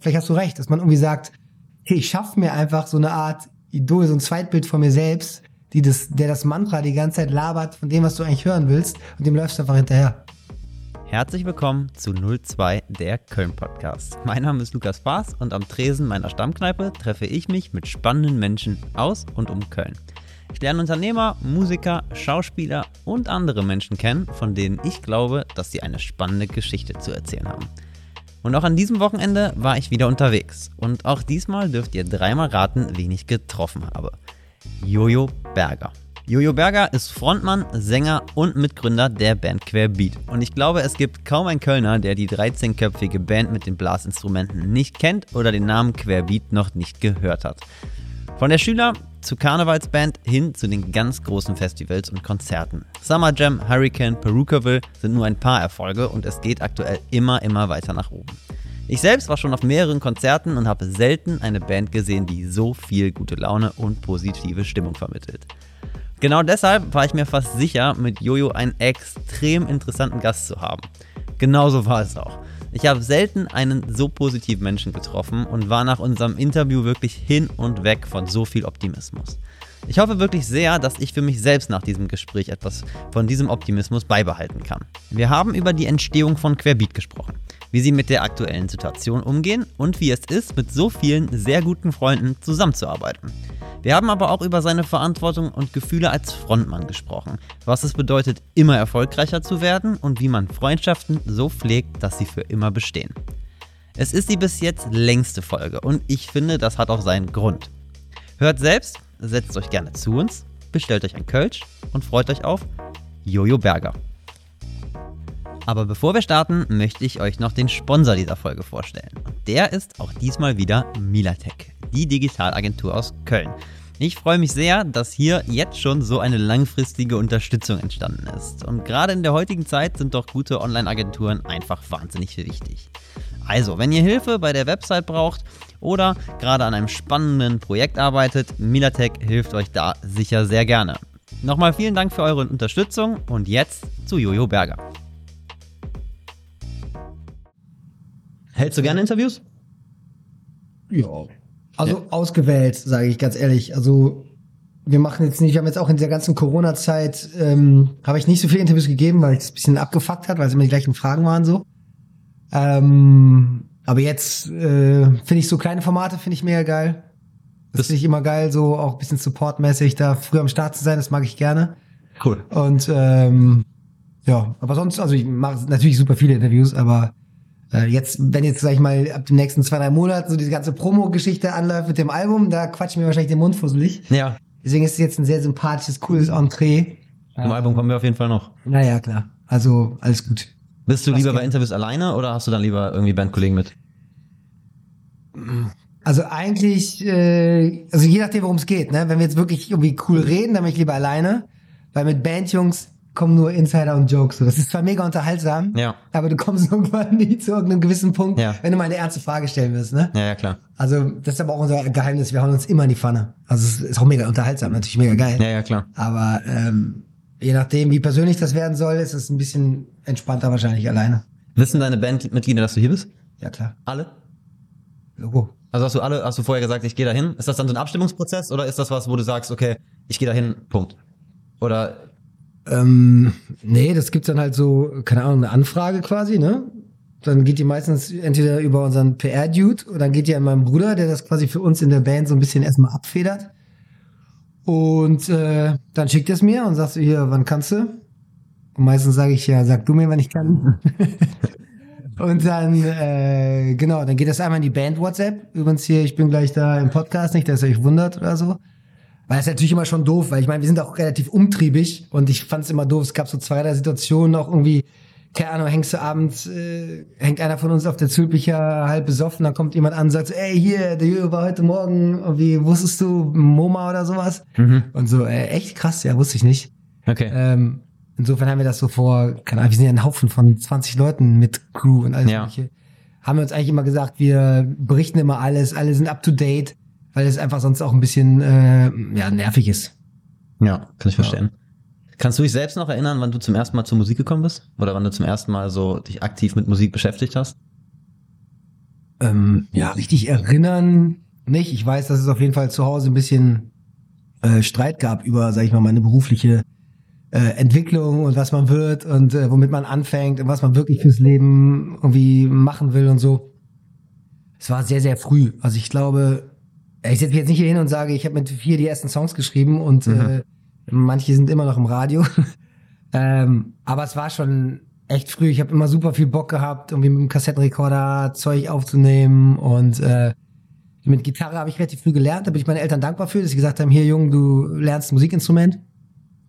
vielleicht hast du recht, dass man irgendwie sagt, hey, ich schaffe mir einfach so eine Art Idol, so ein Zweitbild von mir selbst, die das, der das Mantra die ganze Zeit labert von dem, was du eigentlich hören willst und dem läufst du einfach hinterher. Herzlich willkommen zu 02 der Köln Podcast. Mein Name ist Lukas Baas und am Tresen meiner Stammkneipe treffe ich mich mit spannenden Menschen aus und um Köln. Ich lerne Unternehmer, Musiker, Schauspieler und andere Menschen kennen, von denen ich glaube, dass sie eine spannende Geschichte zu erzählen haben. Und auch an diesem Wochenende war ich wieder unterwegs. Und auch diesmal dürft ihr dreimal raten, wen ich getroffen habe. Jojo Berger. Jojo Berger ist Frontmann, Sänger und Mitgründer der Band Querbeat. Und ich glaube, es gibt kaum einen Kölner, der die 13-köpfige Band mit den Blasinstrumenten nicht kennt oder den Namen Querbeat noch nicht gehört hat. Von der Schüler zu Karnevalsband hin zu den ganz großen Festivals und Konzerten. Summer Jam, Hurricane, Perukaville sind nur ein paar Erfolge und es geht aktuell immer, immer weiter nach oben. Ich selbst war schon auf mehreren Konzerten und habe selten eine Band gesehen, die so viel gute Laune und positive Stimmung vermittelt. Genau deshalb war ich mir fast sicher, mit Jojo einen extrem interessanten Gast zu haben. Genauso war es auch. Ich habe selten einen so positiven Menschen getroffen und war nach unserem Interview wirklich hin und weg von so viel Optimismus. Ich hoffe wirklich sehr, dass ich für mich selbst nach diesem Gespräch etwas von diesem Optimismus beibehalten kann. Wir haben über die Entstehung von Querbeat gesprochen, wie sie mit der aktuellen Situation umgehen und wie es ist, mit so vielen sehr guten Freunden zusammenzuarbeiten. Wir haben aber auch über seine Verantwortung und Gefühle als Frontmann gesprochen, was es bedeutet, immer erfolgreicher zu werden und wie man Freundschaften so pflegt, dass sie für immer bestehen. Es ist die bis jetzt längste Folge und ich finde, das hat auch seinen Grund. Hört selbst, setzt euch gerne zu uns, bestellt euch ein Kölsch und freut euch auf Jojo Berger. Aber bevor wir starten, möchte ich euch noch den Sponsor dieser Folge vorstellen. Und der ist auch diesmal wieder Milatech, die Digitalagentur aus Köln. Ich freue mich sehr, dass hier jetzt schon so eine langfristige Unterstützung entstanden ist. Und gerade in der heutigen Zeit sind doch gute Online-Agenturen einfach wahnsinnig wichtig. Also, wenn ihr Hilfe bei der Website braucht oder gerade an einem spannenden Projekt arbeitet, Milatech hilft euch da sicher sehr gerne. Nochmal vielen Dank für eure Unterstützung und jetzt zu Jojo Berger. Hältst du gerne Interviews? Ja, also ja. ausgewählt, sage ich ganz ehrlich. Also wir machen jetzt nicht, wir haben jetzt auch in der ganzen Corona-Zeit, ähm, habe ich nicht so viele Interviews gegeben, weil ich das ein bisschen abgefuckt hat, weil es immer die gleichen Fragen waren so. Ähm, aber jetzt äh, finde ich so kleine Formate, finde ich mega geil. Das, finde ich immer geil, so auch ein bisschen supportmäßig da früher am Start zu sein, das mag ich gerne. Cool. Und ähm, ja, aber sonst, also ich mache natürlich super viele Interviews, aber äh, jetzt, wenn jetzt, sag ich mal, ab den nächsten zwei, drei Monaten so diese ganze Promo-Geschichte anläuft mit dem Album, da quatschen mir wahrscheinlich den Mund fusselig. Ja. Deswegen ist es jetzt ein sehr sympathisches, cooles Entree. Im Album kommen wir auf jeden Fall noch. Naja, klar. Also, alles gut. Bist du Was lieber bei Interviews alleine oder hast du dann lieber irgendwie Bandkollegen mit? Also eigentlich, äh, also je nachdem, worum es geht, ne? Wenn wir jetzt wirklich irgendwie cool reden, dann bin ich lieber alleine. Weil mit Bandjungs kommen nur Insider und Jokes. Das ist zwar mega unterhaltsam, ja. aber du kommst irgendwann nie zu irgendeinem gewissen Punkt, ja. wenn du mal eine ernste Frage stellen wirst, ne? Ja, ja, klar. Also, das ist aber auch unser Geheimnis. Wir hauen uns immer in die Pfanne. Also, es ist auch mega unterhaltsam, natürlich mega geil. Ja, ja, klar. Aber, ähm, je nachdem, wie persönlich das werden soll, ist es ein bisschen entspannter wahrscheinlich alleine. Wissen deine Bandmitglieder, dass du hier bist? Ja, klar. Alle? Logo. Also hast du alle, hast du vorher gesagt, ich gehe dahin? Ist das dann so ein Abstimmungsprozess oder ist das was, wo du sagst, okay, ich gehe dahin, Punkt? Oder ähm, nee, das gibt dann halt so, keine Ahnung, eine Anfrage quasi, ne? Dann geht die meistens entweder über unseren PR-Dude oder dann geht die an meinen Bruder, der das quasi für uns in der Band so ein bisschen erstmal abfedert. Und äh, dann schickt er es mir und sagst du hier, wann kannst du? Und meistens sage ich ja, sag du mir, wann ich kann. und dann, äh, genau, dann geht das einmal in die Band WhatsApp. Übrigens hier, ich bin gleich da im Podcast, nicht, dass ihr euch wundert oder so. Weil es natürlich immer schon doof, weil ich meine, wir sind auch relativ umtriebig und ich fand es immer doof. Es gab so zwei, drei Situationen auch irgendwie, keine Ahnung, hängst du abends, äh, hängt einer von uns auf der Zülpicher halb besoffen, dann kommt jemand an und sagt so, ey, hier, der Jürgen war heute Morgen, wie wusstest du, MoMA oder sowas? Mhm. Und so, äh, echt krass, ja, wusste ich nicht. Okay. Ähm, insofern haben wir das so vor, keine Ahnung, wir sind ja ein Haufen von 20 Leuten mit Crew und alles ja. mögliche. Haben wir uns eigentlich immer gesagt, wir berichten immer alles, alle sind up to date weil es einfach sonst auch ein bisschen äh, ja, nervig ist. Ja, kann ich verstehen. Ja. Kannst du dich selbst noch erinnern, wann du zum ersten Mal zur Musik gekommen bist? Oder wann du zum ersten Mal so dich aktiv mit Musik beschäftigt hast? Ähm, ja, richtig erinnern nicht. Ich weiß, dass es auf jeden Fall zu Hause ein bisschen äh, Streit gab über, sag ich mal, meine berufliche äh, Entwicklung und was man wird und äh, womit man anfängt und was man wirklich fürs Leben irgendwie machen will und so. Es war sehr, sehr früh. Also ich glaube, ich setze mich jetzt nicht hier hin und sage, ich habe mit vier die ersten Songs geschrieben und mhm. äh, manche sind immer noch im Radio. ähm, aber es war schon echt früh. Ich habe immer super viel Bock gehabt, irgendwie mit dem Kassettenrekorder Zeug aufzunehmen und äh, mit Gitarre habe ich relativ früh gelernt. Da bin ich meinen Eltern dankbar für, dass sie gesagt haben, hier Junge, du lernst Musikinstrument.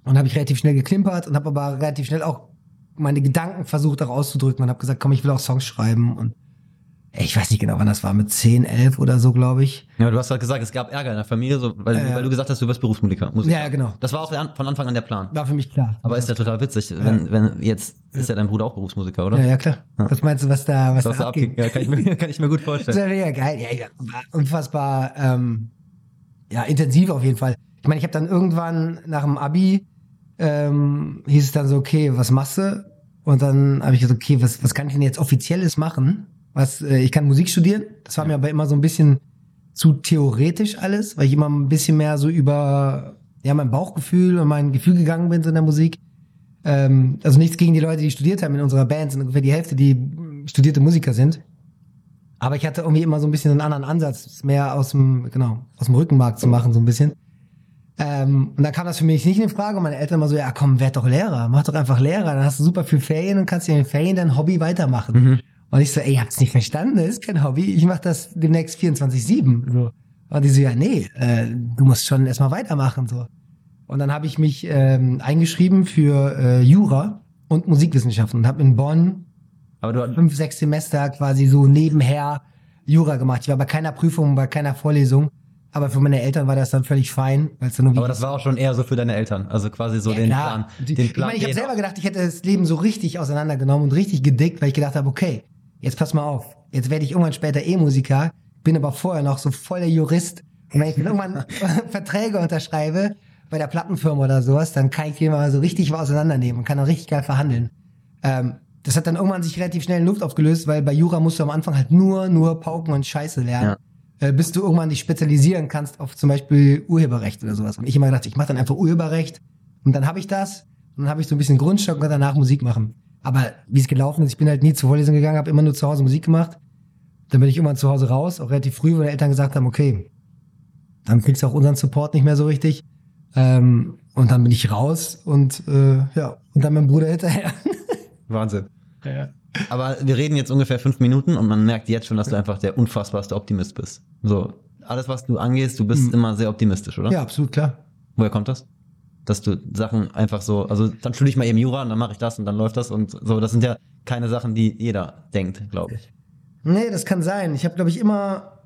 Und habe ich relativ schnell geklimpert und habe aber relativ schnell auch meine Gedanken versucht auch auszudrücken und habe gesagt, komm, ich will auch Songs schreiben und ich weiß nicht genau, wann das war, mit 10, 11 oder so, glaube ich. Ja, du hast halt gesagt, es gab Ärger in der Familie, so, weil, äh, weil du gesagt hast, du wirst Berufsmusiker. Musiker. Ja, genau. Das war auch von Anfang an der Plan. War für mich klar. Aber ist ja total witzig, ja. wenn, wenn jetzt ist ja dein Bruder auch Berufsmusiker, oder? Ja, ja, klar. Ja. Was meinst du, was da, was, was da abging? Ja, kann ich mir, kann ich mir gut vorstellen. Das ja geil. Ja, ja, unfassbar, ähm, ja, intensiv auf jeden Fall. Ich meine, ich habe dann irgendwann nach dem Abi ähm, hieß es dann so, okay, was machst du? Und dann habe ich gesagt, okay, was, was kann ich denn jetzt offizielles machen? Was, äh, ich kann Musik studieren. Das war mir aber immer so ein bisschen zu theoretisch alles, weil ich immer ein bisschen mehr so über ja mein Bauchgefühl und mein Gefühl gegangen bin so in der Musik. Ähm, also nichts gegen die Leute, die studiert haben in unserer Band, sind ungefähr die Hälfte, die studierte Musiker sind. Aber ich hatte irgendwie immer so ein bisschen einen anderen Ansatz, mehr aus dem, genau, aus dem Rückenmark zu machen, so ein bisschen. Ähm, und dann kam das für mich nicht in Frage und meine Eltern immer so, ja komm, werd doch Lehrer, mach doch einfach Lehrer, dann hast du super viel Ferien und kannst dir in den Ferien dein Hobby weitermachen. Mhm. Und ich so, ey, ihr habt's nicht verstanden, das ist kein Hobby, ich mach das demnächst 24-7. So. Und die so, ja, nee, äh, du musst schon erstmal weitermachen. so. Und dann habe ich mich ähm, eingeschrieben für äh, Jura und Musikwissenschaften und habe in Bonn aber du fünf, sechs Semester quasi so nebenher Jura gemacht. Ich war bei keiner Prüfung, bei keiner Vorlesung. Aber für meine Eltern war das dann völlig fein. Weil dann Aber das war auch schon eher so für deine Eltern. Also quasi so ja, den, Plan, den Plan. Ich meine, ich habe selber gedacht, ich hätte das Leben so richtig auseinandergenommen und richtig gedickt, weil ich gedacht habe, okay, jetzt pass mal auf. Jetzt werde ich irgendwann später E-Musiker, bin aber vorher noch so voll der Jurist. Und wenn ich irgendwann Verträge unterschreibe bei der Plattenfirma oder sowas, dann kann ich die mal so richtig auseinandernehmen und kann dann richtig geil verhandeln. Ähm, das hat dann irgendwann sich relativ schnell in Luft aufgelöst, weil bei Jura musst du am Anfang halt nur, nur Pauken und Scheiße lernen. Ja äh, bis du irgendwann dich spezialisieren kannst auf zum Beispiel Urheberrecht oder sowas. Und ich immer gedacht, ich mache dann einfach Urheberrecht und dann habe ich das und dann habe ich so ein bisschen Grundstock und kann danach Musik machen. Aber wie es gelaufen ist, ich bin halt nie zur Vorlesung gegangen, habe immer nur zu Hause Musik gemacht. Dann bin ich irgendwann zu Hause raus, auch relativ früh, wo die Eltern gesagt haben, okay, dann kriegst du auch unseren Support nicht mehr so richtig. Ähm, und dann bin ich raus und äh, ja, und dann mein Bruder hinterher. Wahnsinn. Ja. Aber wir reden jetzt ungefähr fünf Minuten und man merkt jetzt schon, dass du einfach der unfassbarste Optimist bist. So, alles, was du angehst, du bist mhm. immer sehr optimistisch, oder? Ja, absolut, klar. Woher kommt das? Dass du Sachen einfach so, also dann studiere ich mal eben Jura und dann mache ich das und dann läuft das und so. Das sind ja keine Sachen, die jeder denkt, glaube ich. Nee, das kann sein. Ich habe, glaube ich, immer,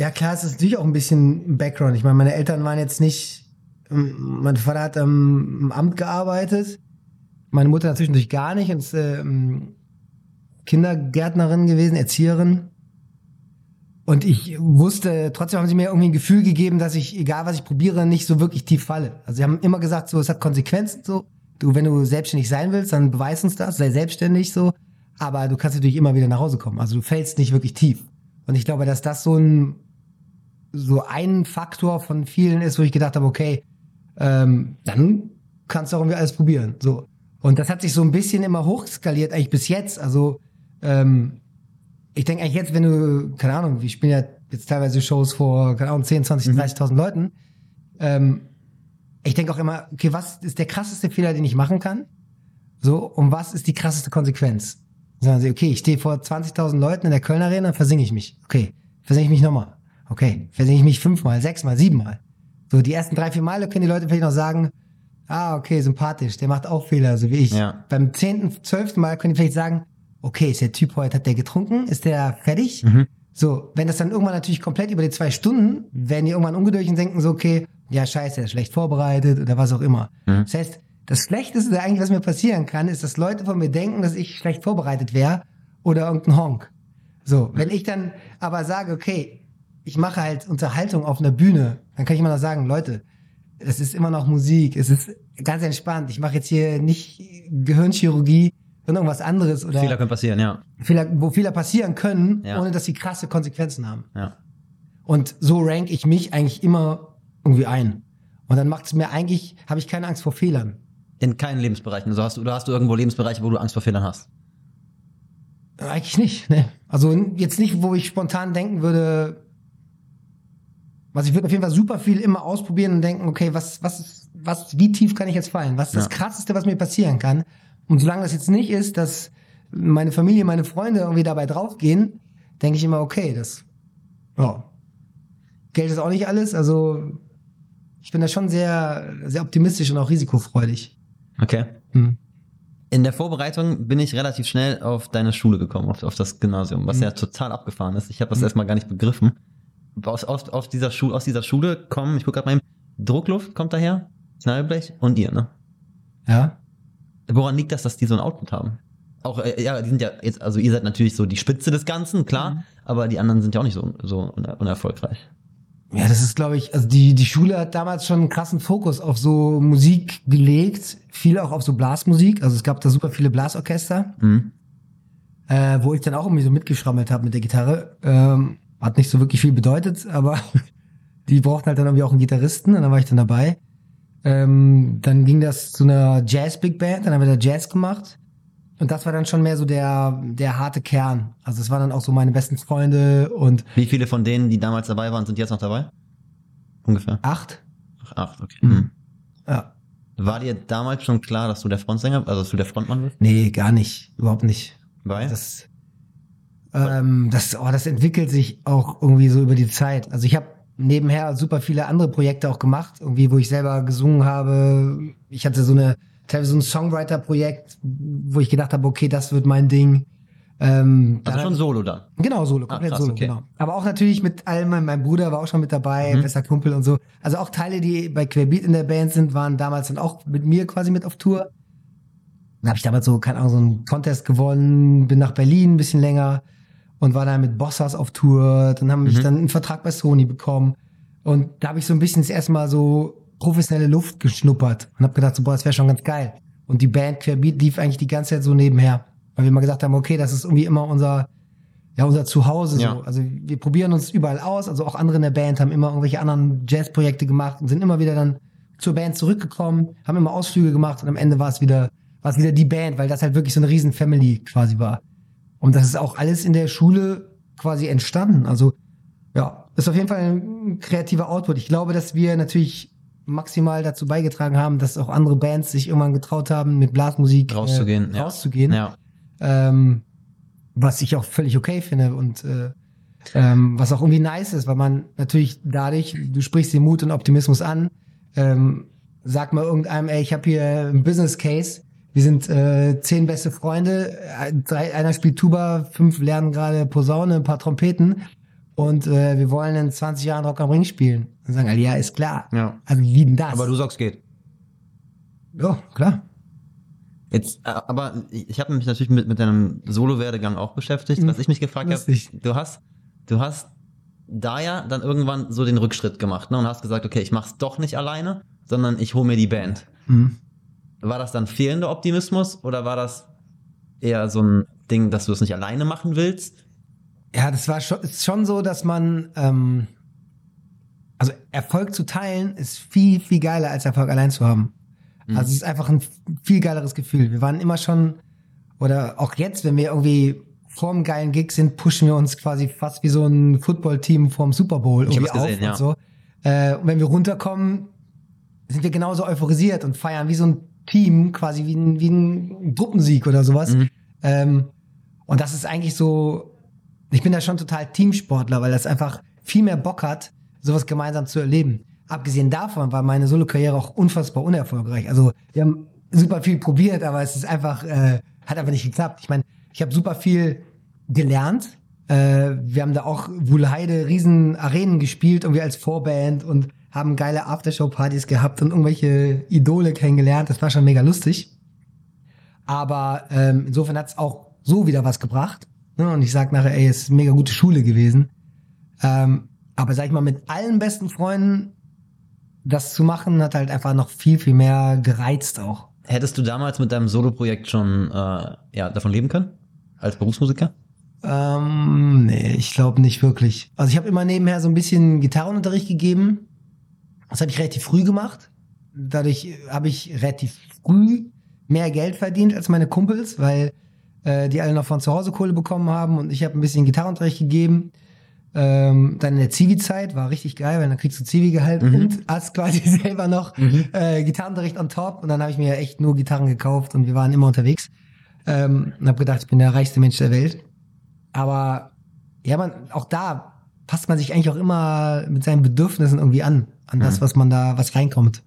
ja klar, es ist natürlich auch ein bisschen Background. Ich meine, meine Eltern waren jetzt nicht, ähm, mein Vater hat im Amt gearbeitet, meine Mutter natürlich gar nicht und ähm, Kindergärtnerin gewesen, Erzieherin. Und ich wusste, trotzdem haben sie mir irgendwie ein Gefühl gegeben, dass ich, egal was ich probiere, nicht so wirklich tief falle. Also sie haben immer gesagt, so, es hat Konsequenzen, so. Du, wenn du selbstständig sein willst, dann beweis uns das, sei selbstständig, so. Aber du kannst natürlich immer wieder nach Hause kommen. Also du fällst nicht wirklich tief. Und ich glaube, dass das so ein, so ein Faktor von vielen ist, wo ich gedacht habe, okay, ähm, dann kannst du auch irgendwie alles probieren, so. Und das hat sich so ein bisschen immer hochskaliert, eigentlich bis jetzt. Also, ähm, ich denke eigentlich jetzt, wenn du, keine Ahnung, wir spielen ja jetzt teilweise Shows vor, keine Ahnung, 10, 20, 30.000 mhm. Leuten. Ähm, ich denke auch immer, okay, was ist der krasseste Fehler, den ich machen kann? So, und was ist die krasseste Konsequenz? Sagen sie, okay, ich stehe vor 20.000 Leuten in der Kölner Arena, dann versinge ich mich. Okay, versinge ich mich nochmal. Okay, versinge ich mich fünfmal, sechsmal, siebenmal. So, die ersten drei, vier Male können die Leute vielleicht noch sagen, ah, okay, sympathisch, der macht auch Fehler, so wie ich. Ja. Beim zehnten, zwölften Mal können die vielleicht sagen, okay, ist der Typ heute, hat der getrunken? Ist der fertig? Mhm. So, wenn das dann irgendwann natürlich komplett über die zwei Stunden, werden die irgendwann ungeduldig und denken so, okay, ja, scheiße, er ist schlecht vorbereitet oder was auch immer. Mhm. Das heißt, das Schlechteste eigentlich, was mir passieren kann, ist, dass Leute von mir denken, dass ich schlecht vorbereitet wäre oder irgendein Honk. So, wenn ich dann aber sage, okay, ich mache halt Unterhaltung auf einer Bühne, dann kann ich immer noch sagen, Leute, es ist immer noch Musik, es ist ganz entspannt. Ich mache jetzt hier nicht Gehirnchirurgie und irgendwas anderes oder Fehler können passieren, ja. Fehler, wo Fehler passieren können, Ja. ohne dass sie krasse Konsequenzen haben. ja. Und so rank ich mich eigentlich immer irgendwie ein. Und dann macht es mir eigentlich, habe ich keine Angst vor Fehlern. In keinen Lebensbereichen. Also hast du, oder hast du irgendwo Lebensbereiche, wo du Angst vor Fehlern hast? Eigentlich nicht, ne? Also jetzt nicht, wo ich spontan denken würde, was ich würde auf jeden Fall super viel immer ausprobieren und denken, okay, was, was, was, wie tief kann ich jetzt fallen? Was ist das Ja. krasseste, was mir passieren kann? Und solange das jetzt nicht ist, dass meine Familie, meine Freunde irgendwie dabei draufgehen, denke ich immer, okay, das, ja. Geld ist auch nicht alles, also ich bin da schon sehr, sehr optimistisch und auch risikofreudig. Okay. Hm. In der Vorbereitung bin ich relativ schnell auf deine Schule gekommen, auf, auf das Gymnasium, was ja total abgefahren ist. Ich habe das erstmal gar nicht begriffen. Aus, aus, aus, dieser Schule, aus dieser Schule kommen, ich gucke gerade mal, eben, Druckluft kommt daher, Knallblech und ihr, ne? Ja. Woran liegt das, dass die so ein Output haben? Auch, äh, ja, die sind ja jetzt, also ihr seid natürlich so die Spitze des Ganzen, klar, aber die anderen sind ja auch nicht so, so uner unerfolgreich. Ja, das ist, glaube ich, also die, die Schule hat damals schon einen krassen Fokus auf so Musik gelegt, viel auch auf so Blasmusik. Also es gab da super viele Blasorchester, Mhm. äh, wo ich dann auch irgendwie so mitgeschrammelt habe mit der Gitarre. Ähm, hat nicht so wirklich viel bedeutet, aber die brauchten halt dann irgendwie auch einen Gitarristen und dann war ich dann dabei. Ähm, dann ging das zu einer Jazz-Big Band, dann haben wir da Jazz gemacht. Und das war dann schon mehr so der, der harte Kern. Also es waren dann auch so meine besten Freunde und Wie viele von denen, die damals dabei waren, sind jetzt noch dabei? Ungefähr. acht. Ach, acht, okay. Mhm. Mhm. Ja. War dir damals schon klar, dass du der Frontsänger, also dass du der Frontmann bist? Nee, gar nicht. Überhaupt nicht. Weil? Das, ähm, das, oh, das entwickelt sich auch irgendwie so über die Zeit. Also ich habe nebenher super viele andere Projekte auch gemacht, irgendwie, wo ich selber gesungen habe. Ich hatte so eine, teilweise so ein Songwriter-Projekt, wo ich gedacht habe, okay, das wird mein Ding. Ähm, also schon Solo dann. Genau, Solo, komplett krass, Solo, okay. genau. Aber auch natürlich mit allem, mein, Bruder war auch schon mit dabei, Mhm. bester Kumpel und so. Also auch Teile, die bei Querbeat in der Band sind, waren damals dann auch mit mir quasi mit auf Tour. Dann habe ich damals so, keine Ahnung, so einen Contest gewonnen, bin nach Berlin ein bisschen länger und war dann mit Bossas auf Tour. Dann haben ich Mhm. dann einen Vertrag bei Sony bekommen. Und da habe ich so ein bisschen das erste Mal so professionelle Luft geschnuppert und habe gedacht, so, boah, das wäre schon ganz geil. Und die Band Querbeat lief eigentlich die ganze Zeit so nebenher. Weil wir mal gesagt haben, okay, das ist irgendwie immer unser, ja, unser Zuhause. Ja. So. Also wir probieren uns überall aus. Also auch andere in der Band haben immer irgendwelche anderen Jazzprojekte gemacht und sind immer wieder dann zur Band zurückgekommen, haben immer Ausflüge gemacht und am Ende war es wieder, war es wieder die Band, weil das halt wirklich so eine riesen Family quasi war. Und das ist auch alles in der Schule quasi entstanden. Also ja, ist auf jeden Fall ein kreativer Output. Ich glaube, dass wir natürlich maximal dazu beigetragen haben, dass auch andere Bands sich irgendwann getraut haben, mit Blasmusik Rauszugehen, äh, rauszugehen. Ja. Ähm, was ich auch völlig okay finde und äh, ähm, was auch irgendwie nice ist, weil man natürlich dadurch, du sprichst den Mut und Optimismus an, ähm, sag mal irgendeinem, ey, ich habe hier einen Business Case, wir sind äh, zehn beste Freunde, drei, einer spielt Tuba, fünf lernen gerade Posaune, ein paar Trompeten und äh, wir wollen in 20 Jahren Rock am Ring spielen. Dann sagen alle, ja, ist klar. Ja. Also wie denn das? Aber du sagst, geht. ja, klar. Jetzt, äh, aber ich habe mich natürlich mit, mit deinem Solo-Werdegang auch beschäftigt. Mhm. Was ich mich gefragt habe, du hast, du hast da ja dann irgendwann so den Rückschritt gemacht ne, und hast gesagt, okay, ich mach's doch nicht alleine, sondern ich hole mir die Band. Mhm. War das dann fehlender Optimismus oder war das eher so ein Ding, dass du es nicht alleine machen willst? Ja, das war schon, ist schon so, dass man, ähm, also Erfolg zu teilen ist viel, viel geiler als Erfolg allein zu haben. Mhm. Also es ist einfach ein viel geileres Gefühl. Wir waren immer schon, oder auch jetzt, wenn wir irgendwie vorm geilen Gig sind, pushen wir uns quasi fast wie so ein Footballteam vorm Super Bowl irgendwie es gesehen, auf ja. und so. Äh, und wenn wir runterkommen, sind wir genauso euphorisiert und feiern wie so ein Team, quasi wie ein, wie ein Gruppensieg oder sowas. Mhm. Ähm, und das ist eigentlich so, ich bin da schon total Teamsportler, weil das einfach viel mehr Bock hat, sowas gemeinsam zu erleben. Abgesehen davon war meine Solo-Karriere auch unfassbar unerfolgreich. Also wir haben super viel probiert, aber es ist einfach, äh, hat einfach nicht geklappt. Ich meine, ich habe super viel gelernt. Äh, wir haben da auch Wuhlheide riesen Arenen gespielt, irgendwie als Vorband und haben geile Aftershow-Partys gehabt und irgendwelche Idole kennengelernt. Das war schon mega lustig. Aber ähm, insofern hat's auch so wieder was gebracht. Ne? Und ich sag nachher, ey, es ist eine mega gute Schule gewesen. Ähm, aber sag ich mal, mit allen besten Freunden das zu machen, hat halt einfach noch viel, viel mehr gereizt auch. Hättest du damals mit deinem Solo-Projekt schon äh, ja, davon leben können? Als Berufsmusiker? Ähm, nee, ich glaube nicht wirklich. Also ich habe immer nebenher so ein bisschen Gitarrenunterricht gegeben. Das habe ich relativ früh gemacht. Dadurch habe ich relativ früh mehr Geld verdient als meine Kumpels, weil äh, die alle noch von zu Hause Kohle bekommen haben und ich habe ein bisschen Gitarrenunterricht gegeben. Ähm, dann in der Zivi-Zeit war richtig geil, weil dann kriegst du Zivi-Gehalt Mhm. und hast quasi selber noch Mhm. äh, Gitarrenunterricht on top. Und dann habe ich mir echt nur Gitarren gekauft und wir waren immer unterwegs. Ähm, und habe gedacht, ich bin der reichste Mensch der Welt. Aber ja, man, auch da passt man sich eigentlich auch immer mit seinen Bedürfnissen irgendwie an, an das, Mhm. was man da, was reinkommt.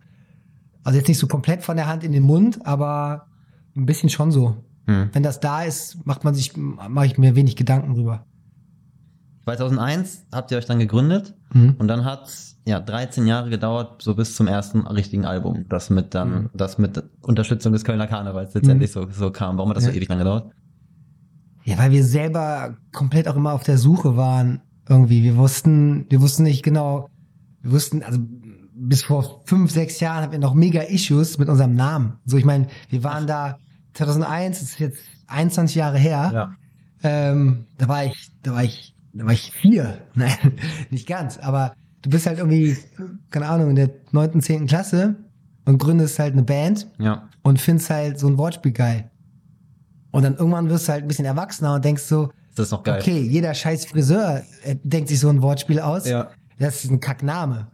Also jetzt nicht so komplett von der Hand in den Mund, aber ein bisschen schon so. Hm. Wenn das da ist, macht man sich, mache ich mir wenig Gedanken drüber. 2001 habt ihr euch dann gegründet Mhm. und dann hat ja 13 Jahre gedauert, so bis zum ersten richtigen Album, das mit dann, Mhm. das mit Unterstützung des Kölner Karnevals letztendlich so, so kam. Warum hat das so Ja. ewig lang gedauert? Ja, weil wir selber komplett auch immer auf der Suche waren irgendwie. Wir wussten, wir wussten nicht genau, wir wussten, also bis vor fünf, sechs Jahren hatten wir noch mega Issues mit unserem Namen. So, ich meine, wir waren da 2001, das ist jetzt 21 Jahre her. Ja. Ähm, da war ich, da war ich, da war ich vier. Nein, nicht ganz. Aber du bist halt irgendwie, keine Ahnung, in der neunten, zehnten Klasse und gründest halt eine Band Ja. und findest halt so ein Wortspiel geil. Und dann irgendwann wirst du halt ein bisschen erwachsener und denkst so, Das ist noch geil. okay, jeder scheiß Friseur äh, denkt sich so ein Wortspiel aus. Ja. Das ist ein Kackname.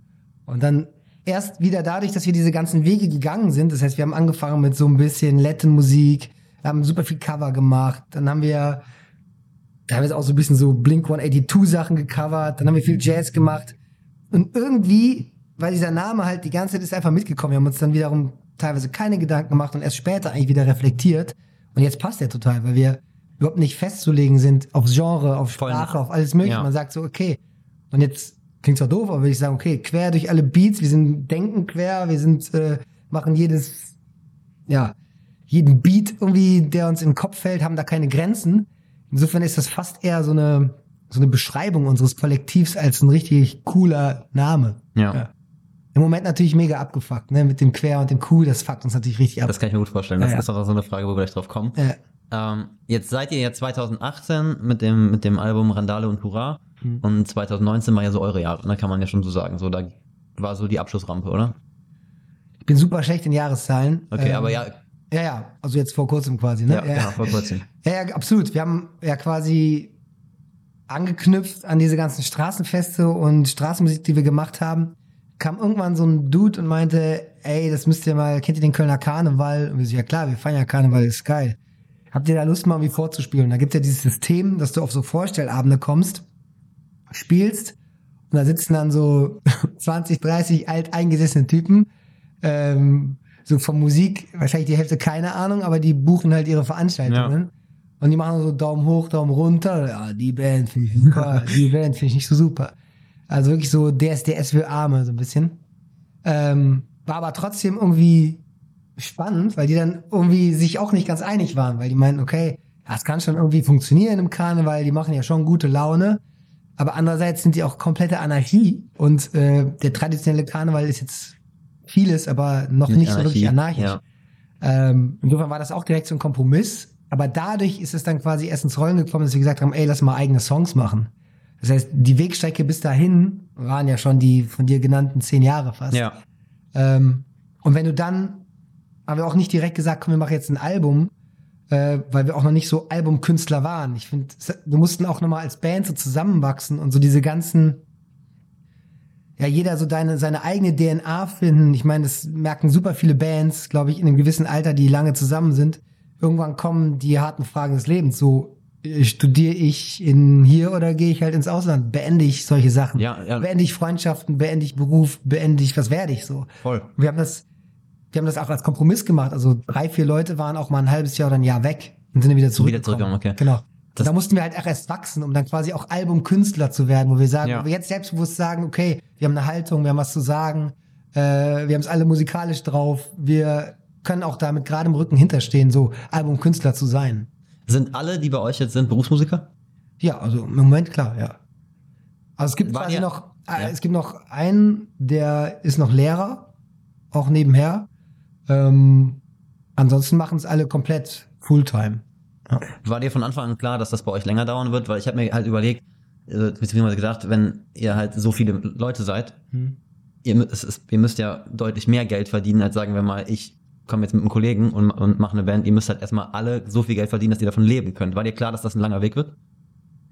Und dann erst wieder dadurch, dass wir diese ganzen Wege gegangen sind, das heißt, wir haben angefangen mit so ein bisschen Latin-Musik, haben super viel Cover gemacht, dann haben wir, da haben wir jetzt auch so ein bisschen so Blink 182 Sachen gecovert, dann haben wir viel Jazz gemacht. Und irgendwie, weil dieser Name halt die ganze Zeit ist einfach mitgekommen, wir haben uns dann wiederum teilweise keine Gedanken gemacht und erst später eigentlich wieder reflektiert. Und jetzt passt der total, weil wir überhaupt nicht festzulegen sind auf Genre, auf Sprache, auf alles mögliche. Ja. Man sagt so, okay, und jetzt klingt zwar doof, aber würde ich sagen, okay, quer durch alle Beats, wir sind denken quer, wir sind, äh, machen jedes, ja, jeden Beat irgendwie, der uns in den Kopf fällt, haben da keine Grenzen. Insofern ist das fast eher so eine, so eine Beschreibung unseres Kollektivs als ein richtig cooler Name. Ja. Ja. Im Moment natürlich mega abgefuckt, ne, mit dem Quer und dem Q, das fuckt uns natürlich richtig ab. Das kann ich mir gut vorstellen. Das Ja, ja. ist auch so eine Frage, wo wir gleich drauf kommen. Äh, Ähm, jetzt seid ihr ja 2018 mit dem, mit dem Album Randale und Hurra Mhm. und 2019 war ja so eure Jahre, ne, kann man ja schon so sagen. So, da war so die Abschlussrampe, oder? ich bin super schlecht in Jahreszahlen. Okay, Ähm, aber ja, Ja, ja, also jetzt vor kurzem quasi, ne? ja, genau, vor kurzem. Ja, ja, absolut. Wir haben ja quasi angeknüpft an diese ganzen Straßenfeste und Straßenmusik, die wir gemacht haben. Kam irgendwann so ein Dude und meinte, ey, das müsst ihr mal, kennt ihr den Kölner Karneval? Und wir so, ja klar, wir feiern ja Karneval, ist geil. Habt ihr da Lust mal irgendwie vorzuspielen? Da gibt's ja dieses System, dass du auf so Vorstellabende kommst, spielst und da sitzen dann so 20, 30 alteingesessene Typen, ähm, so von Musik, wahrscheinlich die Hälfte keine Ahnung, aber die buchen halt ihre Veranstaltungen. Und die machen so Daumen hoch, Daumen runter. Ja, die Band finde ich super, die Band finde ich nicht so super. Also wirklich so DSDS für Arme, so ein bisschen. Ähm, war aber trotzdem irgendwie spannend, weil die dann irgendwie sich auch nicht ganz einig waren, weil die meinten, okay, das kann schon irgendwie funktionieren im Karneval, die machen ja schon gute Laune. Aber andererseits sind die auch komplette Anarchie und äh, der traditionelle Karneval ist jetzt vieles, aber noch Nicht nicht so wirklich anarchisch. ja. Ähm, insofern war das auch direkt so ein Kompromiss. Aber dadurch ist es dann quasi erst ins Rollen gekommen, dass wir gesagt haben, ey, lass mal eigene Songs machen. Das heißt, die Wegstrecke bis dahin waren ja schon die von dir genannten zehn Jahre fast. Ja. Ähm, und wenn du dann, haben wir auch nicht direkt gesagt, komm, wir machen jetzt ein Album, äh, weil wir auch noch nicht so Albumkünstler waren. Ich finde, wir mussten auch nochmal als Band so zusammenwachsen und so diese ganzen, ja, jeder so deine, seine eigene DNA finden. Ich meine, das merken super viele Bands, glaube ich, in einem gewissen Alter, die lange zusammen sind. Irgendwann kommen die harten Fragen des Lebens. So, äh, studiere ich in hier oder gehe ich halt ins Ausland? Beende ich solche Sachen? Ja, ja. Beende ich Freundschaften? Beende ich Beruf? Beende ich, was werde ich so? Voll. Wir haben das, wir haben das auch als Kompromiss gemacht. Also drei, vier Leute waren auch mal ein halbes Jahr oder ein Jahr weg und sind dann wieder zurück. Wieder zurückgekommen, okay. Genau. Das- da mussten wir halt auch erst wachsen, um dann quasi auch Albumkünstler zu werden, wo wir sagen, Ja. wo wir jetzt selbstbewusst sagen, okay, wir haben eine Haltung, wir haben was zu sagen, äh, wir haben es alle musikalisch drauf, wir können auch damit gerade im Rücken hinterstehen, so Albumkünstler zu sein. Sind alle, die bei euch jetzt sind, Berufsmusiker? Ja, also im Moment klar, ja. Also es gibt War quasi noch, äh, Ja. es gibt noch einen, der ist noch Lehrer, auch nebenher. Ähm, ansonsten machen es alle komplett Fulltime. Ja. War dir von Anfang an klar, dass das bei euch länger dauern wird? Weil ich habe mir halt überlegt, äh, beziehungsweise gedacht, wenn ihr halt so viele Leute seid, hm. ihr, ist, ihr müsst ja deutlich mehr Geld verdienen, als sagen wir mal, ich komme jetzt mit einem Kollegen und, und mache eine Band, ihr müsst halt erstmal alle so viel Geld verdienen, dass ihr davon leben könnt. War dir klar, dass das ein langer Weg wird?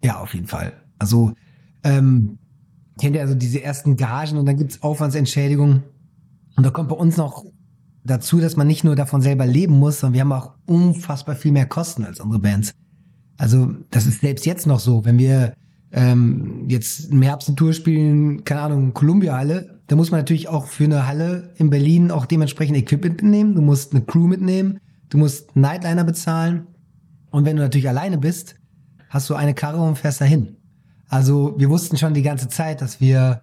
Ja, auf jeden Fall. Also, ähm, kennt ihr also diese ersten Gagen und dann gibt's Aufwandsentschädigungen. Und da kommt bei uns noch dazu, dass man nicht nur davon selber leben muss, sondern wir haben auch unfassbar viel mehr Kosten als andere Bands. Also das ist selbst jetzt noch so, wenn wir ähm, jetzt im Herbst eine Tour spielen, keine Ahnung, Columbia-Halle, da muss man natürlich auch für eine Halle in Berlin auch dementsprechend Equipment mitnehmen, du musst eine Crew mitnehmen, du musst Nightliner bezahlen und wenn du natürlich alleine bist, hast du eine Karre und fährst dahin. Also wir wussten schon die ganze Zeit, dass wir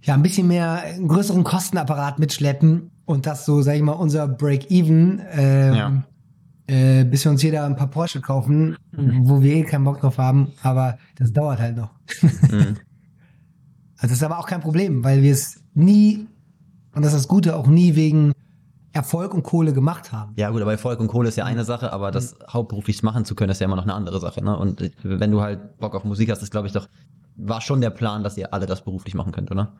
ja ein bisschen mehr einen größeren Kostenapparat mitschleppen und das so, sag ich mal, unser Break-Even, äh, ja. äh, bis wir uns jeder ein paar Porsche kaufen, mhm. wo wir eh keinen Bock drauf haben, aber das dauert halt noch. Mhm. Also das ist aber auch kein Problem, weil wir es nie, und das ist das Gute, auch nie wegen Erfolg und Kohle gemacht haben. Ja gut, aber Erfolg und Kohle ist ja eine Sache, aber das mhm. hauptberuflich machen zu können, ist ja immer noch eine andere Sache. Ne? Und wenn du halt Bock auf Musik hast, ist glaube ich doch, war schon der Plan, dass ihr alle das beruflich machen könnt, oder?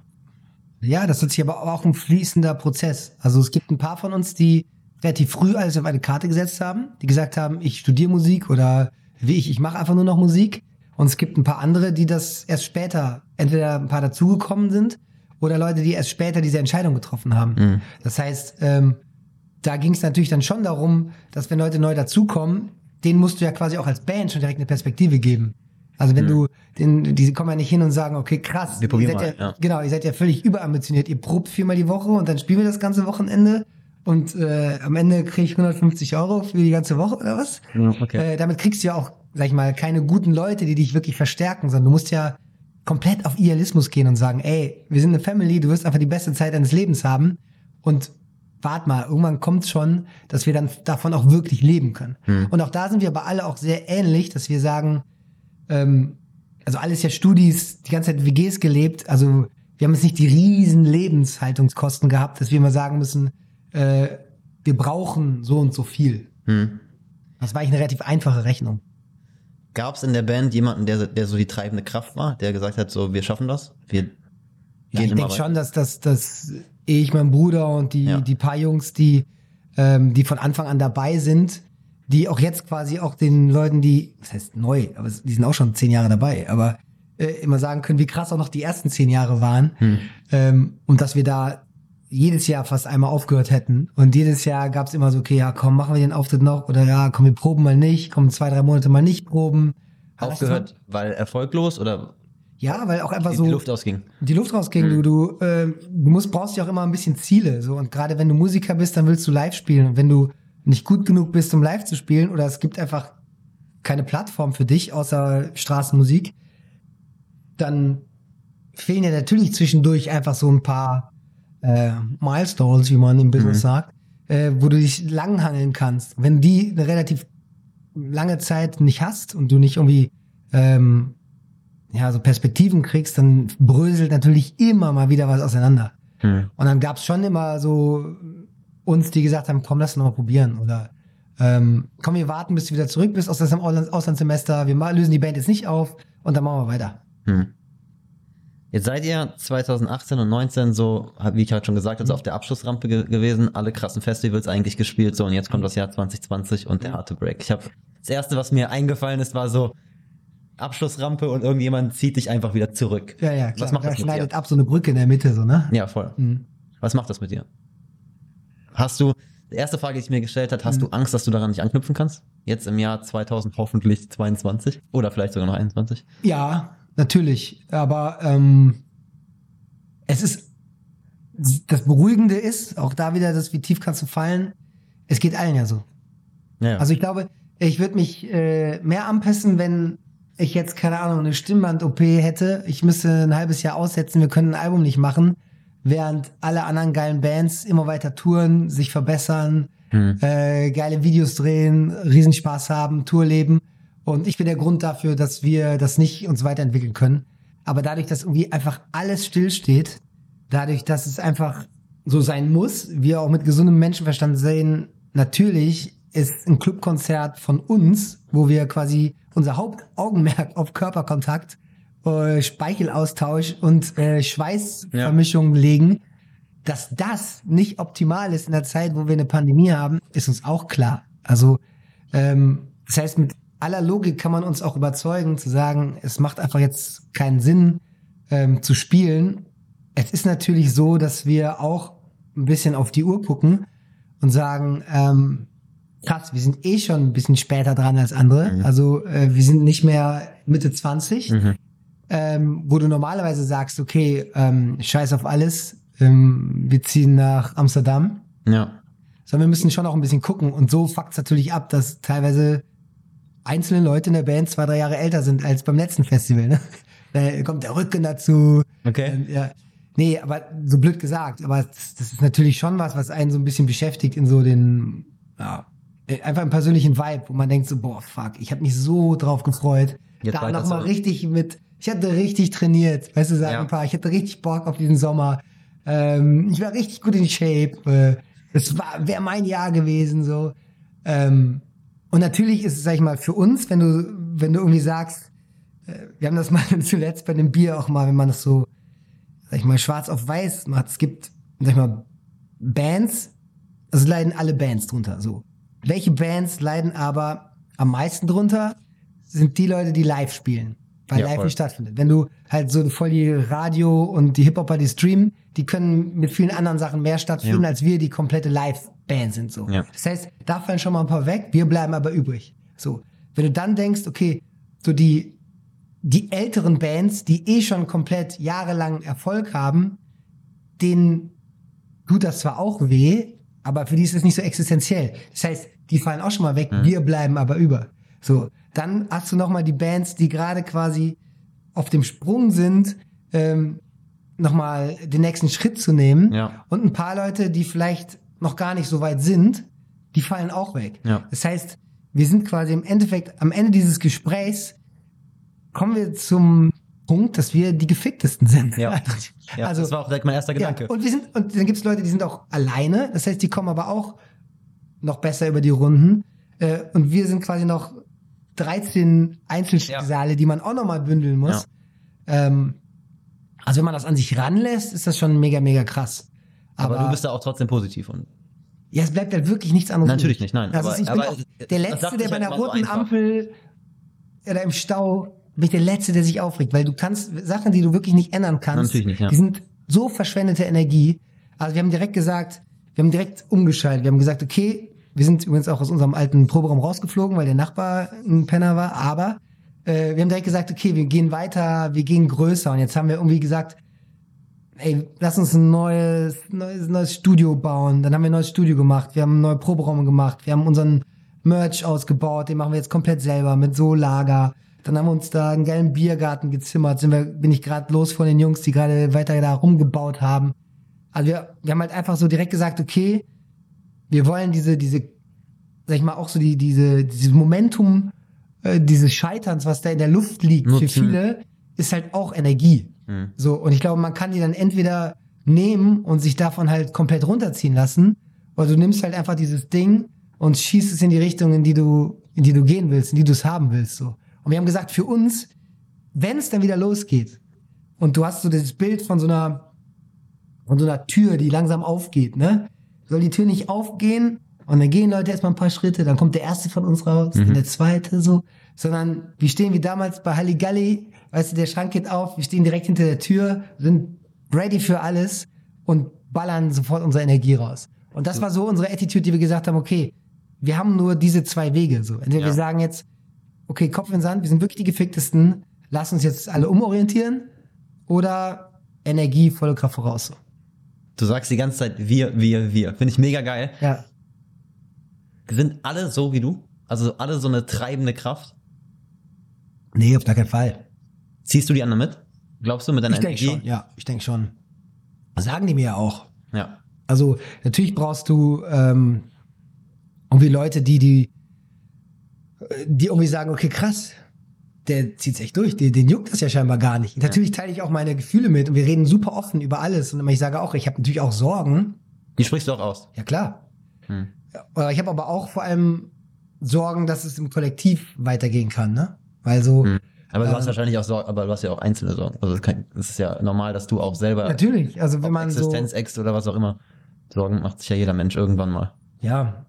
Ja, das ist sich aber auch ein fließender Prozess. Also es gibt ein paar von uns, die relativ früh alles auf eine Karte gesetzt haben, die gesagt haben, ich studiere Musik oder wie ich, ich mache einfach nur noch Musik. Und es gibt ein paar andere, die das erst später, entweder ein paar dazugekommen sind oder Leute, die erst später diese Entscheidung getroffen haben. Mhm. Das heißt, ähm, da ging es natürlich dann schon darum, dass wenn Leute neu dazukommen, denen musst du ja quasi auch als Band schon direkt eine Perspektive geben. Also wenn mhm. du, den, die kommen ja nicht hin und sagen, okay, krass, wir probieren ihr seid ja, ja, genau, ihr seid ja völlig überambitioniert. Ihr probt viermal die Woche und dann spielen wir das ganze Wochenende und äh, am Ende kriege ich 150 Euro für die ganze Woche oder was? Okay. Äh, damit kriegst du ja auch, sag ich mal, keine guten Leute, die dich wirklich verstärken, sondern du musst ja komplett auf Idealismus gehen und sagen, ey, wir sind eine Family, du wirst einfach die beste Zeit deines Lebens haben und wart mal, irgendwann kommt schon, dass wir dann davon auch wirklich leben können. Hm. Und auch da sind wir aber alle auch sehr ähnlich, dass wir sagen, ähm, also alles ja Studis, die ganze Zeit WGs gelebt. Also wir haben jetzt nicht die riesen Lebenshaltungskosten gehabt, dass wir mal sagen müssen, äh, wir brauchen so und so viel. Hm. Das war eigentlich eine relativ einfache Rechnung. Gab es in der Band jemanden, der, der so die treibende Kraft war, der gesagt hat, so wir schaffen das? Wir gehen ja, ich denke schon, dass, dass, dass ich, mein Bruder und die, ja. die paar Jungs, die, ähm, die von Anfang an dabei sind, die auch jetzt quasi auch den Leuten, die, was heißt neu, aber die sind auch schon zehn Jahre dabei, aber äh, immer sagen können, wie krass auch noch die ersten zehn Jahre waren hm. ähm, und dass wir da jedes Jahr fast einmal aufgehört hätten und jedes Jahr gab es immer so, okay, ja komm, machen wir den Auftritt noch oder ja, komm, wir proben mal nicht, kommen zwei, drei Monate mal nicht proben. Aufgehört, weil erfolglos oder ja, weil auch einfach so die Luft ausging. Die Luft rausging. Mhm. Du, du, äh, du musst, brauchst ja auch immer ein bisschen Ziele. So und gerade wenn du Musiker bist, dann willst du live spielen. Und wenn du nicht gut genug bist, um live zu spielen, oder es gibt einfach keine Plattform für dich außer Straßenmusik, dann fehlen ja natürlich zwischendurch einfach so ein paar äh, Milestones, wie man im Business mhm. sagt, äh, wo du dich langhangeln kannst. Wenn die eine relativ lange Zeit nicht hast und du nicht irgendwie ähm, ja so Perspektiven kriegst, dann bröselt natürlich immer mal wieder was auseinander. Mhm. Und dann gab's schon immer so uns, die gesagt haben, komm, lass noch mal probieren oder ähm, komm, wir warten, bis du wieder zurück bist aus dem Auslandssemester, wir lösen die Band jetzt nicht auf und dann machen wir weiter. Hm. Jetzt seid ihr 2018 und 19 so, wie ich halt schon gesagt habe, so auf der Abschlussrampe ge gewesen, alle krassen Festivals eigentlich gespielt, so und jetzt kommt das Jahr 2020 und der harte Break. Ich habe das erste, was mir eingefallen ist, war so Abschlussrampe und irgendjemand zieht dich einfach wieder zurück. Ja, ja, klar. Was macht das mit schneidet dir? ab so eine Brücke in der Mitte, so, ne? Ja, voll. Mhm. Was macht das mit dir? Hast du, die erste Frage, die ich mir gestellt habe, hast mhm. du Angst, dass du daran nicht anknüpfen kannst? Jetzt im Jahr 2000 hoffentlich 22 oder vielleicht sogar noch 21? Ja, natürlich. Aber ähm, es ist, das Beruhigende ist, auch da wieder das, wie tief kannst du fallen, es geht allen ja so. Ja. Also ich glaube, ich würde mich äh, mehr anpassen, wenn ich jetzt, keine Ahnung, eine Stimmband-OP hätte. Ich müsste ein halbes Jahr aussetzen, wir können ein Album nicht machen während alle anderen geilen Bands immer weiter touren, sich verbessern, hm. äh, geile Videos drehen, Riesenspaß haben, Tourleben. Und ich bin der Grund dafür, dass wir das nicht uns weiterentwickeln können. Aber dadurch, dass irgendwie einfach alles stillsteht, dadurch, dass es einfach so sein muss, wir auch mit gesundem Menschenverstand sehen, natürlich ist ein Clubkonzert von uns, wo wir quasi unser Hauptaugenmerk auf Körperkontakt, äh, Speichelaustausch und äh, Schweißvermischung ja. legen, dass das nicht optimal ist in der Zeit, wo wir eine Pandemie haben, ist uns auch klar. Also ähm, das heißt, mit aller Logik kann man uns auch überzeugen, zu sagen, es macht einfach jetzt keinen Sinn ähm, zu spielen. Es ist natürlich so, dass wir auch ein bisschen auf die Uhr gucken und sagen, ähm, krass, wir sind eh schon ein bisschen später dran als andere. Mhm. Also äh, wir sind nicht mehr Mitte 20, mhm. Ähm, wo du normalerweise sagst, okay, ähm, scheiß auf alles, ähm, wir ziehen nach Amsterdam. Ja. Sondern wir müssen schon auch ein bisschen gucken. Und so fuckt es natürlich ab, dass teilweise einzelne Leute in der Band zwei, drei Jahre älter sind als beim letzten Festival. Ne? Da kommt der Rücken dazu. Okay. Und, ja. Nee, aber so blöd gesagt, aber das, das ist natürlich schon was, was einen so ein bisschen beschäftigt in so den, ja, einfach im persönlichen Vibe, wo man denkt so, boah, fuck, ich habe mich so drauf gefreut. Jetzt da nochmal richtig mit, ich hatte richtig trainiert, weißt du, sagen ja. ein paar, ich hatte richtig Bock auf diesen Sommer. Ähm, ich war richtig gut in Shape. Das äh, war, wäre mein Jahr gewesen, so. Ähm, und natürlich ist es, sag ich mal, für uns, wenn du, wenn du irgendwie sagst, äh, wir haben das mal zuletzt bei dem Bier auch mal, wenn man das so, sag ich mal, schwarz auf weiß macht. Es gibt, sag ich mal, Bands, also leiden alle Bands drunter, so. Welche Bands leiden aber am meisten drunter? Sind die Leute, die live spielen weil ja, live voll. nicht stattfindet. Wenn du halt so voll die Radio und die Hip-Hopper, die streamen, die können mit vielen anderen Sachen mehr stattfinden, ja. als wir, die komplette Live-Band sind, so. Ja. Das heißt, da fallen schon mal ein paar weg, wir bleiben aber übrig. So. Wenn du dann denkst, okay, so die, die älteren Bands, die eh schon komplett jahrelang Erfolg haben, denen tut das zwar auch weh, aber für die ist es nicht so existenziell. Das heißt, die fallen auch schon mal weg, mhm. wir bleiben aber über. So. Dann hast du nochmal die Bands, die gerade quasi auf dem Sprung sind, ähm, nochmal den nächsten Schritt zu nehmen. Ja. Und ein paar Leute, die vielleicht noch gar nicht so weit sind, die fallen auch weg. Ja. Das heißt, wir sind quasi im Endeffekt, am Ende dieses Gesprächs kommen wir zum Punkt, dass wir die geficktesten sind. Ja, ja also, das war auch direkt mein erster Gedanke. Ja, und wir sind, und dann gibt es Leute, die sind auch alleine. Das heißt, die kommen aber auch noch besser über die Runden. Äh, und wir sind quasi noch 13 Einzelschicksale, ja. die man auch nochmal bündeln muss. Ja. Ähm, also wenn man das an sich ranlässt, ist das schon mega, mega krass. Aber, aber du bist da auch trotzdem positiv und ja, es bleibt halt wirklich nichts anderes. Natürlich nicht, nein. Also aber, ich bin aber, auch der Letzte, der bei einer roten so Ampel oder im Stau, bin ich der Letzte, der sich aufregt, weil du kannst Sachen, die du wirklich nicht ändern kannst, Natürlich nicht, ja. die sind so verschwendete Energie. Also wir haben direkt gesagt, wir haben direkt umgeschaltet. Wir haben gesagt, okay, wir sind übrigens auch aus unserem alten Proberaum rausgeflogen, weil der Nachbar ein Penner war. Aber äh, wir haben direkt gesagt, okay, wir gehen weiter, wir gehen größer. Und jetzt haben wir irgendwie gesagt, ey, lass uns ein neues, neues, neues Studio bauen. Dann haben wir ein neues Studio gemacht. Wir haben neue Proberäume gemacht. Wir haben unseren Merch ausgebaut. Den machen wir jetzt komplett selber mit Solager. Dann haben wir uns da einen geilen Biergarten gezimmert. Sind wir, bin ich gerade los von den Jungs, die gerade weiter da rumgebaut haben. Also wir, wir haben halt einfach so direkt gesagt, okay, wir wollen diese, diese, sag ich mal, auch so die, diese, dieses Momentum äh, dieses Scheiterns, was da in der Luft liegt, Nutzen. für viele, ist halt auch Energie. Mhm. So, und ich glaube, man kann die dann entweder nehmen und sich davon halt komplett runterziehen lassen, oder du nimmst halt einfach dieses Ding und schießt es in die Richtung, in die du, in die du gehen willst, in die du es haben willst. So. Und wir haben gesagt, für uns, wenn es dann wieder losgeht, und du hast so das Bild von so einer, von so einer Tür, die langsam aufgeht, ne? Soll die Tür nicht aufgehen und dann gehen Leute erstmal ein paar Schritte, dann kommt der erste von uns raus, mhm. dann der zweite so, sondern wir stehen wie damals bei Halligalli, weißt du, der Schrank geht auf, wir stehen direkt hinter der Tür, sind ready für alles und ballern sofort unsere Energie raus. Und das war so unsere Attitude, die wir gesagt haben, okay, wir haben nur diese zwei Wege, so. Entweder ja. wir sagen jetzt, okay, Kopf in Sand, wir sind wirklich die geficktesten, lass uns jetzt alle umorientieren oder Energie, volle Kraft voraus. So. Du sagst die ganze Zeit wir, wir, wir. Finde ich mega geil. Ja. Sind alle so wie du? Also alle so eine treibende Kraft? Nee, auf gar keinen Fall. Ziehst du die anderen mit? Glaubst du mit deiner ich Energie? Schon, ja, ich denke schon. Sagen die mir ja auch. Ja. Also natürlich brauchst du ähm, irgendwie Leute, die die die irgendwie sagen, okay, krass, der zieht's echt durch. Den, den juckt das ja scheinbar gar nicht. Natürlich teile ich auch meine Gefühle mit und wir reden super offen über alles. Und ich sage auch, ich habe natürlich auch Sorgen. Die sprichst du auch aus. Ja, klar. Hm. Ich habe aber auch vor allem Sorgen, dass es im Kollektiv weitergehen kann, ne? Weil so, Hm. Aber du hast Ähm, wahrscheinlich auch Sorgen, aber du hast ja auch einzelne Sorgen. Also es es ist ja normal, dass du auch selber natürlich, also wenn man so, Existenzängste oder was auch immer Sorgen macht sich ja jeder Mensch irgendwann mal. ja,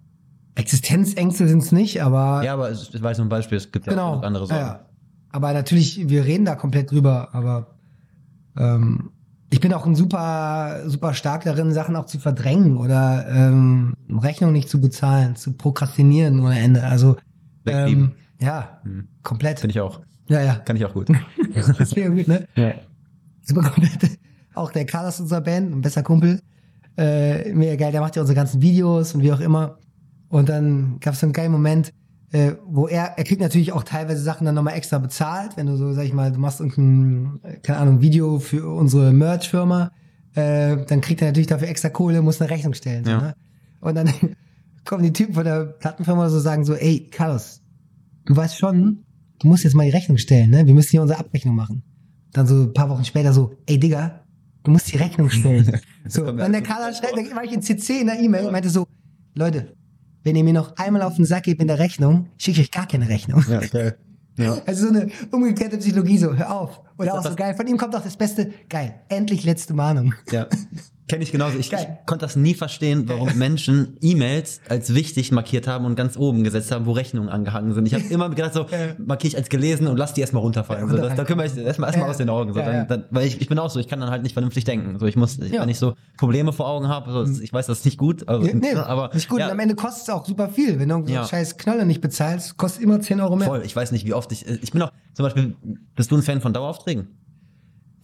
Existenzängste sind's nicht, aber Ja, aber es, ich weiß nur ein Beispiel, es gibt ja auch genau, noch andere Sorgen. Ja. Aber natürlich, wir reden da komplett drüber, aber ähm, ich bin auch ein super, super stark darin, Sachen auch zu verdrängen oder ähm, Rechnung nicht zu bezahlen, zu prokrastinieren ohne Ende. Also ähm, ja, Hm. komplett. Finde ich auch. Ja, ja. Kann ich auch gut. Das wäre gut, ne? ja. Super komplett. Auch der Karl aus unserer Band, ein besser Kumpel. Äh, mega geil, der macht ja unsere ganzen Videos und wie auch immer. Und dann gab es so einen geilen Moment, äh, wo er, er kriegt natürlich auch teilweise Sachen dann nochmal extra bezahlt, wenn du so, sag ich mal, du machst irgendein, äh, keine Ahnung, Video für unsere Merch-Firma, äh, dann kriegt er natürlich dafür extra Kohle, muss eine Rechnung stellen. So, Ja. ne? Und dann kommen die Typen von der Plattenfirma so sagen so, ey, Carlos, du weißt schon, du musst jetzt mal die Rechnung stellen, ne? Wir müssen hier unsere Abrechnung machen. Dann so ein paar Wochen später so, ey Digga, du musst die Rechnung stellen. so, dann der Carla schreibt, dann war ich in CC in der E-Mail und meinte so, Leute, wenn ihr mir noch einmal auf den Sack gebt in der Rechnung, schicke ich gar keine Rechnung. Ja, okay. Ja. Also so eine umgekehrte Psychologie, so, hör auf. Oder auch so geil, von ihm kommt auch das Beste, geil, endlich letzte Mahnung. Ja. Kenne ich genauso. Ich, ich konnte das nie verstehen, warum Menschen E-Mails als wichtig markiert haben und ganz oben gesetzt haben, wo Rechnungen angehangen sind. Ich habe immer gedacht, so markiere ich als gelesen und lass die erstmal runterfallen. So, das, da kümmere ich erstmal erstmal aus den Augen. So, dann. Dann, weil ich, ich bin auch so, ich kann dann halt nicht vernünftig denken. So, ich muss, Ja. wenn ich so Probleme vor Augen habe, so, ich weiß, das ist nicht gut. Also, Nee, nee, aber nicht gut. Und am Ende kostet es auch super viel. Wenn du so Ja. einen scheiß Knolle nicht bezahlst, kostet immer 10 Euro mehr. voll. Ich weiß nicht, wie oft ich. Ich bin auch, zum Beispiel, bist du ein Fan von Daueraufträgen?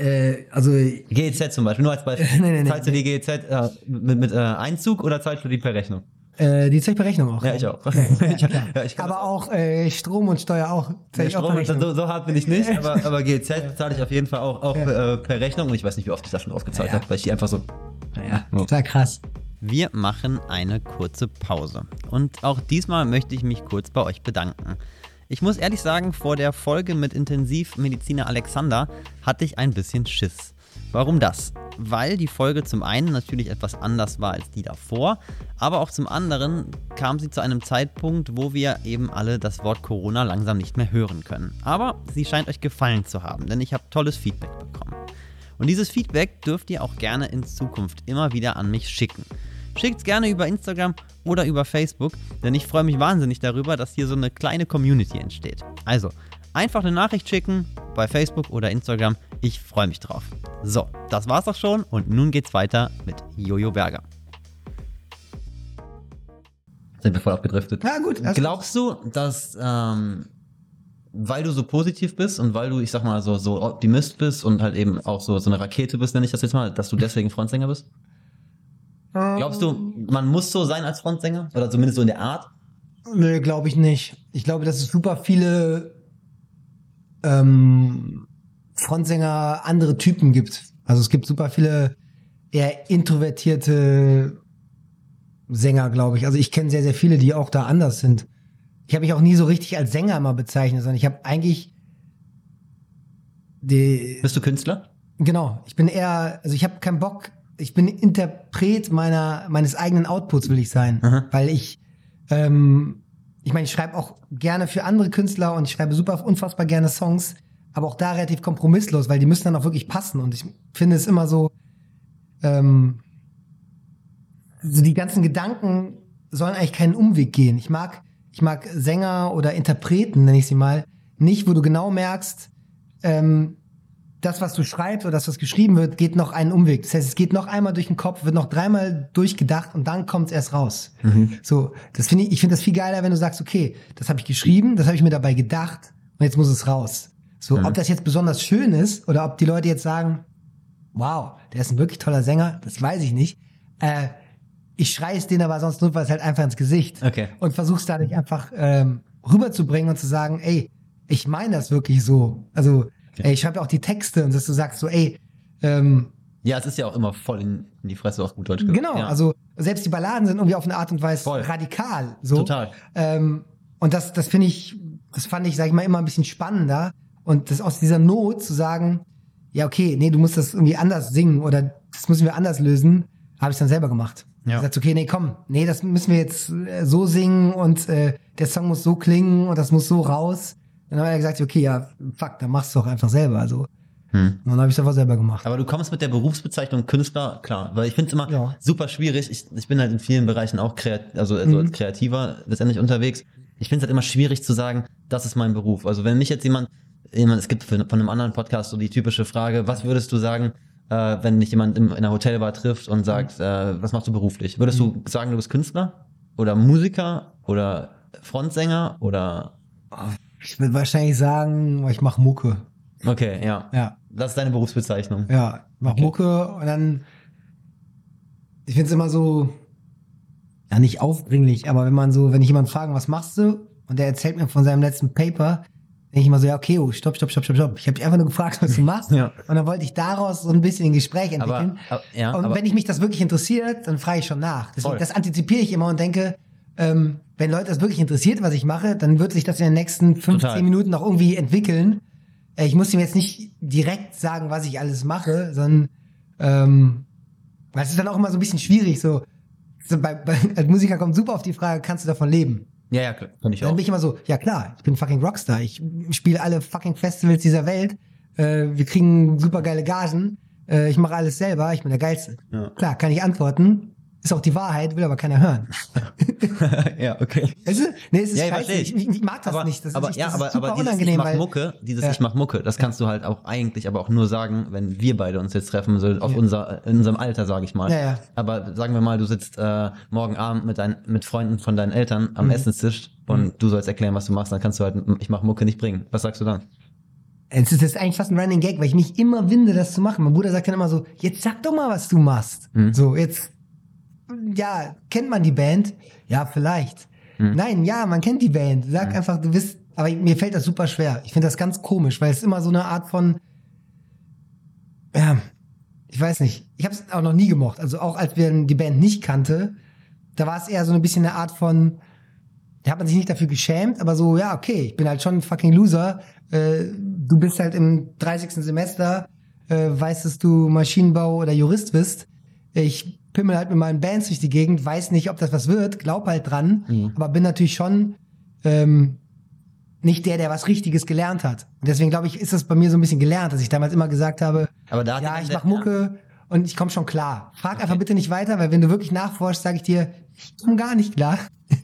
Äh, also, GEZ zum Beispiel, nur als Beispiel. Nee, nee, nee. zahlst du die GEZ äh, mit, mit äh, Einzug oder zahlst du die per Rechnung? äh, die Zeugberechnung auch. Ja, ich auch. Ja. Ja, ich Aber auch äh, Strom und Steuer auch. Ja, ich auch Strom, Rechnung. so, so hart bin ich nicht, aber, aber GEZ zahle ich auf jeden Fall auch, auch Ja. äh, per Rechnung und ich weiß nicht, wie oft ich das schon draufgezahlt Ja. habe, weil ich die einfach so. Ja, total krass. Wir machen eine kurze Pause und auch diesmal möchte ich mich kurz bei euch bedanken. Ich muss ehrlich sagen, vor der Folge mit Intensivmediziner Alexander hatte ich ein bisschen Schiss. Warum das? Weil die Folge zum einen natürlich etwas anders war als die davor, aber auch zum anderen kam sie zu einem Zeitpunkt, wo wir eben alle das Wort Corona langsam nicht mehr hören können. Aber sie scheint euch gefallen zu haben, denn ich habe tolles Feedback bekommen. Und dieses Feedback dürft ihr auch gerne in Zukunft immer wieder an mich schicken. Schickt's gerne über Instagram oder über Facebook, denn ich freue mich wahnsinnig darüber, dass hier so eine kleine Community entsteht. Also, einfach eine Nachricht schicken bei Facebook oder Instagram. Ich freue mich drauf. So, das war's auch schon und nun geht's weiter mit Jojo Berger. Sind wir voll abgedriftet. Ja, gut. Glaubst du, dass, ähm, weil du so positiv bist und weil du, ich sag mal, so, so Optimist bist und halt eben auch so, so eine Rakete bist, nenne ich das jetzt mal, dass du deswegen Frontsänger bist? Glaubst du, man muss so sein als Frontsänger? Oder zumindest so in der Art? Nee, glaube ich nicht. Ich glaube, dass es super viele ähm, Frontsänger andere Typen gibt. Also es gibt super viele eher introvertierte Sänger, glaube ich. Also ich kenne sehr, sehr viele, die auch da anders sind. Ich habe mich auch nie so richtig als Sänger immer bezeichnet, sondern ich habe eigentlich die, Bist du Künstler? Genau, ich bin eher, also ich habe keinen Bock, ich bin Interpret meiner meines eigenen Outputs will ich sein, Aha. weil ich ähm, ich meine, ich schreibe auch gerne für andere Künstler und ich schreibe super unfassbar gerne Songs, aber auch da relativ kompromisslos, weil die müssen dann auch wirklich passen und ich finde es immer so ähm, so die ganzen Gedanken sollen eigentlich keinen Umweg gehen. Ich mag ich mag Sänger oder Interpreten, nenne ich sie mal, nicht, wo du genau merkst, ähm, das, was du schreibst oder das, was geschrieben wird, geht noch einen Umweg. Das heißt, es geht noch einmal durch den Kopf, wird noch dreimal durchgedacht und dann kommt es erst raus. So, das finde ich, ich finde das viel geiler, wenn du sagst, okay, das habe ich geschrieben, das habe ich mir dabei gedacht und jetzt muss es raus. So, ob das jetzt besonders schön ist oder ob die Leute jetzt sagen, wow, der ist ein wirklich toller Sänger, das weiß ich nicht. Äh, ich schreie es denen aber sonst nur, weil es halt einfach ins Gesicht. Okay. Und versuch's dadurch einfach ähm, rüberzubringen und zu sagen, ey, ich meine das wirklich so. Also, ey, ich schreibe auch die Texte und dass du sagst so, ey, ähm, Ja, es ist ja auch immer voll in, in die Fresse auf gut Deutsch gesagt. genau, ja. also selbst die Balladen sind irgendwie auf eine Art und Weise Voll. radikal. So. Total. Ähm, und das, das finde ich, das fand ich, sag ich mal, immer ein bisschen spannender. Und das aus dieser Not zu sagen, ja, okay, nee, du musst das irgendwie anders singen oder das müssen wir anders lösen, habe ich dann selber gemacht. Ja. Ja. Sagt, okay, nee, komm, nee, das müssen wir jetzt äh, so singen und äh, der Song muss so klingen und das muss so raus. Dann haben wir gesagt, okay, ja, fuck, dann machst du doch einfach selber. Also, Hm. und dann habe ich es einfach selber gemacht. Aber du kommst mit der Berufsbezeichnung Künstler, klar, weil ich finde es immer Ja. super schwierig. Ich, ich bin halt in vielen Bereichen auch kreat also, also Mhm. als Kreativer letztendlich unterwegs. Ich finde es halt immer schwierig zu sagen, das ist mein Beruf. Also wenn mich jetzt jemand, jemand es gibt von einem anderen Podcast so die typische Frage, was würdest du sagen, äh, wenn dich jemand im, in einer Hotelbar trifft und sagt, äh, was machst du beruflich? Würdest du sagen, du bist Künstler oder Musiker oder Frontsänger oder Ich würde wahrscheinlich sagen, ich mache Mucke. okay, ja. Ja, Das ist deine Berufsbezeichnung. ja, ich mach Okay. Mucke und dann, ich finde es immer so, ja, nicht aufdringlich, aber wenn man so, wenn ich jemanden frage, was machst du? Und der erzählt mir von seinem letzten Paper, denke ich immer so, ja, okay, oh, stopp, stopp, stopp, stopp, stopp. Ich habe dich einfach nur gefragt, was du machst. Ja. Und dann wollte ich daraus so ein bisschen ein Gespräch Aber, entwickeln. aber ja, und aber, wenn ich mich das wirklich interessiert, dann frage ich schon nach. Deswegen, das antizipiere ich immer und denke, ähm, wenn Leute das wirklich interessiert, was ich mache, dann wird sich das in den nächsten 15 Total. Minuten noch irgendwie entwickeln. Äh, ich muss ihm jetzt nicht direkt sagen, was ich alles mache, sondern ähm, weil es ist dann auch immer so ein bisschen schwierig. So, so bei, bei, als Musiker kommt super auf die Frage, kannst du davon leben? ja, ja, klar, kann ich Dann auch. bin ich immer so, ja klar, ich bin fucking Rockstar. Ich spiele alle fucking Festivals dieser Welt. Äh, wir kriegen super geile Gagen. Äh, ich mache alles selber. Ich bin der Geilste. Ja. Klar, kann ich antworten. Ist auch die Wahrheit, will aber keiner hören. ja, okay. Weißt du? Nee, es ist Ja, scheiße. ich. Ich, ich, ich mag das aber, nicht. Das aber ist, ja, das aber, ist super aber dieses unangenehm, ich mach weil Mucke, dieses Ja. ich mach Mucke, das kannst du halt auch eigentlich, aber auch nur sagen, wenn wir beide uns jetzt treffen, so auf unser, in unserem Alter, sage ich mal. Aber sagen wir mal, du sitzt äh, morgen Abend mit, dein, mit Freunden von deinen Eltern am Mhm. Essenstisch und du sollst erklären, was du machst, dann kannst du halt, ich mach Mucke nicht bringen. Was sagst du dann? es ist jetzt eigentlich fast ein Running Gag, weil ich mich immer winde, das zu machen. Mein Bruder sagt dann immer so, jetzt sag doch mal, was du machst. Mhm. So, jetzt, ja, kennt man die Band? Ja, vielleicht. Mhm. Nein, ja, man kennt die Band. Sag einfach, du bist, aber mir fällt das super schwer. Ich finde das ganz komisch, weil es immer so eine Art von, ja, ich weiß nicht. Ich habe es auch noch nie gemocht. Also auch als wir die Band nicht kannte, da war es eher so ein bisschen eine Art von, da hat man sich nicht dafür geschämt, aber so, ja, okay, ich bin halt schon ein fucking Loser. Äh, du bist halt im 30. Semester, äh, weißt, dass du Maschinenbau oder Jurist bist. Ich pimmel halt mit meinen Bands durch die Gegend, weiß nicht, ob das was wird, glaub halt dran, Mhm. aber bin natürlich schon ähm, nicht der, der was Richtiges gelernt hat. Und deswegen glaube ich, ist das bei mir so ein bisschen gelernt, dass ich damals immer gesagt habe, Aber da hat ja, ich mach Mucke und ich komme schon klar. Frag einfach bitte nicht weiter, weil wenn du wirklich nachforschst, sage ich dir, ich komme gar nicht klar.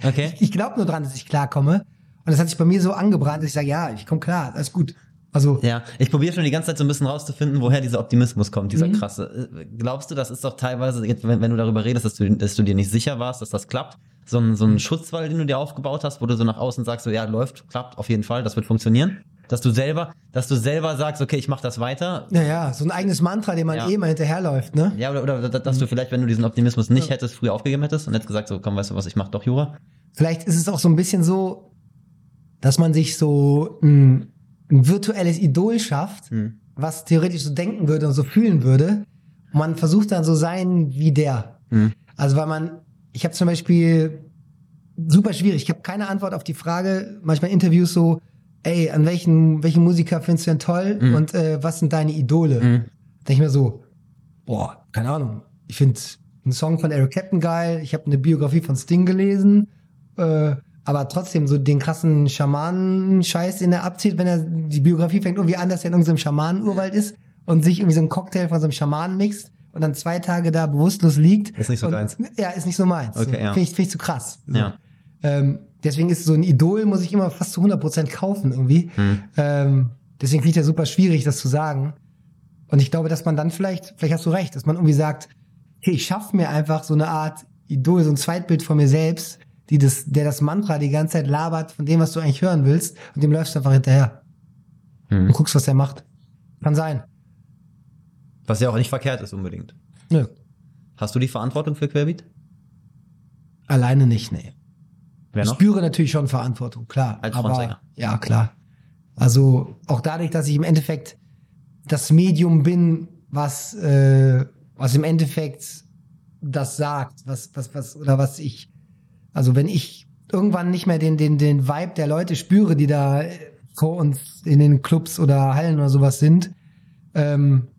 Okay. Ich glaube nur dran, dass ich klarkomme. Und das hat sich bei mir so angebrannt, dass ich sage, ja, ich komme klar, alles gut. Also, Ja, ich probiere schon die ganze Zeit so ein bisschen rauszufinden, woher dieser Optimismus kommt, dieser Mhm. krasse. Glaubst du, das ist doch teilweise, wenn, wenn du darüber redest, dass du, dass du dir nicht sicher warst, dass das klappt, so ein, so ein Schutzwall, den du dir aufgebaut hast, wo du so nach außen sagst, so ja, läuft, klappt, auf jeden Fall, das wird funktionieren? Dass du selber, dass du selber sagst, okay, ich mach das weiter. naja, so ein eigenes Mantra, dem man Ja. eh mal hinterherläuft, ne? Ja, oder, oder dass du vielleicht, wenn du diesen Optimismus nicht hättest, früher aufgegeben hättest und hättest gesagt, so komm, weißt du was, ich mach doch Jura. Vielleicht ist es auch so ein bisschen so, dass man sich so ein, ein virtuelles Idol schafft, Hm. was theoretisch so denken würde und so fühlen würde. Und man versucht dann so sein wie der. Hm. Also weil man, ich habe zum Beispiel super schwierig, ich habe keine Antwort auf die Frage, manchmal Interviews so, ey, an welchen, welchen Musiker findest du denn toll Mhm. und äh, was sind deine Idole? Mhm. Denke ich mir so, boah, keine Ahnung. Ich finde einen Song von Eric Clapton geil, ich habe eine Biografie von Sting gelesen, äh, aber trotzdem so den krassen Schamanen-Scheiß, den er abzieht, wenn er die Biografie fängt irgendwie an, dass er in irgendeinem Schamanenurwald ist und sich irgendwie so einen Cocktail von so einem Schamanen mixt und dann zwei Tage da bewusstlos liegt. Ist nicht so und, deins. Ja, ist nicht so meins. Okay, so, ja. Finde ich, find ich zu krass. So. Ja. Ähm, deswegen ist so ein Idol, muss ich immer fast zu 100% kaufen irgendwie. Hm. Ähm, deswegen finde ich das super schwierig, das zu sagen. Und ich glaube, dass man dann vielleicht, vielleicht hast du recht, dass man irgendwie sagt, hey, ich schaffe mir einfach so eine Art Idol, so ein Zweitbild von mir selbst, die das, der das Mantra die ganze Zeit labert von dem, was du eigentlich hören willst, und dem läufst du einfach hinterher Hm. und guckst, was er macht. Kann sein. Was ja auch nicht verkehrt ist unbedingt. Nö, Hast du die Verantwortung für Querbeat? alleine nicht, nee. Wer Ich noch? spüre natürlich schon Verantwortung, klar. Als aber, Frontsänger. Ja, klar. Also auch dadurch, dass ich im Endeffekt das Medium bin, was, äh, was im Endeffekt das sagt, was, was, was, oder was ich, also wenn ich irgendwann nicht mehr den, den, den Vibe der Leute spüre, die da äh, vor uns in den Clubs oder Hallen oder sowas sind, ähm,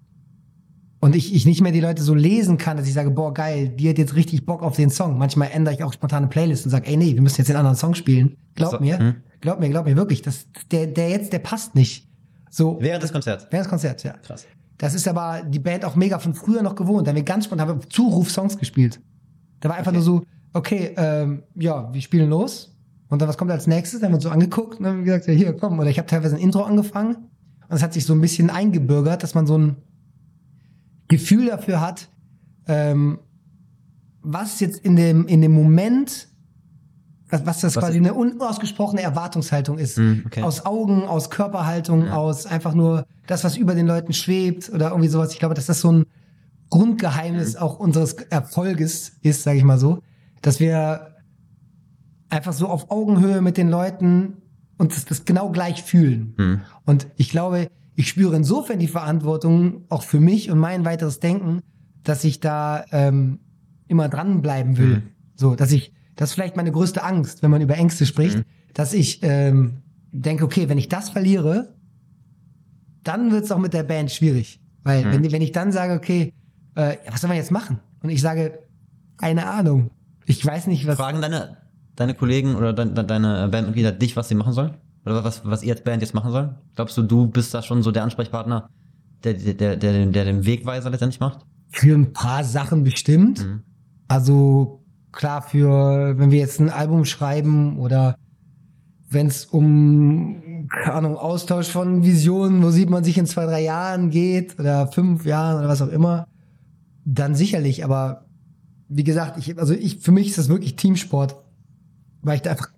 und ich, ich nicht mehr die Leute so lesen kann, dass ich sage, boah, geil, die hat jetzt richtig Bock auf den Song. Manchmal ändere ich auch spontane Playlist und sage, ey, nee, wir müssen jetzt den anderen Song spielen. Glaub So, mir, hm. glaub mir, glaub mir wirklich, das, der, der jetzt, der passt nicht. So, Während des Konzerts. während des Konzerts, ja. Krass. Das ist aber die Band auch mega von früher noch gewohnt. Da haben wir ganz spontan haben wir Zuruf-Songs gespielt. Da war einfach nur so, okay, ähm, ja, wir spielen los. Und dann, was kommt als nächstes? Dann haben wir uns so angeguckt und dann haben wir gesagt, ja, hier, komm. Oder ich habe teilweise ein Intro angefangen. Und es hat sich so ein bisschen eingebürgert, dass man so ein Gefühl dafür hat, ähm, was jetzt in dem, in dem Moment, was, was das Was quasi eine unausgesprochene Erwartungshaltung ist. Hm, okay. Aus Augen, aus Körperhaltung, aus einfach nur das, was über den Leuten schwebt oder irgendwie sowas. Ich glaube, dass das so ein Grundgeheimnis auch unseres Erfolges ist, sage ich mal so, dass wir einfach so auf Augenhöhe mit den Leuten und das, das genau gleich fühlen. Hm. Und ich glaube, ich spüre insofern die Verantwortung auch für mich und mein weiteres Denken, dass ich da ähm, immer dranbleiben will. Mhm. So, dass ich, das ist vielleicht meine größte Angst, wenn man über Ängste spricht, Mhm. dass ich ähm, denke, okay, wenn ich das verliere, dann wird es auch mit der Band schwierig. Weil Mhm. wenn, wenn ich dann sage, okay, äh, was soll man jetzt machen? Und ich sage, keine Ahnung. Ich weiß nicht, was. Fragen deine, deine Kollegen oder de, de, deine Bandmitglieder dich, was sie machen sollen? Oder was, was ihr als Band jetzt machen sollen? Glaubst du, du bist da schon so der Ansprechpartner, der, der, der, der, der den Wegweiser letztendlich macht? Für ein paar Sachen bestimmt. Mhm. Also klar, für wenn wir jetzt ein Album schreiben oder wenn es um, keine Ahnung, Austausch von Visionen, wo sieht man sich in zwei, drei Jahren geht oder fünf Jahren oder was auch immer, dann sicherlich. Aber wie gesagt, ich, also ich, für mich ist das wirklich Teamsport, weil ich da einfach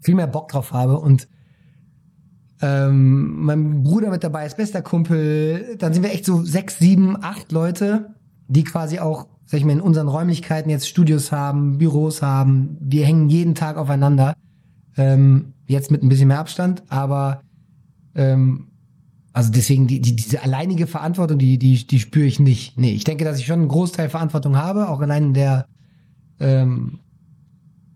viel mehr Bock drauf habe und ähm, mein Bruder mit dabei ist bester Kumpel. Dann sind wir echt so sechs, sieben, acht Leute, die quasi auch, sag ich mal, in unseren Räumlichkeiten jetzt Studios haben, Büros haben. Wir hängen jeden Tag aufeinander. Ähm, jetzt mit ein bisschen mehr Abstand, aber ähm, also deswegen die, die, diese alleinige Verantwortung, die, die, die spüre ich nicht. Nee, ich denke, dass ich schon einen Großteil Verantwortung habe, auch allein in der, ähm,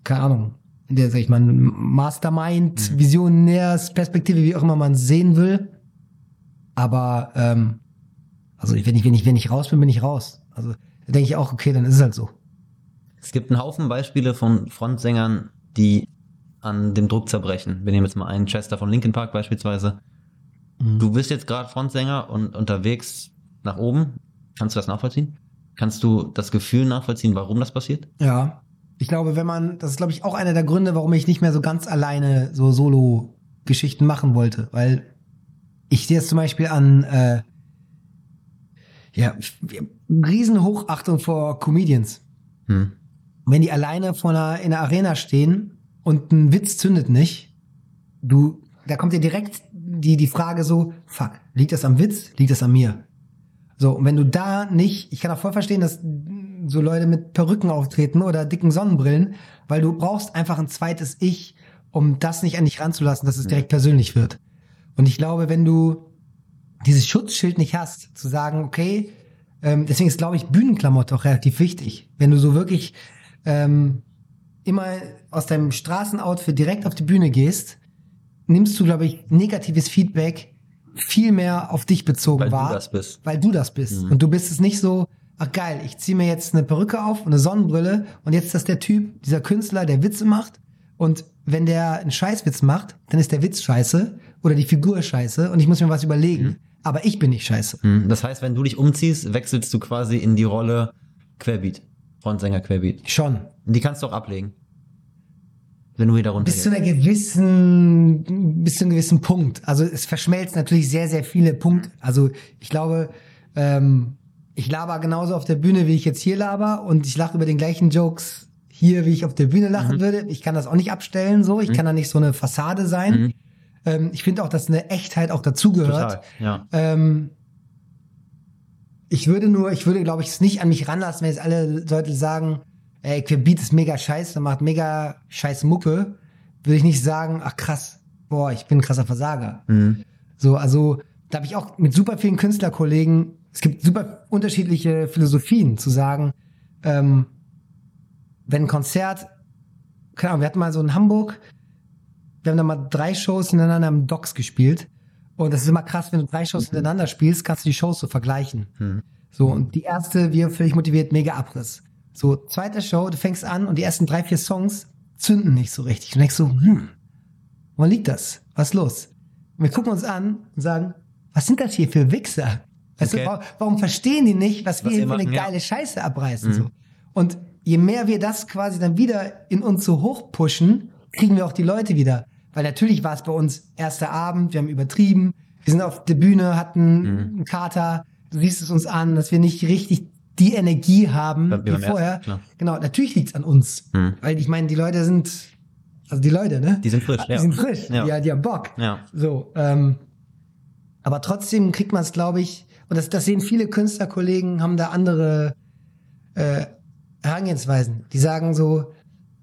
keine Ahnung, in der, sag ich mal, Mastermind, Visionärsperspektive, wie auch immer man sehen will. Aber ähm, also wenn ich, wenn ich, wenn ich raus bin, bin ich raus. Also da denke ich auch, okay, dann ist es halt so. Es gibt einen Haufen Beispiele von Frontsängern, die an dem Druck zerbrechen. Wir nehmen jetzt mal einen Chester von Linkin Park beispielsweise. Du bist jetzt gerade Frontsänger und unterwegs nach oben. Kannst du das nachvollziehen? Kannst du das Gefühl nachvollziehen, warum das passiert? Ja. Ich glaube, wenn man, das ist, glaube ich, auch einer der Gründe, warum ich nicht mehr so ganz alleine so Solo-Geschichten machen wollte. Weil ich sehe es zum Beispiel an, äh, ja, riesen Hochachtung vor Comedians. Hm. Wenn die alleine vor einer, in einer Arena stehen und ein Witz zündet nicht, du, da kommt dir direkt die, die Frage so, fuck, liegt das am Witz, liegt das an mir? So, und wenn du da nicht, ich kann auch voll verstehen, dass so Leute mit Perücken auftreten oder dicken Sonnenbrillen, weil du brauchst einfach ein zweites Ich, um das nicht an dich ranzulassen, dass es direkt persönlich wird. Und ich glaube, wenn du dieses Schutzschild nicht hast, zu sagen, okay, ähm, deswegen ist, glaube ich, Bühnenklamotte auch relativ wichtig. Wenn du so wirklich ähm, immer aus deinem Straßenoutfit direkt auf die Bühne gehst, nimmst du, glaube ich, negatives Feedback viel mehr auf dich bezogen Weil du wahr. das bist. Weil du das bist. Und du bist es nicht so, ach geil, ich ziehe mir jetzt eine Perücke auf und eine Sonnenbrille und jetzt ist das der Typ, dieser Künstler, der Witze macht. Und wenn der einen Scheißwitz macht, dann ist der Witz scheiße oder die Figur scheiße und ich muss mir was überlegen. Aber ich bin nicht scheiße. Hm. Das heißt, wenn du dich umziehst, wechselst du quasi in die Rolle Querbeat. Frontsänger Querbeat. Schon. Die kannst du auch ablegen. Wenn du hier darunter Bis zu einer gewissen, bis zu einem gewissen Punkt. Also es verschmelzt natürlich sehr, sehr viele Punkte. Also ich glaube, ähm, ich laber genauso auf der Bühne, wie ich jetzt hier laber und ich lache über den gleichen Jokes hier, wie ich auf der Bühne lachen würde. Ich kann das auch nicht abstellen so. Ich kann da nicht so eine Fassade sein. Ähm, ich finde auch, dass eine Echtheit auch dazugehört. Ja. Ähm, ich würde nur, ich würde, glaube ich, es nicht an mich ranlassen, wenn jetzt alle Leute sagen, ey, Querbeat ist mega scheiße, macht mega scheiße Mucke, würde ich nicht sagen, ach krass, boah, ich bin ein krasser Versager. Mhm. So, also da habe ich auch mit super vielen Künstlerkollegen, es gibt super unterschiedliche Philosophien zu sagen, ähm, wenn ein Konzert, keine Ahnung, wir hatten mal so in Hamburg, wir haben da mal drei Shows hintereinander im Docks gespielt. Und das ist immer krass, wenn du drei Shows hintereinander spielst, kannst du die Shows so vergleichen. So, und die erste, wir völlig motiviert, mega Abriss. So, zweite Show, du fängst an und die ersten drei, vier Songs zünden nicht so richtig. Und denkst so, hm, wo liegt das? Was ist los? Und wir gucken uns an und sagen, was sind das hier für Wichser? Weißt Okay. du, warum, verstehen die nicht, was, Was wir hier für eine ja. geile Scheiße abreißen? So. Und je mehr wir das quasi dann wieder in uns so hochpushen, kriegen wir auch die Leute wieder. Weil natürlich war es bei uns erster Abend, wir haben übertrieben, wir sind auf der Bühne, hatten Mhm. einen Kater, du siehst es uns an, dass wir nicht richtig die Energie haben Wie vorher. ersten. Genau, natürlich liegt's an uns. Mhm. Weil ich meine, die Leute sind, also die Leute, ne? Die sind frisch, Die ja. sind frisch, Ja. ja. die, die haben Bock. Ja. So, ähm, aber trotzdem kriegt man es, glaube ich, und das, das sehen viele Künstlerkollegen, haben da andere äh, Herangehensweisen. Die sagen so,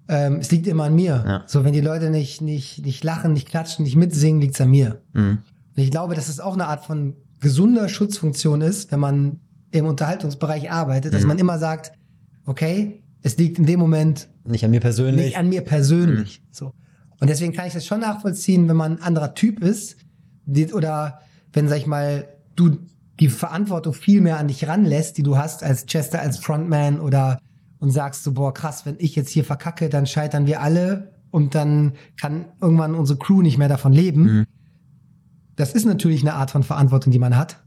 ähm, es liegt immer an mir. Ja. So, wenn die Leute nicht, nicht, nicht lachen, nicht klatschen, nicht mitsingen, liegt's an mir. Mhm. Und ich glaube, dass es auch eine Art von gesunder Schutzfunktion ist, wenn man im Unterhaltungsbereich arbeitet, dass Mhm. man immer sagt, okay, es liegt in dem Moment Nicht an mir persönlich. nicht an mir persönlich. Mhm. So. Und deswegen kann ich das schon nachvollziehen, wenn man ein anderer Typ ist, die, oder wenn, sag ich mal, du die Verantwortung viel mehr an dich ranlässt, die du hast als Chester, als Frontman oder und sagst so, boah, krass, wenn ich jetzt hier verkacke, dann scheitern wir alle und dann kann irgendwann unsere Crew nicht mehr davon leben. Mhm. Das ist natürlich eine Art von Verantwortung, die man hat.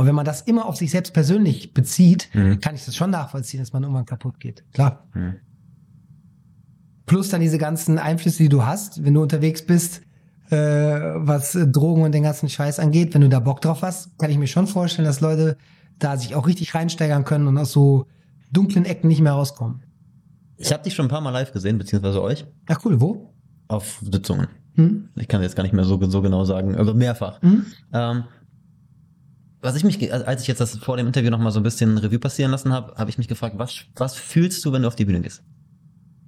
Und wenn man das immer auf sich selbst persönlich bezieht, Mhm. kann ich das schon nachvollziehen, dass man irgendwann kaputt geht. Klar. Mhm. Plus dann diese ganzen Einflüsse, die du hast, wenn du unterwegs bist, äh, was Drogen und den ganzen Scheiß angeht. Wenn du da Bock drauf hast, kann ich mir schon vorstellen, dass Leute da sich auch richtig reinsteigern können und aus so dunklen Ecken nicht mehr rauskommen. Ich habe dich schon ein paar Mal live gesehen, beziehungsweise euch, Ach cool, wo? auf Sitzungen. Hm? Ich kann jetzt gar nicht mehr so, so genau sagen, aber mehrfach. Hm? Ähm, was ich mich, als ich jetzt das vor dem Interview noch mal so ein bisschen Revue passieren lassen habe, habe ich mich gefragt, was, was fühlst du, wenn du auf die Bühne gehst?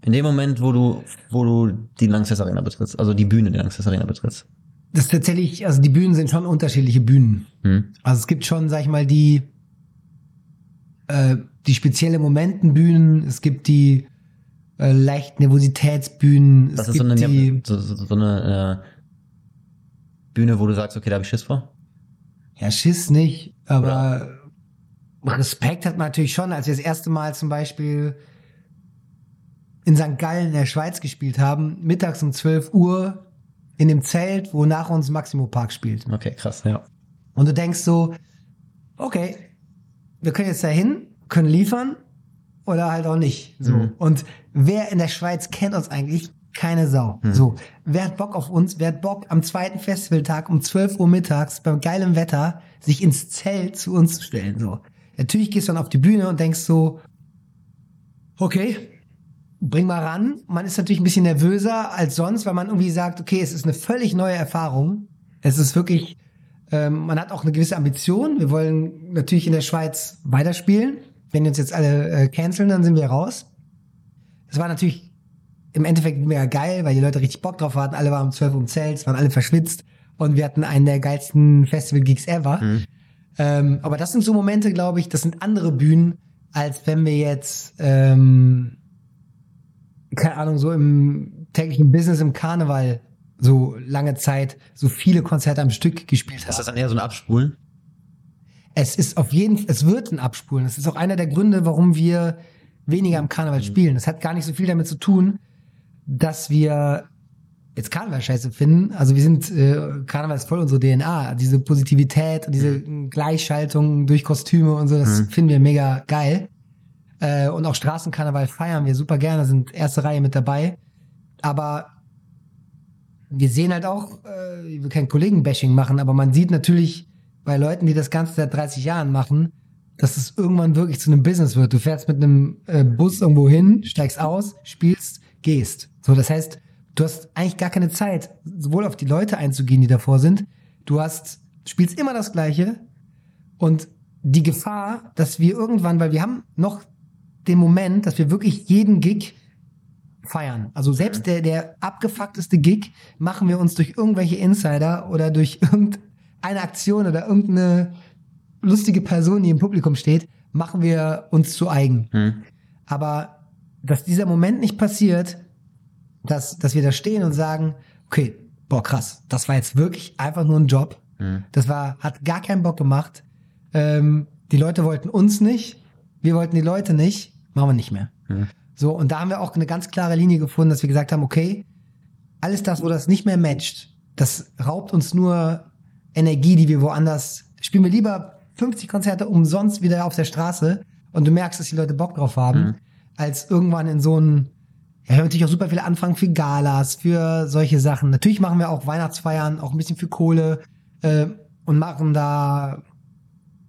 In dem Moment, wo du, wo du die Lanxess Arena betrittst, also die Bühne der Lanxess Arena betrittst. Das ist tatsächlich, also die Bühnen sind schon unterschiedliche Bühnen. Hm? Also es gibt schon, sag ich mal, die, äh, die spezielle Momentenbühnen, es gibt die äh, leicht Nervositätsbühnen, Das es ist so gibt eine, die, so, so, so eine äh, Bühne, wo du sagst, okay, da habe ich Schiss vor. Ja, Schiss nicht, aber Respekt hat man natürlich schon, als wir das erste Mal zum Beispiel in St. Gallen in der Schweiz gespielt haben, mittags um 12 Uhr in dem Zelt, wo nach uns Maximo Park spielt. Okay, krass, ja. Und du denkst so, okay, wir können jetzt dahin, können liefern oder halt auch nicht. So. Mhm. Und wer in der Schweiz kennt uns eigentlich? Keine Sau. Mhm. So. Wer hat Bock auf uns? Wer hat Bock am zweiten Festivaltag um 12 Uhr mittags beim geilem Wetter sich ins Zelt zu uns zu stellen? So. Natürlich gehst du dann auf die Bühne und denkst so, okay, bring mal ran. Man ist natürlich ein bisschen nervöser als sonst, weil man irgendwie sagt, okay, es ist eine völlig neue Erfahrung. Es ist wirklich, ähm, man hat auch eine gewisse Ambition. Wir wollen natürlich in der Schweiz weiterspielen. Wenn die uns jetzt alle äh, canceln, dann sind wir raus. Es war natürlich im Endeffekt mega geil, weil die Leute richtig Bock drauf hatten. Alle waren um 12 Uhr im Zelt, es waren alle verschwitzt und wir hatten einen der geilsten Festival-Gigs ever. Mhm. Ähm, aber das sind so Momente, glaube ich, das sind andere Bühnen, als wenn wir jetzt, ähm, keine Ahnung, so im täglichen Business, im Karneval so lange Zeit so viele Konzerte am Stück gespielt Ist haben. das dann eher so ein Abspulen? Es ist auf jeden Fall, es wird ein Abspulen. Das ist auch einer der Gründe, warum wir weniger im Karneval spielen. Das hat gar nicht so viel damit zu tun, dass wir jetzt Karneval scheiße finden. Also wir sind, äh, Karneval ist voll unsere DNA. Diese Positivität und diese Gleichschaltung durch Kostüme und so, das Mhm. finden wir mega geil. Äh, und auch Straßenkarneval feiern wir super gerne, sind erste Reihe mit dabei. Aber wir sehen halt auch, äh, ich will kein Kollegen-Bashing machen, aber man sieht natürlich bei Leuten, die das Ganze seit 30 Jahren machen, dass es irgendwann wirklich zu einem Business wird. Du fährst mit einem äh, Bus irgendwo hin, steigst aus, spielst, gehst. So, das heißt, du hast eigentlich gar keine Zeit, sowohl auf die Leute einzugehen, die davor sind. Du hast, spielst immer das Gleiche und die Gefahr, dass wir irgendwann, weil wir haben noch den Moment, dass wir wirklich jeden Gig feiern. Also selbst der, der abgefuckteste Gig machen wir uns durch irgendwelche Insider oder durch irgendeine Aktion oder irgendeine lustige Person, die im Publikum steht, machen wir uns zu eigen. Hm. Aber dass dieser Moment nicht passiert, dass, dass wir da stehen und sagen, okay, boah, krass, das war jetzt wirklich einfach nur ein Job. Hm. Das war, hat gar keinen Bock gemacht. Ähm, die Leute wollten uns nicht, wir wollten die Leute nicht, machen wir nicht mehr. Mhm. So, und da haben wir auch eine ganz klare Linie gefunden, dass wir gesagt haben, okay, alles das, wo das nicht mehr matcht, das raubt uns nur Energie, die wir woanders, spielen wir lieber 50 Konzerte umsonst wieder auf der Straße und du merkst, dass die Leute Bock drauf haben, Mhm. als irgendwann in so ein, ja, wir haben natürlich auch super viele Anfragen für Galas, für solche Sachen. Natürlich machen wir auch Weihnachtsfeiern, auch ein bisschen für Kohle äh, und machen da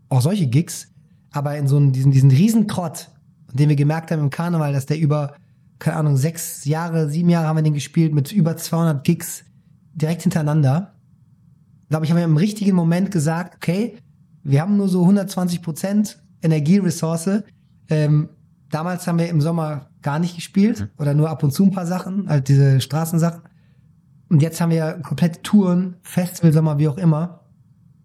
auch solche Gigs, aber in so einen, diesen, diesen Riesentrott, den wir gemerkt haben im Karneval, dass der über, keine Ahnung, sechs Jahre, sieben Jahre haben wir den gespielt mit über 200 Gigs direkt hintereinander. Glaube ich, haben wir im richtigen Moment gesagt, okay, wir haben nur so 120 Prozent Energieressource. Ähm, damals haben wir im Sommer gar nicht gespielt oder nur ab und zu ein paar Sachen, halt diese Straßensachen. Und jetzt haben wir komplette Touren, Festival, Sommer, wie auch immer.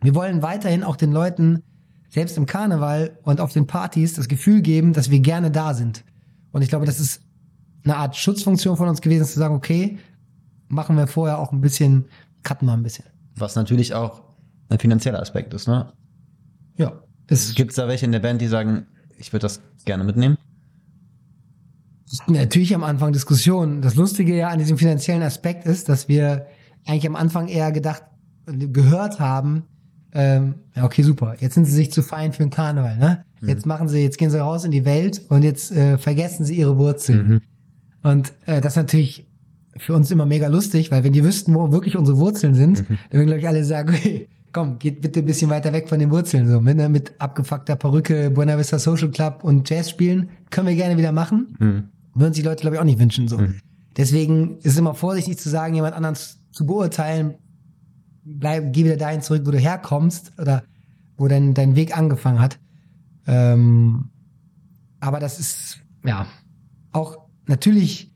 Wir wollen weiterhin auch den Leuten, selbst im Karneval und auf den Partys, das Gefühl geben, dass wir gerne da sind. Und ich glaube, das ist eine Art Schutzfunktion von uns gewesen, zu sagen, okay, machen wir vorher auch ein bisschen, cutten wir ein bisschen. Was natürlich auch ein finanzieller Aspekt ist, ne? Ja. Gibt es da welche in der Band, die sagen, ich würde das gerne mitnehmen? Natürlich am Anfang Diskussionen. Das Lustige ja an diesem finanziellen Aspekt ist, dass wir eigentlich am Anfang eher gedacht, gehört haben, ähm, okay, super, jetzt sind sie sich zu fein für den Karneval, ne? Jetzt machen sie, jetzt gehen sie raus in die Welt und jetzt äh, vergessen sie ihre Wurzeln. Und äh, das ist natürlich für uns immer mega lustig, weil wenn die wüssten, wo wirklich unsere Wurzeln sind, dann würden, glaube ich, alle sagen, okay, komm, geht bitte ein bisschen weiter weg von den Wurzeln. So, mit, ne, mit abgefuckter Perücke, Buena Vista Social Club und Jazz spielen, können wir gerne wieder machen. Würden sich die Leute, glaube ich, auch nicht wünschen. So. Deswegen ist es immer vorsichtig zu sagen, jemand anderen zu beurteilen, bleib, geh wieder dahin zurück, wo du herkommst oder wo dein, dein Weg angefangen hat. Ähm, aber das ist, ja, auch natürlich,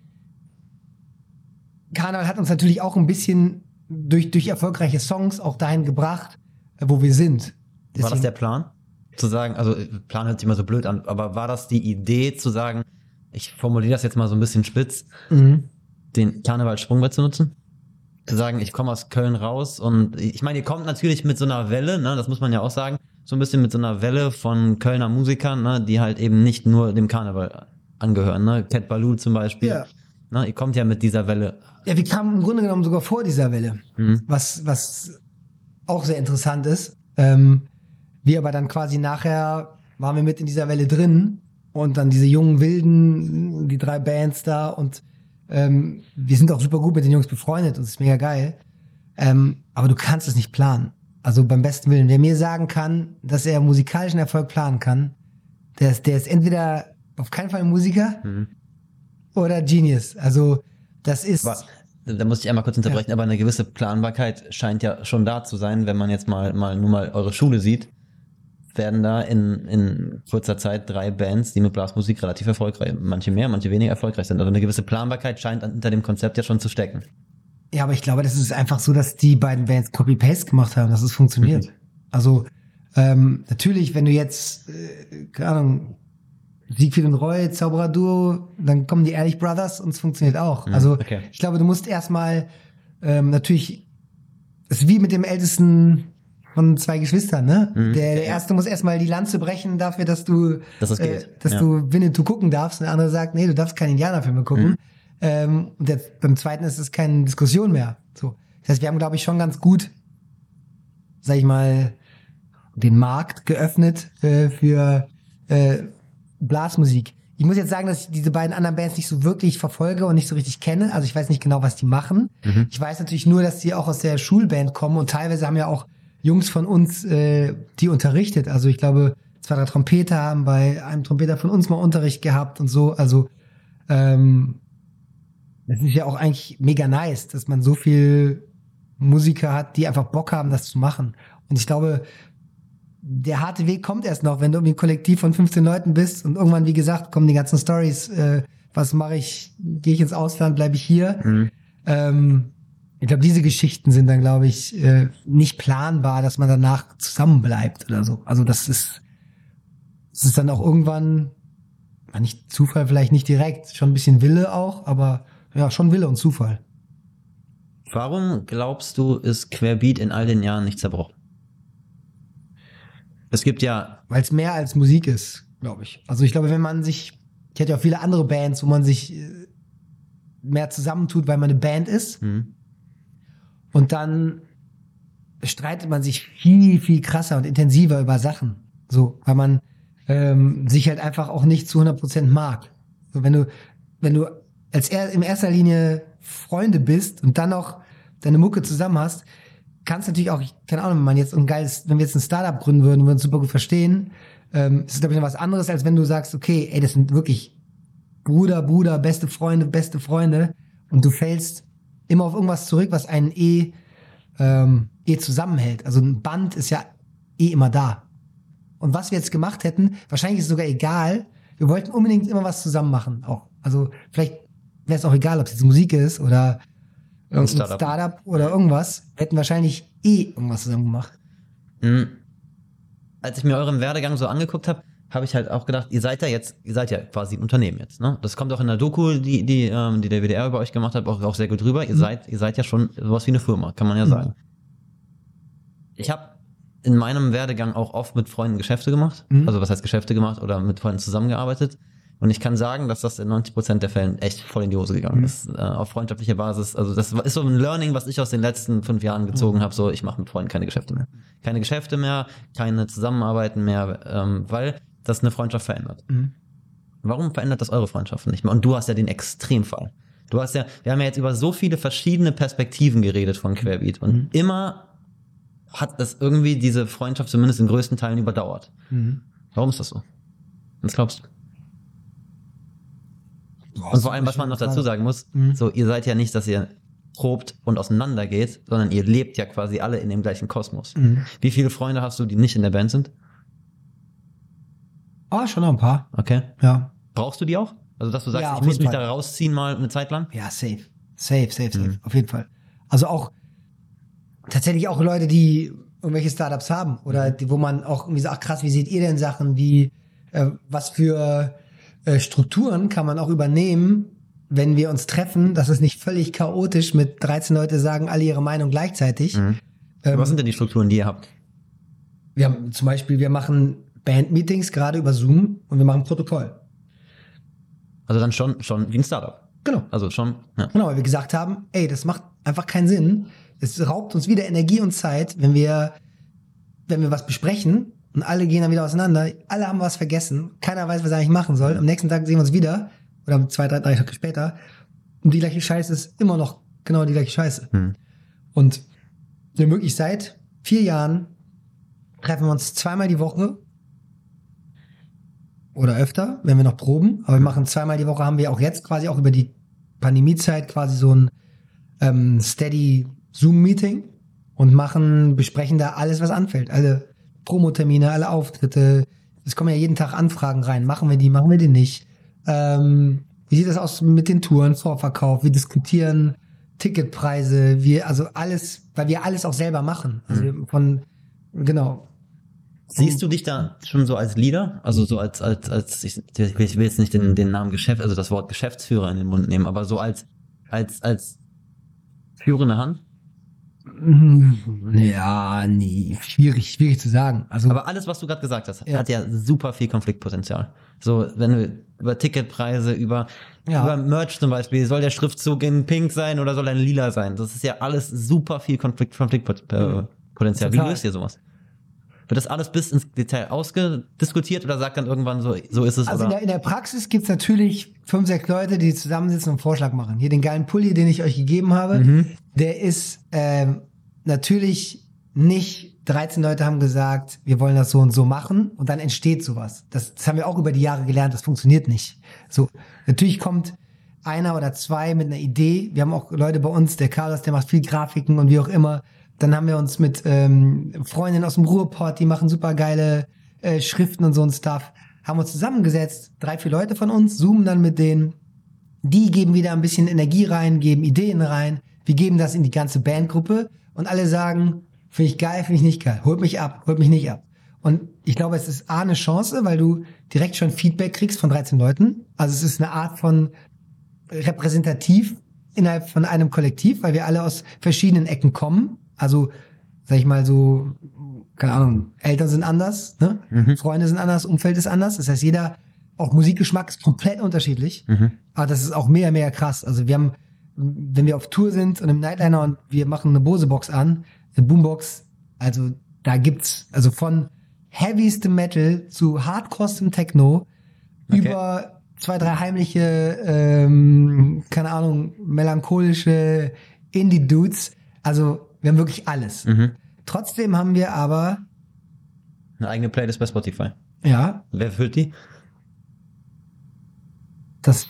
Karneval hat uns natürlich auch ein bisschen durch, durch erfolgreiche Songs auch dahin gebracht, äh, wo wir sind. War das Deswegen- der Plan? Zu sagen, also Plan hört sich immer so blöd an, aber war das die Idee zu sagen, ich formuliere das jetzt mal so ein bisschen spitz, Mhm. den Karneval Sprungbrett zu nutzen? Zu sagen, ich komme aus Köln raus und ich meine, ihr kommt natürlich mit so einer Welle, ne, das muss man ja auch sagen, so ein bisschen mit so einer Welle von Kölner Musikern, ne, die halt eben nicht nur dem Karneval angehören, ne, Cat Baloo zum Beispiel. Ja. Ne, ihr kommt ja mit dieser Welle. Ja, wir kamen im Grunde genommen sogar vor dieser Welle, Mhm. was, was auch sehr interessant ist. Ähm, wir aber dann quasi nachher waren wir mit in dieser Welle drin und dann diese jungen Wilden, die drei Bands da und ähm, wir sind auch super gut mit den Jungs befreundet und es ist mega geil. Ähm, aber du kannst es nicht planen. Also beim besten Willen. Wer mir sagen kann, dass er musikalischen Erfolg planen kann, der ist, der ist entweder auf keinen Fall ein Musiker Mhm. oder Genius. Also das ist. Aber, da muss ich einmal kurz unterbrechen, aber eine gewisse Planbarkeit scheint ja schon da zu sein, wenn man jetzt mal, mal nur mal eure Schule sieht. Werden da in, in kurzer Zeit drei Bands, die mit Blasmusik relativ erfolgreich, manche mehr, manche weniger erfolgreich sind. Also eine gewisse Planbarkeit scheint hinter dem Konzept ja schon zu stecken. Ja, aber ich glaube, das ist einfach so, dass die beiden Bands Copy-Paste gemacht haben, dass es funktioniert. Also ähm, natürlich, wenn du jetzt, äh, keine Ahnung, Siegfried und Roy, Zauberer Duo, dann kommen die Ehrlich Brothers und es funktioniert auch. Mhm, also okay. ich glaube, du musst erstmal ähm, natürlich, es ist wie mit dem ältesten von zwei Geschwistern, ne? Mhm. Der, der erste muss erstmal die Lanze brechen dafür, dass du, Dass das äh, geht, dass ja. du Winnetou gucken darfst. Und der andere sagt, nee, du darfst keine Indianerfilme gucken. Mhm. Ähm, und der, beim zweiten ist es keine Diskussion mehr. So. Das heißt, wir haben, glaube ich, schon ganz gut, sag ich mal, den Markt geöffnet äh, für äh, Blasmusik. Ich muss jetzt sagen, dass ich diese beiden anderen Bands nicht so wirklich verfolge und nicht so richtig kenne. Also ich weiß nicht genau, was die machen. Ich weiß natürlich nur, dass die auch aus der Schulband kommen und teilweise haben ja auch Jungs von uns äh, die unterrichtet. Also ich glaube, zwei, drei Trompeter haben bei einem Trompeter von uns mal Unterricht gehabt und so. Also ähm, das ist ja auch eigentlich mega nice, dass man so viel Musiker hat, die einfach Bock haben, das zu machen. Und ich glaube, der harte Weg kommt erst noch, wenn du irgendwie ein Kollektiv von 15 Leuten bist und irgendwann, wie gesagt, kommen die ganzen Stories. Äh, was mache ich? Gehe ich ins Ausland? Bleibe ich hier? Ähm, ich glaube, diese Geschichten sind dann, glaube ich, äh, nicht planbar, dass man danach zusammenbleibt oder so. Also das ist, das ist dann auch irgendwann, ja, nicht Zufall, vielleicht nicht direkt, schon ein bisschen Wille auch, aber ja, schon Wille und Zufall. Warum glaubst du, ist Querbeat in all den Jahren nicht zerbrochen? Es gibt ja. Weil es mehr als Musik ist, glaube ich. Also ich glaube, wenn man sich, ich hätte ja auch viele andere Bands, wo man sich äh, mehr zusammentut, weil man eine Band ist. Mhm. Und dann streitet man sich viel, viel krasser und intensiver über Sachen. So, weil man ähm, sich halt einfach auch nicht zu 100% mag. So, wenn du, wenn du als er, in erster Linie Freunde bist und dann noch deine Mucke zusammen hast, kannst natürlich auch, keine Ahnung, wenn man jetzt ein geiles, wenn wir jetzt ein Startup gründen würden und wir uns super gut verstehen, ähm, ist es, glaube ich, noch was anderes, als wenn du sagst, okay, ey, das sind wirklich Bruder, Bruder, beste Freunde, beste Freunde und du fällst immer auf irgendwas zurück, was einen eh, ähm, eh zusammenhält. Also ein Band ist ja eh immer da. Und was wir jetzt gemacht hätten, wahrscheinlich ist es sogar egal. Wir wollten unbedingt immer was zusammen machen. Auch. Also vielleicht wäre es auch egal, ob es jetzt Musik ist oder irgendein Startup. Startup. oder irgendwas. Wir hätten wahrscheinlich eh irgendwas zusammen gemacht. Mhm. Als ich mir euren Werdegang so angeguckt habe, habe ich halt auch gedacht, ihr seid ja jetzt, ihr seid ja quasi ein Unternehmen jetzt, ne? Das kommt auch in der Doku, die, die, ähm, die der WDR über euch gemacht hat, auch, auch sehr gut rüber. Ihr seid, ihr seid ja schon sowas wie eine Firma, kann man ja sagen. Ich habe in meinem Werdegang auch oft mit Freunden Geschäfte gemacht. Mhm. Also was heißt Geschäfte gemacht oder mit Freunden zusammengearbeitet. Und ich kann sagen, dass das in 90 Prozent der Fällen echt voll in die Hose gegangen Mhm. ist. Äh, auf freundschaftlicher Basis. Also das ist so ein Learning, was ich aus den letzten fünf Jahren gezogen Mhm. habe. So, ich mache mit Freunden keine Geschäfte mehr. Keine Geschäfte mehr, keine Zusammenarbeiten mehr, ähm, weil das eine Freundschaft verändert. Mhm. Warum verändert das eure Freundschaft nicht mehr? Und du hast ja den Extremfall. Du hast ja, wir haben ja jetzt über so viele verschiedene Perspektiven geredet von Querbeat und Mhm. immer hat es irgendwie diese Freundschaft zumindest in größten Teilen überdauert. Mhm. Warum ist das so? Was glaubst du? Und vor allem, was man noch dazu sagen muss, Mhm. so, ihr seid ja nicht, dass ihr probt und auseinandergeht, sondern ihr lebt ja quasi alle in dem gleichen Kosmos. Mhm. Wie viele Freunde hast du, die nicht in der Band sind? Ah, schon noch ein paar. Okay. Ja. Brauchst du die auch? Also, dass du sagst, Ja, ich muss mich Fall. da rausziehen mal eine Zeit lang? Ja, safe. Safe, safe, safe. Mhm. Auf jeden Fall. Also auch tatsächlich auch Leute, die irgendwelche Startups haben oder Mhm. die, wo man auch irgendwie sagt, ach krass, wie seht ihr denn Sachen? Wie, äh, was für äh, Strukturen kann man auch übernehmen, wenn wir uns treffen, dass es nicht völlig chaotisch mit 13 Leute sagen alle ihre Meinung gleichzeitig. Mhm. Ähm, Was sind denn die Strukturen, die ihr habt? wir haben zum Beispiel, wir machen Bandmeetings gerade über Zoom und wir machen Protokoll. Also dann schon, schon wie ein Startup. Genau. Also schon, ja. Genau, weil wir gesagt haben, ey, das macht einfach keinen Sinn. Es raubt uns wieder Energie und Zeit, wenn wir, wenn wir was besprechen und alle gehen dann wieder auseinander. Alle haben was vergessen. Keiner weiß, was er eigentlich machen soll. Am nächsten Tag sehen wir uns wieder. Oder zwei, drei, drei Tage später. Und die gleiche Scheiße ist immer noch genau die gleiche Scheiße. Hm. Und wirklich seit vier Jahren treffen wir uns zweimal die Woche. Oder öfter, wenn wir noch proben. Aber wir machen zweimal die Woche, haben wir auch jetzt quasi auch über die Pandemiezeit quasi so ein ähm, steady Zoom-Meeting und machen, besprechen da alles, was anfällt. Alle Promotermine, alle Auftritte. Es kommen ja jeden Tag Anfragen rein. Machen wir die, machen wir die nicht? Ähm, wie sieht das aus mit den Touren, Vorverkauf? Wir diskutieren Ticketpreise, wir, also alles, weil wir alles auch selber machen. Also von, genau. Siehst du dich da schon so als Leader? Also so als, als, als ich, ich will jetzt nicht den, den Namen Geschäft, also das Wort Geschäftsführer in den Mund nehmen, aber so als, als, als führende Hand? Mhm. Ja, nee, schwierig, schwierig zu sagen. Also, Aber alles, was du gerade gesagt hast, Ja. hat ja super viel Konfliktpotenzial. So, wenn du über Ticketpreise, über, Ja. über Merch zum Beispiel, soll der Schriftzug in pink sein oder soll er in lila sein? Das ist ja alles super viel Konflikt, Konfliktpotenzial. Wie Total. löst ihr sowas? Wird das alles bis ins Detail ausgediskutiert oder sagt dann irgendwann so, so ist es Also in der, in der Praxis gibt's natürlich fünf, sechs Leute, die zusammensitzen und einen Vorschlag machen. Hier den geilen Pulli, den ich euch gegeben habe, Mhm. der ist ähm, natürlich nicht 13 Leute haben gesagt, wir wollen das so und so machen und dann entsteht sowas. Das, das haben wir auch über die Jahre gelernt, das funktioniert nicht. So, natürlich kommt einer oder zwei mit einer Idee. Wir haben auch Leute bei uns, der Carlos, der macht viel Grafiken und wie auch immer. Dann haben wir uns mit ähm, Freundinnen aus dem Ruhrpott, die machen super geile äh, Schriften und so ein Stuff. Haben uns zusammengesetzt, drei, vier Leute von uns, zoomen dann mit denen. Die geben wieder ein bisschen Energie rein, geben Ideen rein. Wir geben das in die ganze Bandgruppe und alle sagen, finde ich geil, finde ich nicht geil. Holt mich ab, holt mich nicht ab. Und ich glaube, es ist A, eine Chance, weil du direkt schon Feedback kriegst von 13 Leuten. Also es ist eine Art von repräsentativ innerhalb von einem Kollektiv, weil wir alle aus verschiedenen Ecken kommen. Also, sag ich mal so, keine Ahnung, Eltern sind anders, ne? Mhm. Freunde sind anders, Umfeld ist anders. Das heißt, jeder, auch Musikgeschmack ist komplett unterschiedlich. Mhm. Aber das ist auch mega, mega krass. Also wir haben, wenn wir auf Tour sind und im Nightliner und wir machen eine Bose-Box an, eine Boombox, also da gibt's, also von heavyestem Metal zu hardcorestem Techno Okay. über zwei, drei heimliche, ähm, keine Ahnung, melancholische Indie-Dudes. Also wir haben wirklich alles. Mhm. Trotzdem haben wir aber, Eine eigene Playlist bei Spotify. ja, Wer füllt die? das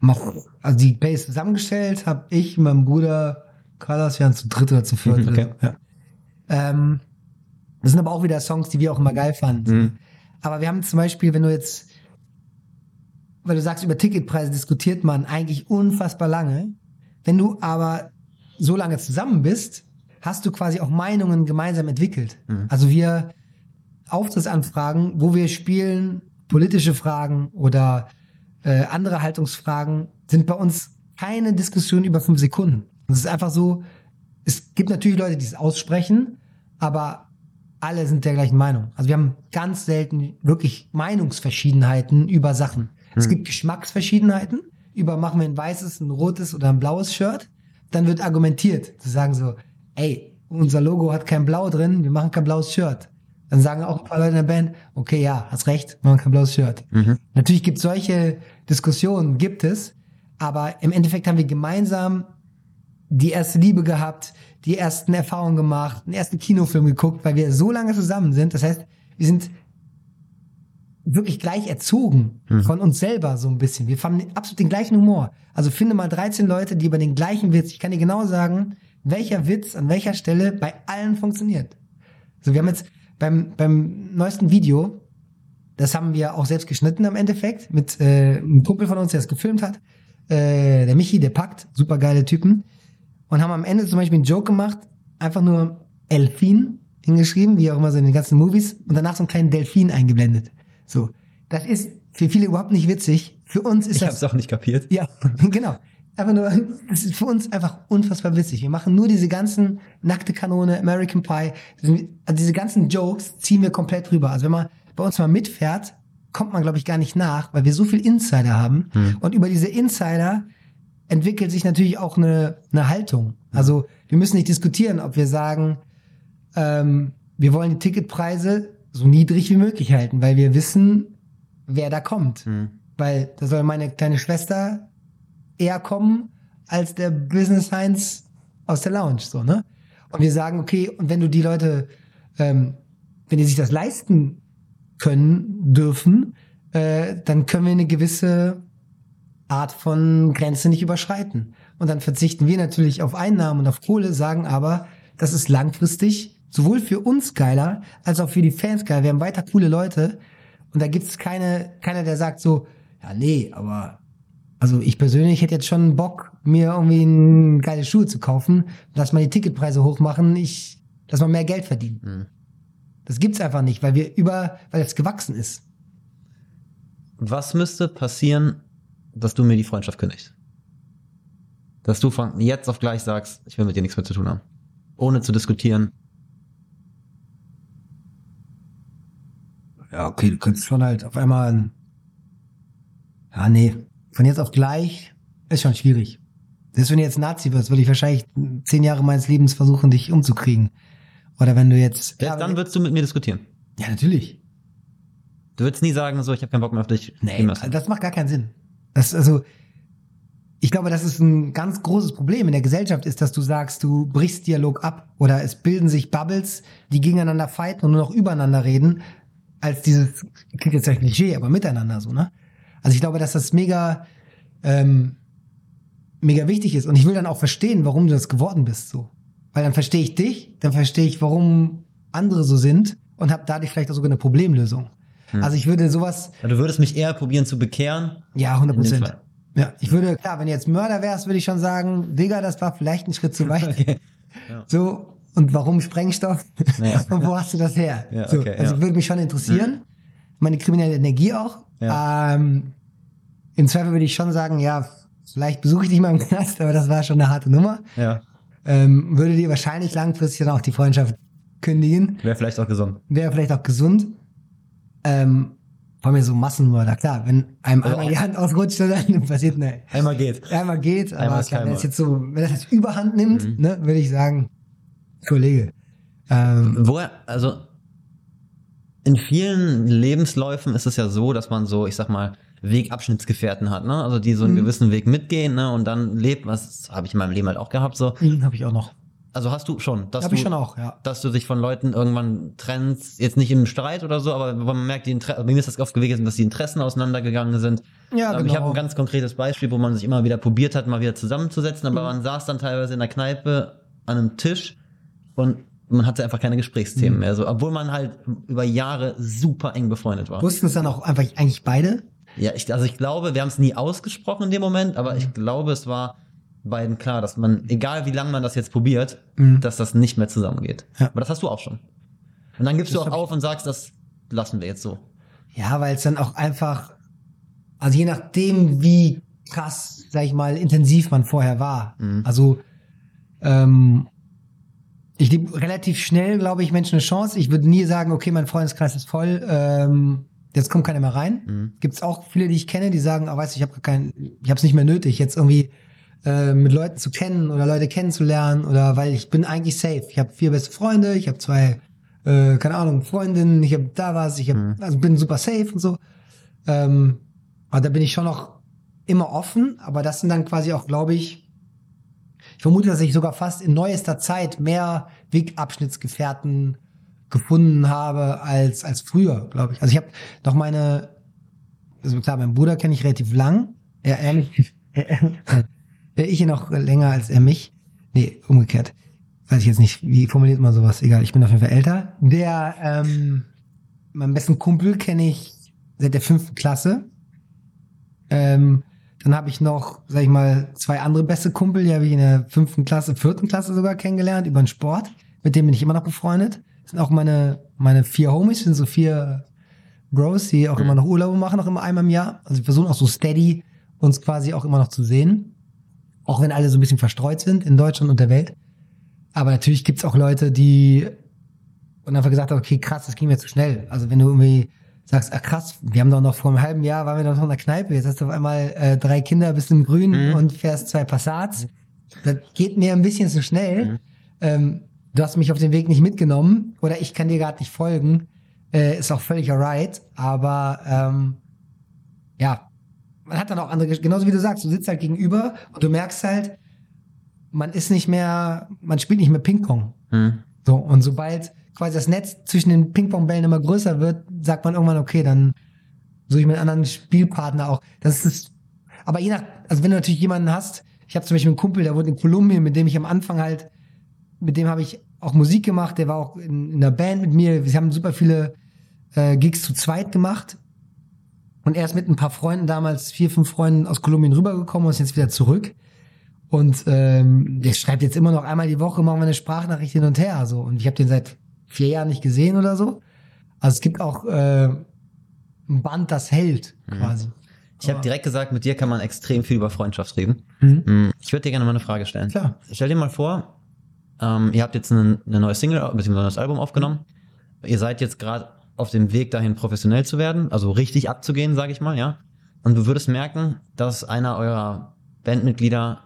macht, also die Base zusammengestellt, habe ich, mein Bruder, Carlos, wir waren zu dritt oder zu viert. Mhm, okay. ja. ähm, das sind aber auch wieder Songs, die wir auch immer geil fanden. Mhm. Aber wir haben zum Beispiel, wenn du jetzt, weil du sagst, über Ticketpreise diskutiert man eigentlich unfassbar lange. Wenn du aber so lange zusammen bist, hast du quasi auch Meinungen gemeinsam entwickelt. Also wir Auftrittsanfragen, wo wir spielen, politische Fragen oder äh, andere Haltungsfragen, sind bei uns keine Diskussion über fünf Sekunden. Es ist einfach so, es gibt natürlich Leute, die es aussprechen, aber alle sind der gleichen Meinung. Also wir haben ganz selten wirklich Meinungsverschiedenheiten über Sachen. Es gibt Geschmacksverschiedenheiten über machen wir ein weißes, ein rotes oder ein blaues Shirt. Dann wird argumentiert, zu sagen so, ey, unser Logo hat kein Blau drin, wir machen kein blaues Shirt. Dann sagen auch ein paar Leute in der Band, okay, ja, hast recht, wir machen kein blaues Shirt. Natürlich gibt es solche Diskussionen, gibt es, aber im Endeffekt haben wir gemeinsam die erste Liebe gehabt, die ersten Erfahrungen gemacht, den ersten Kinofilm geguckt, weil wir so lange zusammen sind. Das heißt, wir sind wirklich gleich erzogen von uns selber so ein bisschen. Wir haben absolut den gleichen Humor. Also finde mal 13 Leute, die über den gleichen Witz, ich kann dir genau sagen, welcher Witz an welcher Stelle bei allen funktioniert. So, wir haben jetzt beim, beim neuesten Video, das haben wir auch selbst geschnitten im Endeffekt, mit äh, einem Kumpel von uns, der es gefilmt hat, äh, der Michi, der packt, super geile Typen, und haben am Ende zum Beispiel einen Joke gemacht, einfach nur Elfin hingeschrieben, wie auch immer so in den ganzen Movies, und danach so einen kleinen Delfin eingeblendet. So, das ist für viele überhaupt nicht witzig. Für uns ist Ich das hab's auch nicht kapiert. ja, genau. Einfach nur, das ist für uns einfach unfassbar witzig. Wir machen nur diese ganzen nackte Kanone, American Pie, also diese ganzen Jokes ziehen wir komplett rüber. Also wenn man bei uns mal mitfährt, kommt man, glaube ich, gar nicht nach, weil wir so viel Insider haben. Und über diese Insider entwickelt sich natürlich auch eine, eine Haltung. Also wir müssen nicht diskutieren, ob wir sagen, ähm, wir wollen die Ticketpreise so niedrig wie möglich halten, weil wir wissen, wer da kommt. Weil da soll meine kleine Schwester eher kommen als der Business Heinz aus der Lounge, so, ne? Und wir sagen, okay, und wenn du die Leute, ähm, wenn die sich das leisten können, dürfen, äh, dann können wir eine gewisse Art von Grenze nicht überschreiten. Und dann verzichten wir natürlich auf Einnahmen und auf Kohle, sagen aber, das ist langfristig sowohl für uns geiler, als auch für die Fans geil. Wir haben weiter coole Leute und da gibt es keine, keiner, der sagt so, ja, nee, aber also ich persönlich hätte jetzt schon Bock, mir irgendwie ein geile Schuhe zu kaufen, lass mal die Ticketpreise hochmachen, ich, lass mal mehr Geld verdienen. Das gibt's einfach nicht, weil wir über, weil es gewachsen ist. Was müsste passieren, dass du mir die Freundschaft kündigst? Dass du von jetzt auf gleich sagst, ich will mit dir nichts mehr zu tun haben. Ohne zu diskutieren. Ja, okay, du könntest schon halt auf einmal, ein- ja, nee, von jetzt auf gleich ist schon schwierig. Selbst wenn du jetzt Nazi wirst, würde ich wahrscheinlich zehn Jahre meines Lebens versuchen, dich umzukriegen. Oder wenn du jetzt, Erst dann würdest du mit mir diskutieren. ja, natürlich. Du würdest nie sagen, so, ich habe keinen Bock mehr auf dich. Nee, das macht gar keinen Sinn. Das, also, ich glaube, das ist ein ganz großes Problem in der Gesellschaft, ist, dass du sagst, du brichst Dialog ab oder es bilden sich Bubbles, die gegeneinander fighten und nur noch übereinander reden, als dieses, klingt jetzt vielleicht Klischee, aber miteinander so, ne? Also ich glaube, dass das mega, ähm, mega wichtig ist und ich will dann auch verstehen, warum du das geworden bist, so. Weil dann verstehe ich dich, dann verstehe ich, warum andere so sind und habe dadurch vielleicht auch sogar eine Problemlösung. Also ich würde sowas, Du würdest mich eher probieren zu bekehren. ja, 100 In dem Prozent. Ja, ich würde, klar, wenn du jetzt Mörder wärst, würde ich schon sagen, Digga, das war vielleicht ein Schritt zu weit. Okay. So, und warum Sprengstoff? Ja. Und wo hast du das her? Ja, so, okay, also ja. würde mich schon interessieren. Meine kriminelle Energie auch. Ja. Ähm, Im Zweifel würde ich schon sagen, ja, vielleicht besuche ich dich mal im Knast, aber das war schon eine harte Nummer. Ja. Ähm, würde dir wahrscheinlich langfristig dann auch die Freundschaft kündigen. Wäre vielleicht auch gesund. Wäre vielleicht auch gesund. Ähm, vor mir so Massenmörder, klar, wenn einem Also einmal die Hand ausrutscht, dann passiert ne. Einmal geht. Einmal geht, aber Einmal ist klar, wenn das jetzt so, wenn das jetzt überhand nimmt, Mhm. ne, würde ich sagen, Kollege. Ähm, Woher, also in vielen Lebensläufen ist es ja so, dass man so, ich sag mal, Wegabschnittsgefährten hat, ne? Also die so einen Mhm. gewissen Weg mitgehen, ne? Und dann lebt, was habe ich in meinem Leben halt auch gehabt, so. den habe ich auch noch. Also hast du schon, dass Habe du, ich schon auch, ja. dass du dich von Leuten irgendwann trennst, jetzt nicht im Streit oder so, aber man merkt, die Inter mir ist das oft gewesen, dass die Interessen auseinandergegangen sind. Ja, Ähm, genau. Ich habe ein ganz konkretes Beispiel, wo man sich immer wieder probiert hat, mal wieder zusammenzusetzen, Mhm. aber man saß dann teilweise in der Kneipe an einem Tisch und man hatte einfach keine Gesprächsthemen Mhm. mehr, so, obwohl man halt über Jahre super eng befreundet war. Wussten es dann auch einfach eigentlich beide? Ja, ich, also ich glaube, wir haben es nie ausgesprochen in dem Moment, aber Mhm. ich glaube, es war beiden klar, dass man, egal wie lange man das jetzt probiert, Mhm. dass das nicht mehr zusammengeht. Ja. Aber das hast du auch schon. Und dann gibst Das du auch auf und sagst, das lassen wir jetzt so. Ja, weil es dann auch einfach, also je nachdem, wie krass, sag ich mal, intensiv man vorher war. Mhm. Also, ähm, ich gebe relativ schnell, glaube ich, Menschen eine Chance. Ich würde nie sagen, okay, mein Freundeskreis ist voll, ähm, jetzt kommt keiner mehr rein. Mhm. Gibt es auch viele, die ich kenne, die sagen, ah, weißt du, ich habe keinen, ich habe es nicht mehr nötig, jetzt irgendwie äh, mit Leuten zu kennen oder Leute kennenzulernen oder weil ich bin eigentlich safe. Ich habe vier beste Freunde, ich habe zwei, äh, keine Ahnung, Freundinnen, ich habe da was, ich hab, Mhm. also bin super safe und so. Ähm, aber da bin ich schon noch immer offen, aber das sind dann quasi auch, glaube ich, ich vermute, dass ich sogar fast in neuester Zeit mehr Wegabschnittsgefährten gefunden habe als, als früher, glaube ich. Also ich habe noch meine, also klar, meinen Bruder kenne ich relativ lang. Er, er, er, ich ihn noch länger als er mich. Nee, umgekehrt. Weiß ich jetzt nicht, wie formuliert man sowas? Egal, ich bin auf jeden Fall älter. Der, ähm, meinen besten Kumpel kenne ich seit der fünften Klasse. Ähm, dann habe ich noch, sag ich mal, zwei andere beste Kumpel, die habe ich in der fünften Klasse, vierten Klasse sogar kennengelernt, über den Sport. Mit denen bin ich immer noch befreundet. Das sind auch meine, meine vier Homies, sind so vier Bros, die auch immer noch Urlaube machen, auch immer einmal im Jahr. Also wir versuchen auch so steady uns quasi auch immer noch zu sehen. Auch wenn alle so ein bisschen verstreut sind in Deutschland und der Welt. Aber natürlich gibt's auch Leute, die und einfach gesagt haben, okay, krass, das ging mir zu schnell. Also wenn du irgendwie sagst, ah krass, wir haben doch noch vor einem halben Jahr, waren wir doch noch in der Kneipe, jetzt hast du auf einmal äh, drei Kinder, bist im Grün Mhm. und fährst zwei Passats. Das geht mir ein bisschen zu schnell. Mhm. Ähm, du hast mich auf den Weg nicht mitgenommen oder ich kann dir gerade nicht folgen. Äh, ist auch völlig alright, aber ähm, ja, man hat dann auch andere, genauso wie du sagst, du sitzt halt gegenüber und du merkst halt, man ist nicht mehr, man spielt nicht mehr Ping-Pong. Mhm. So, und sobald quasi das Netz zwischen den Ping-Pong-Bällen immer größer wird, sagt man irgendwann, okay, dann suche ich mir einen anderen Spielpartner auch. Das ist, aber je nach, also wenn du natürlich jemanden hast, ich habe zum Beispiel einen Kumpel, der wohnt in Kolumbien, mit dem ich am Anfang halt, mit dem habe ich auch Musik gemacht, der war auch in, in der Band mit mir, wir haben super viele äh, Gigs zu zweit gemacht. Und er ist mit ein paar Freunden damals, vier, fünf Freunden aus Kolumbien rübergekommen und ist jetzt wieder zurück. Und ähm, der schreibt jetzt immer noch einmal die Woche, machen wir eine Sprachnachricht hin und her. So. Und ich habe den seit vier Jahren nicht gesehen oder so. Also es gibt auch äh, ein Band, das hält, quasi. Ich habe direkt gesagt, mit dir kann man extrem viel über Freundschaft reden. Mhm. Mhm. Ich würde dir gerne mal eine Frage stellen. Klar. Stell dir mal vor, ähm, ihr habt jetzt eine, eine neue Single bzw. ein neues Album aufgenommen. Ihr seid jetzt gerade auf dem Weg dahin, professionell zu werden, also richtig abzugehen, sage ich mal, ja. Und du würdest merken, dass einer eurer Bandmitglieder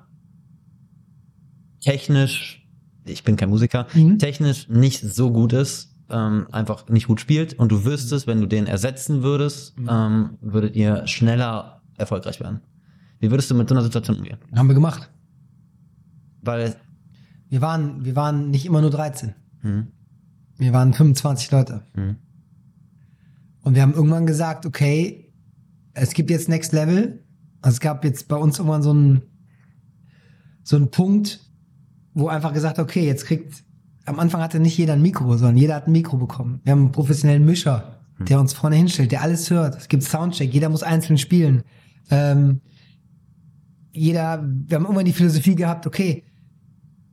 technisch, ich bin kein Musiker, Mhm. technisch nicht so gut ist, ähm, einfach nicht gut spielt und du wüsstest, wenn du den ersetzen würdest, Mhm. ähm, würdet ihr schneller erfolgreich werden. Wie würdest du mit so einer Situation umgehen? Haben wir gemacht. Weil, Wir waren, wir waren nicht immer nur 13. hm, Wir waren 25 Leute. hm, Und wir haben irgendwann gesagt, okay, es gibt jetzt Next Level. Also es gab jetzt bei uns irgendwann so einen, so einen Punkt, wo einfach gesagt, okay, jetzt kriegt, am Anfang hatte nicht jeder ein Mikro, sondern jeder hat ein Mikro bekommen. Wir haben einen professionellen Mischer, der uns vorne hinstellt, der alles hört. Es gibt Soundcheck, jeder muss einzeln spielen. Ähm, jeder, wir haben irgendwann die Philosophie gehabt, okay,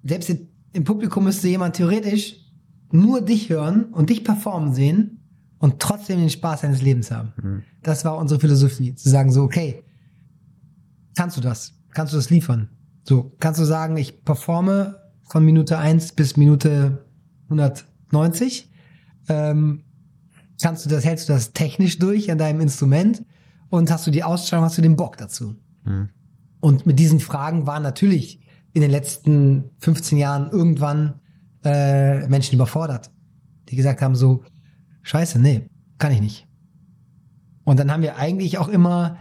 selbst im Publikum müsste jemand theoretisch nur dich hören und dich performen sehen und trotzdem den Spaß seines Lebens haben. hm. Das war unsere Philosophie, zu sagen so, okay, kannst du das? Kannst du das liefern? So, kannst du sagen, ich performe von Minute 1 bis Minute 90? Ähm, kannst du das, hältst du das technisch durch an deinem Instrument? Und hast du die Ausstrahlung, hast du den Bock dazu? Mhm. Und mit diesen Fragen waren natürlich in den letzten 15 Jahren irgendwann äh, Menschen überfordert, die gesagt haben so, scheiße, nee, kann ich nicht. Und dann haben wir eigentlich auch immer,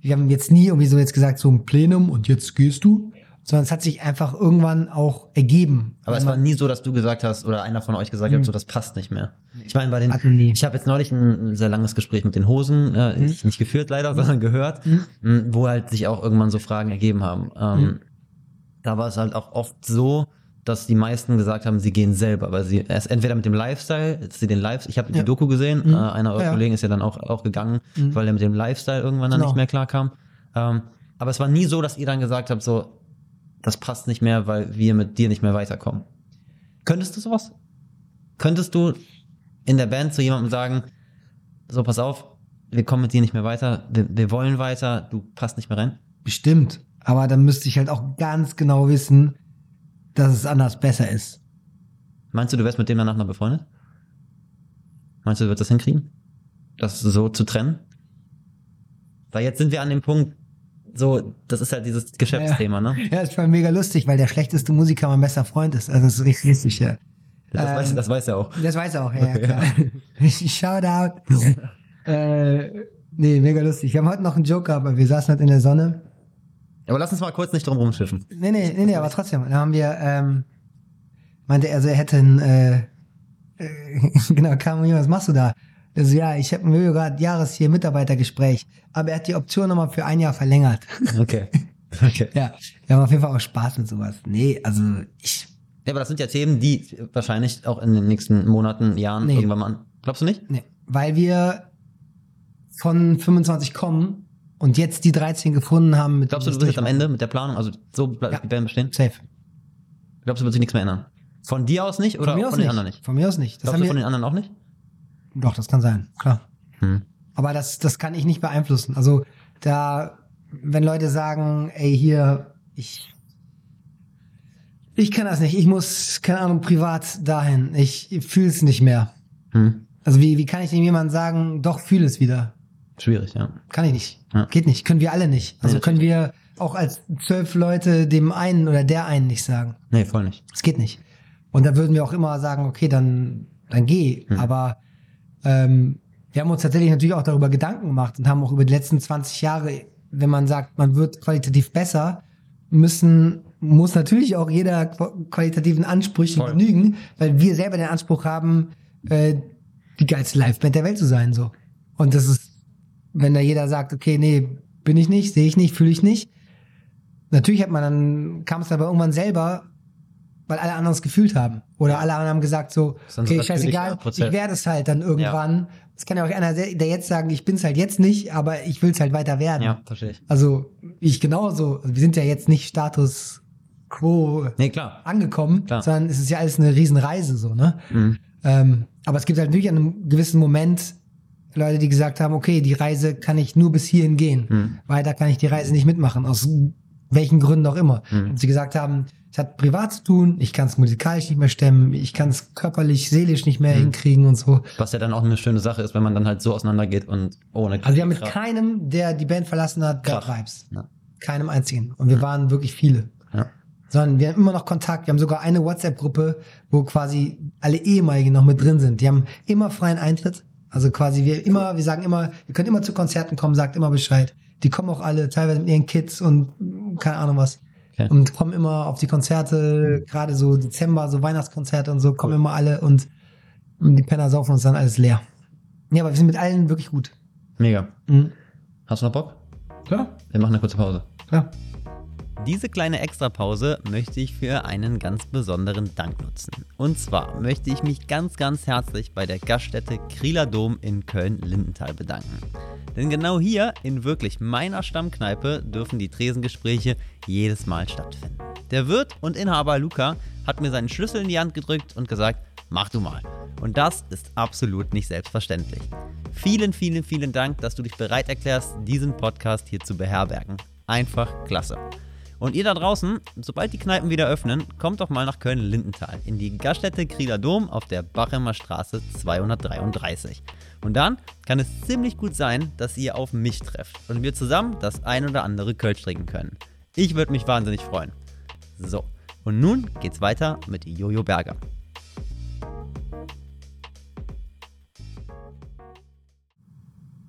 wir haben jetzt nie irgendwie so jetzt gesagt, so ein Plenum und jetzt gehst du, sondern es hat sich einfach irgendwann auch ergeben. Aber es war nie so, dass du gesagt hast oder einer von euch gesagt hat, so das passt nicht mehr. Ich meine, bei den, Hatten nie. ich habe jetzt neulich ein sehr langes Gespräch mit den Hosen, äh, nicht, nicht geführt leider, sondern gehört, mh, wo halt sich auch irgendwann so Fragen ergeben haben. Ähm, Da war es halt auch oft so, dass die meisten gesagt haben, sie gehen selber, weil sie erst entweder mit dem Lifestyle, sie den Live, ich habe die Ja. Doku gesehen, äh, einer eurer Ja, ja. Kollegen ist ja dann auch auch gegangen, weil er mit dem Lifestyle irgendwann dann Genau. nicht mehr klar kam. Ähm, aber es war nie so, dass ihr dann gesagt habt, so das passt nicht mehr, weil wir mit dir nicht mehr weiterkommen. Könntest du sowas? Könntest du in der Band zu jemandem sagen, so pass auf, wir kommen mit dir nicht mehr weiter, wir, wir wollen weiter, du passt nicht mehr rein? Bestimmt. Aber dann müsste ich halt auch ganz genau wissen, dass es anders besser ist. Meinst du, du wärst mit dem danach noch befreundet? Meinst du, du würdest das hinkriegen? Das so zu trennen? Weil jetzt sind wir an dem Punkt, so, das ist halt dieses Geschäftsthema, ne? Ja, ist voll mega lustig, weil der schlechteste Musiker mein bester Freund ist. Also das ist richtig lustig, ja. Das, Ähm, weiß, das weiß er auch. Das weiß er auch, ja, ja klar. Shout out. äh, nee, mega lustig. Wir haben heute noch einen Joke gehabt, weil wir saßen halt in der Sonne. Aber lass uns mal kurz nicht drum rumschiffen. Nee, nee, nee, nee, aber trotzdem. Da haben wir, ähm, meinte er so, er hätte ein, äh, äh, genau, jemand, was machst du da? Also ja, ich habe mir gerade Jahres hier Mitarbeitergespräch, aber er hat die Option nochmal für ein Jahr verlängert. Okay. Okay. ja, wir haben auf jeden Fall auch Spaß mit sowas. Nee, also ich, Ja, aber das sind ja Themen, die wahrscheinlich auch in den nächsten Monaten, Jahren Nee. irgendwann mal an. Glaubst du nicht? nee, weil wir von 25 kommen und jetzt die 13 gefunden haben. Mit Glaubst du, du bist jetzt am. Ende mit der Planung? Also so bleibt Ja. die Band bestehen? Safe. Glaubst du, wird sich nichts mehr ändern? Von dir aus nicht oder Von mir von, aus den nicht. anderen nicht? Von mir aus nicht. Das Glaubst du von den anderen auch nicht? Doch, das kann sein, klar. Hm. Aber das, das kann ich nicht beeinflussen. Also da, wenn Leute sagen, ey, hier, ich, ich kann das nicht, ich muss, keine Ahnung, privat dahin, ich fühle es nicht mehr. Hm. Also wie, wie kann ich dem jemand sagen, doch, fühle es wieder? Schwierig, ja. Kann ich nicht. Ja. Geht nicht. Können wir alle nicht. Also Nee, können wir auch als zwölf Leute dem einen oder der einen nicht sagen. Nee, voll nicht. Es geht nicht. Und da würden wir auch immer sagen, okay, dann, dann geh. Hm. Aber ähm, wir haben uns tatsächlich natürlich auch darüber Gedanken gemacht und haben auch über die letzten 20 Jahre, wenn man sagt, man wird qualitativ besser, müssen, muss natürlich auch jeder qu- qualitativen Ansprüchen Voll. genügen, weil wir selber den Anspruch haben, äh, die geilste Liveband der Welt zu sein, so. Und das ist, wenn da jeder sagt, okay, nee, bin ich nicht, sehe ich nicht, fühle ich nicht. Natürlich hat man dann, kam es aber irgendwann selber, weil alle anderen es gefühlt haben. Oder alle anderen haben gesagt so, okay, scheißegal, ich werde es halt dann irgendwann. Es kann ja auch einer, der jetzt sagen, ich bin's halt jetzt nicht, aber ich will's halt weiter werden. Ja, verstehe ich. Also ich genauso. Also, wir sind ja jetzt nicht Status quo Nee, klar. angekommen, Klar. sondern es ist ja alles eine Riesenreise so, ne? Mhm. Ähm, aber es gibt halt natürlich an einem gewissen Moment Leute, die gesagt haben, okay, die Reise kann ich nur bis hierhin gehen. Mhm. Weiter kann ich die Reise nicht mitmachen, aus welchen Gründen auch immer. Mhm. Und sie gesagt haben, es hat privat zu tun, ich kann es musikalisch nicht mehr stemmen, ich kann es körperlich, seelisch nicht Mhm. mehr hinkriegen und so. Was ja dann auch eine schöne Sache ist, wenn man dann halt so auseinandergeht und ohne. Also wir haben mit keinem, der die Band verlassen hat, Krach. Vibes. Ja. Keinem einzigen. Und wir waren wirklich viele. Ja. sondern wir haben immer noch Kontakt. Wir haben sogar eine WhatsApp-Gruppe, wo quasi alle ehemaligen noch mit drin sind. Die haben immer freien Eintritt. Also quasi wir immer, wir sagen immer, ihr könnt immer zu Konzerten kommen, sagt immer Bescheid. Die kommen auch alle, teilweise mit ihren Kids und keine Ahnung was. Okay. Und kommen immer auf die Konzerte, gerade so Dezember, so Weihnachtskonzerte und so, kommen immer alle und die Penner saufen uns dann alles leer. Ja, aber wir sind mit allen wirklich gut. Mega. Mhm. Hast du noch Bock? Klar, Wir machen eine kurze Pause. klar. Diese kleine Extrapause möchte ich für einen ganz besonderen Dank nutzen. Und zwar möchte ich mich ganz, ganz herzlich bei der Gaststätte Krieler Dom in Köln-Lindenthal bedanken. Denn genau hier, in wirklich meiner Stammkneipe, dürfen die Tresengespräche jedes Mal stattfinden. Der Wirt und Inhaber Luca hat mir seinen Schlüssel in die Hand gedrückt und gesagt, mach du mal. Und das ist absolut nicht selbstverständlich. Vielen, vielen, vielen Dank, dass du dich bereit erklärst, diesen Podcast hier zu beherbergen. Einfach klasse. Und ihr da draußen, sobald die Kneipen wieder öffnen, kommt doch mal nach Köln-Lindenthal in die Gaststätte Krieger Dom auf der Bachemer Straße 233. Und dann kann es ziemlich gut sein, dass ihr auf mich trefft und wir zusammen das ein oder andere Kölsch trinken können. Ich würde mich wahnsinnig freuen. So, und nun geht's weiter mit Jojo Berger.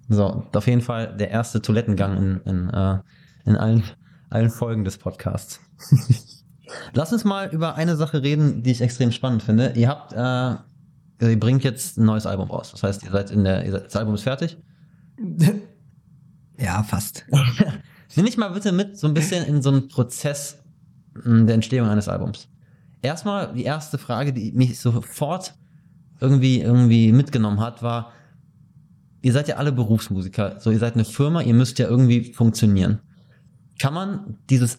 So, auf jeden Fall der erste Toilettengang in, in, äh, in allen, allen Folgen des Podcasts. Lass uns mal über eine Sache reden, die ich extrem spannend finde. Ihr habt, äh, ihr bringt jetzt ein neues Album raus. Das heißt, ihr seid in der, seid, das Album ist fertig. Ja, fast. Nimm mich mal bitte mit so ein bisschen in so einen Prozess mh, der Entstehung eines Albums. Erstmal die erste Frage, die mich sofort irgendwie irgendwie mitgenommen hat, war, ihr seid ja alle Berufsmusiker, so ihr seid eine Firma, ihr müsst ja irgendwie funktionieren. Kann man dieses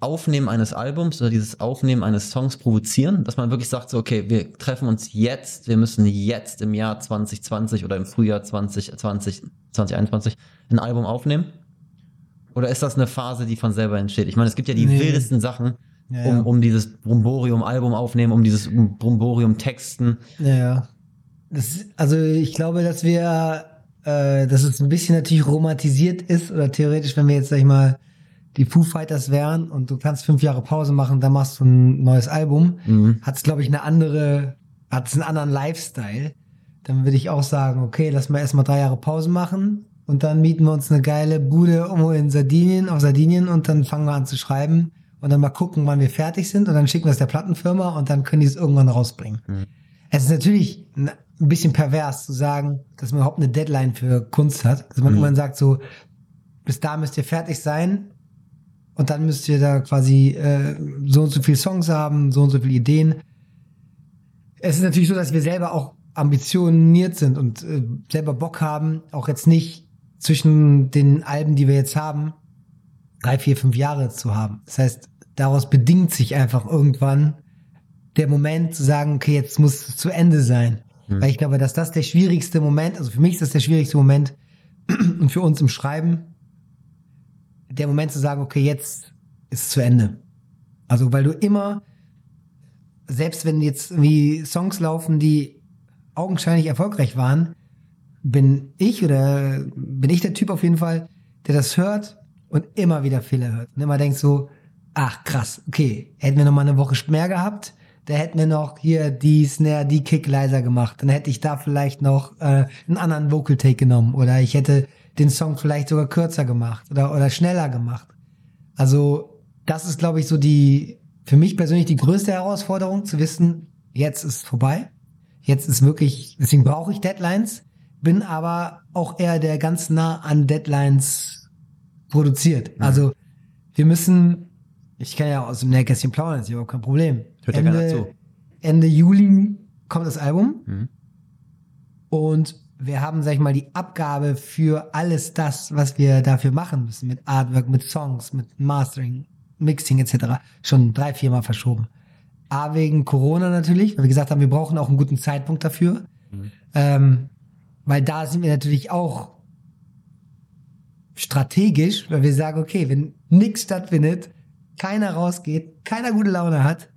Aufnehmen eines Albums oder dieses Aufnehmen eines Songs provozieren, dass man wirklich sagt, so, okay, wir treffen uns jetzt, wir müssen jetzt im Jahr 2020 oder im Frühjahr 2020, 2021 ein Album aufnehmen? Oder ist das eine Phase, die von selber entsteht? Ich meine, es gibt ja die Nee. wildesten Sachen, Ja, um, ja. um dieses Bromborium-Album aufnehmen, um dieses Bromborium texten. Ja, ja. Das, also ich glaube, dass wir, äh, dass es ein bisschen natürlich romantisiert ist oder theoretisch, wenn wir jetzt, sag ich mal, die Foo Fighters wären und du kannst fünf Jahre Pause machen, dann machst du ein neues Album, Mhm. hat es, glaube ich, eine andere, hat es einen anderen Lifestyle. Dann würde ich auch sagen, okay, lass mal erstmal drei Jahre Pause machen und dann mieten wir uns eine geile Bude irgendwo in Sardinien, auf Sardinien und dann fangen wir an zu schreiben und dann mal gucken, wann wir fertig sind und dann schicken wir es der Plattenfirma und dann können die es irgendwann rausbringen. Mhm. Es ist natürlich ein bisschen pervers zu sagen, dass man überhaupt eine Deadline für Kunst hat. Dass man Mhm. irgendwann sagt so, bis da müsst ihr fertig sein und dann müsst ihr da quasi äh, so und so viele Songs haben, so und so viele Ideen. Es ist natürlich so, dass wir selber auch ambitioniert sind und äh, selber Bock haben, auch jetzt nicht zwischen den Alben, die wir jetzt haben, drei, vier, fünf Jahre zu haben. Das heißt, daraus bedingt sich einfach irgendwann der Moment zu sagen, okay, jetzt muss es zu Ende sein. Mhm. Weil ich glaube, dass das der schwierigste Moment, also für mich ist das der schwierigste Moment und für uns im Schreiben, der Moment zu sagen, okay, jetzt ist es zu Ende. Also, weil du immer, selbst wenn jetzt irgendwie Songs laufen, die augenscheinlich erfolgreich waren, bin ich oder bin ich der Typ auf jeden Fall, der das hört und immer wieder Fehler hört. Und immer denkt so, ach krass, okay, hätten wir noch mal eine Woche mehr gehabt, da hätten wir noch hier die Snare, die Kick leiser gemacht. Dann hätte ich da vielleicht noch äh, einen anderen Vocal Take genommen oder ich hätte den Song vielleicht sogar kürzer gemacht oder, oder schneller gemacht. Also das ist, glaube ich, so die, für mich persönlich die größte Herausforderung, zu wissen, jetzt ist vorbei. Jetzt ist wirklich, deswegen brauche ich Deadlines, bin aber auch eher der ganz nah an Deadlines produziert. Also wir müssen, ich kann ja aus dem Nähkästchen plaudern, ist überhaupt kein Problem. Hört ja keiner zu. Ende Juli kommt das Album Mhm. und wir haben, sag ich mal, die Abgabe für alles das, was wir dafür machen müssen, mit Artwork, mit Songs, mit Mastering, Mixing etc. schon drei, viermal verschoben. A wegen Corona natürlich, weil wir gesagt haben, wir brauchen auch einen guten Zeitpunkt dafür. Ähm, weil da sind wir natürlich auch strategisch, weil wir sagen, okay, wenn nichts stattfindet, keiner rausgeht, keiner gute Laune hat,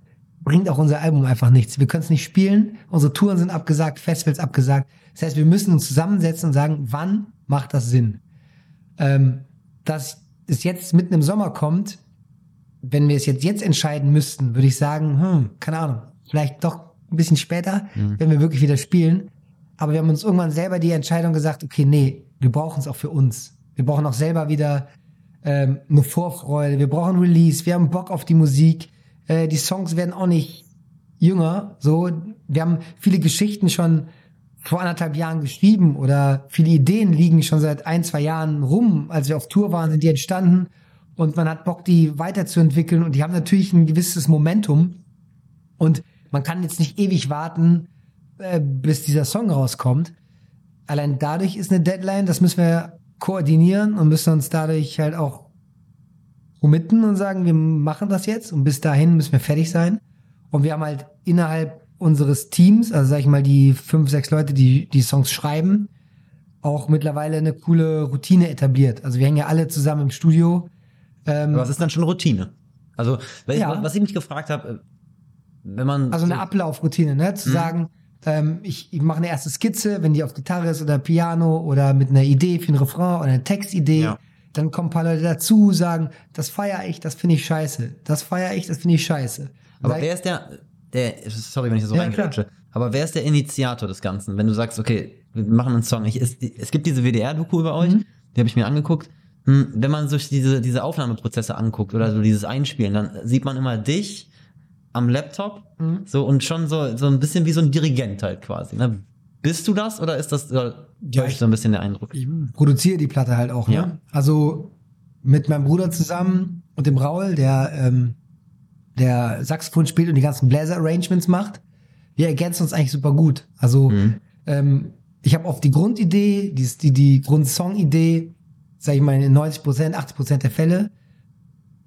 bringt auch unser Album einfach nichts. Wir können es nicht spielen, unsere Touren sind abgesagt, Festivals abgesagt. Das heißt, wir müssen uns zusammensetzen und sagen, wann macht das Sinn? Ähm, dass es jetzt mitten im Sommer kommt, wenn wir es jetzt jetzt entscheiden müssten, würde ich sagen, hm, keine Ahnung, vielleicht doch ein bisschen später, wenn wir wirklich wieder spielen. Aber wir haben uns irgendwann selber die Entscheidung gesagt, okay, nee, wir brauchen es auch für uns. Wir brauchen auch selber wieder ähm, eine Vorfreude. Wir brauchen Release. Wir haben Bock auf die Musik. Äh, die Songs werden auch nicht jünger. So, wir haben viele Geschichten schon vor anderthalb Jahren geschrieben oder viele Ideen liegen schon seit ein, zwei Jahren rum. Als wir auf Tour waren, sind die entstanden und man hat Bock, die weiterzuentwickeln und die haben natürlich ein gewisses Momentum und man kann jetzt nicht ewig warten, äh, bis dieser Song rauskommt. Allein dadurch ist eine Deadline, das müssen wir koordinieren und müssen uns dadurch halt auch committen und sagen, wir machen das jetzt und bis dahin müssen wir fertig sein. Und wir haben halt innerhalb unseres Teams, also sag ich mal die fünf, sechs Leute, die die Songs schreiben, auch mittlerweile eine coole Routine etabliert. Also wir hängen ja alle zusammen im Studio. Ähm, Aber was ist dann schon Routine? Also, Ja. ich, was ich mich gefragt habe, äh, wenn man. Also eine so- Ablaufroutine, ne? Mhm. Zu sagen, ähm, ich, ich mache eine erste Skizze, wenn die auf Gitarre ist oder Piano oder mit einer Idee für ein Refrain oder eine Textidee. Ja. Dann kommen ein paar Leute dazu, sagen, das feiere ich, das finde ich scheiße. Das feiere ich, das finde ich scheiße. Aber Weil- wer ist der, der, sorry, wenn ich das so Ja, reingrätsche, aber wer ist der Initiator des Ganzen? Wenn du sagst, okay, wir machen einen Song. Ich, es, es gibt diese WDR-Doku über euch, Mhm. die habe ich mir angeguckt. Hm, Wenn man sich diese, diese Aufnahmeprozesse anguckt oder so dieses Einspielen, dann sieht man immer dich am Laptop, Mhm. so und schon so, so ein bisschen wie so ein Dirigent halt quasi. Ne? Bist du das oder ist das oder Ja, täuscht ich- so ein bisschen der Eindruck? ich produziere die Platte halt auch. Ne? Ja. Also mit meinem Bruder zusammen und dem Raul, der ähm, der Saxophon spielt und die ganzen Bläser-Arrangements macht. Wir ergänzen uns eigentlich super gut. Also Mhm. ähm, ich habe oft die Grundidee, die, die, die Grundsong-Idee, sage ich mal in 90 Prozent, 80 Prozent der Fälle.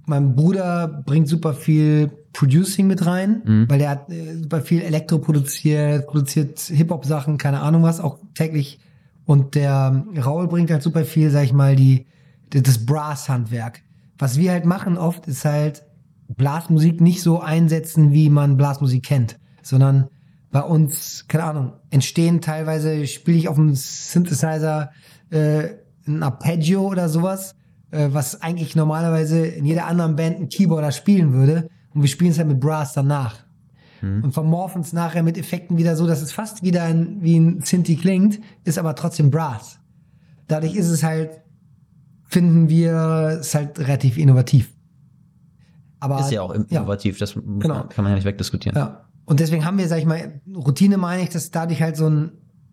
Mein Bruder bringt super viel Producing mit rein, Mhm. weil der hat äh, super viel Elektro produziert, produziert Hip-Hop-Sachen, keine Ahnung was, auch täglich. Und der Raul bringt halt super viel, sag ich mal, die, die das Brass-Handwerk. Was wir halt machen oft, ist halt Blasmusik nicht so einsetzen, wie man Blasmusik kennt, sondern bei uns, keine Ahnung, entstehen teilweise, spiele ich auf dem Synthesizer äh, ein Arpeggio oder sowas, äh, was eigentlich normalerweise in jeder anderen Band ein Keyboarder spielen würde. Und wir spielen es halt mit Brass danach. Und vermorphen es nachher mit Effekten wieder so, dass es fast wieder ein, wie ein Synthi klingt, ist aber trotzdem Brass. Dadurch ist es halt, finden wir es halt relativ innovativ. Aber, Ist ja auch innovativ, das muss Genau. kann man ja nicht wegdiskutieren. ja. Und deswegen haben wir, sag ich mal, Routine meine ich, dass dadurch halt so ein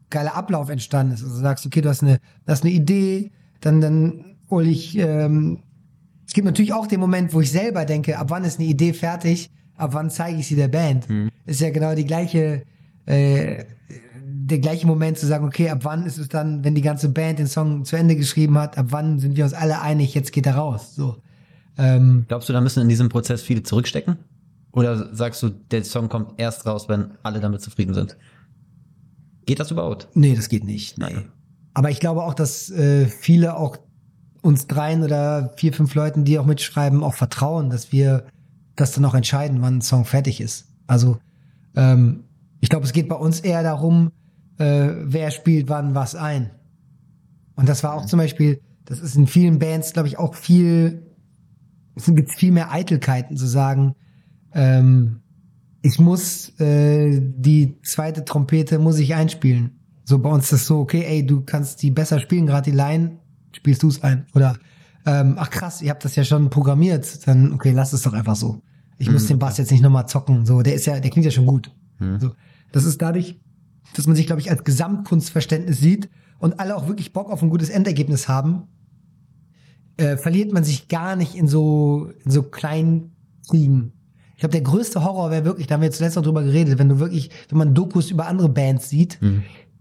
geiler Ablauf entstanden ist. Also du sagst, okay, du hast eine, du hast eine Idee, dann, dann hol ich, ähm, es gibt natürlich auch den Moment, wo ich selber denke, ab wann ist eine Idee fertig, ab wann zeige ich sie der Band. Ist ja genau die gleiche, äh, der gleiche Moment zu sagen, okay, ab wann ist es dann, wenn die ganze Band den Song zu Ende geschrieben hat, ab wann sind wir uns alle einig, jetzt geht er raus. So. Ähm, Glaubst du, da müssen in diesem Prozess viele zurückstecken? Oder sagst du, der Song kommt erst raus, wenn alle damit zufrieden sind? Geht das überhaupt? Nee, das geht nicht. Nee. Aber ich glaube auch, dass äh, viele auch uns dreien oder vier, fünf Leuten, die auch mitschreiben, auch vertrauen, dass wir das dann auch entscheiden, wann ein Song fertig ist. Also ähm, ich glaube, es geht bei uns eher darum, äh, wer spielt wann was ein. Und das war auch zum Beispiel, das ist in vielen Bands, glaube ich, auch viel, es gibt viel mehr Eitelkeiten zu sagen, ähm, ich muss äh, die zweite Trompete muss ich einspielen. So bei uns ist das so, okay, ey, du kannst die besser spielen, gerade die Line, spielst du es ein. Oder ähm, ach krass, ihr habt das ja schon programmiert, dann okay, lass es doch einfach so. Ich muss den Bass jetzt nicht nochmal zocken. So, der ist ja, der klingt ja schon gut. So, das ist dadurch, dass man sich, glaube ich, als Gesamtkunstverständnis sieht und alle auch wirklich Bock auf ein gutes Endergebnis haben, äh, verliert man sich gar nicht in so, in so kleinen Kriegen. Ich glaube, der größte Horror wäre wirklich, da haben wir zuletzt noch drüber geredet, wenn du wirklich, wenn man Dokus über andere Bands sieht,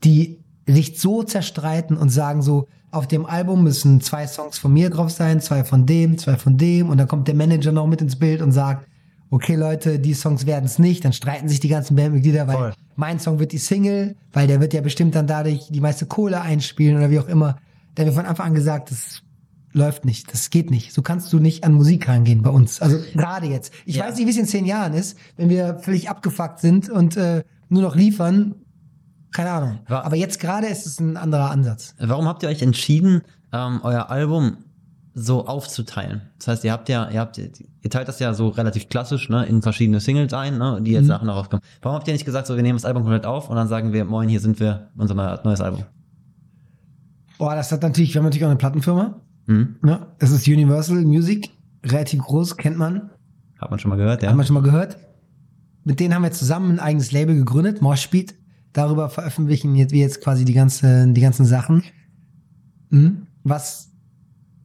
die sich so zerstreiten und sagen so, auf dem Album müssen zwei Songs von mir drauf sein, zwei von dem, zwei von dem und dann kommt der Manager noch mit ins Bild und sagt, okay Leute, die Songs werden es nicht, dann streiten sich die ganzen Bandmitglieder, weil Voll. mein Song wird die Single, weil der wird ja bestimmt dann dadurch die meiste Kohle einspielen oder wie auch immer. Da haben wir von Anfang an gesagt, das läuft nicht, das geht nicht. So kannst du nicht an Musik rangehen bei uns. Also gerade jetzt. Ich Ja. weiß nicht, wie es in zehn Jahren ist, wenn wir völlig abgefuckt sind und äh, nur noch liefern. Keine Ahnung. Wa- Aber jetzt gerade ist es ein anderer Ansatz. Warum habt ihr euch entschieden, ähm, euer Album so aufzuteilen? Das heißt, ihr habt ja, ihr habt, ihr teilt das ja so relativ klassisch, ne, in verschiedene Singles ein, ne, die jetzt Mhm. nach und nach rauskommen. Warum habt ihr nicht gesagt, so, wir nehmen das Album komplett auf und dann sagen wir, moin, hier sind wir, unser neu- neues Album? Boah, das hat natürlich, wir haben natürlich auch eine Plattenfirma. Hm? Ne? Das ist Universal Music, relativ groß, kennt man. Hat man schon mal gehört, ja? Haben wir schon mal gehört. Mit denen haben wir zusammen ein eigenes Label gegründet, Moshbeat. Darüber veröffentlichen jetzt, wir jetzt quasi die, ganze, die ganzen Sachen. Mhm. Was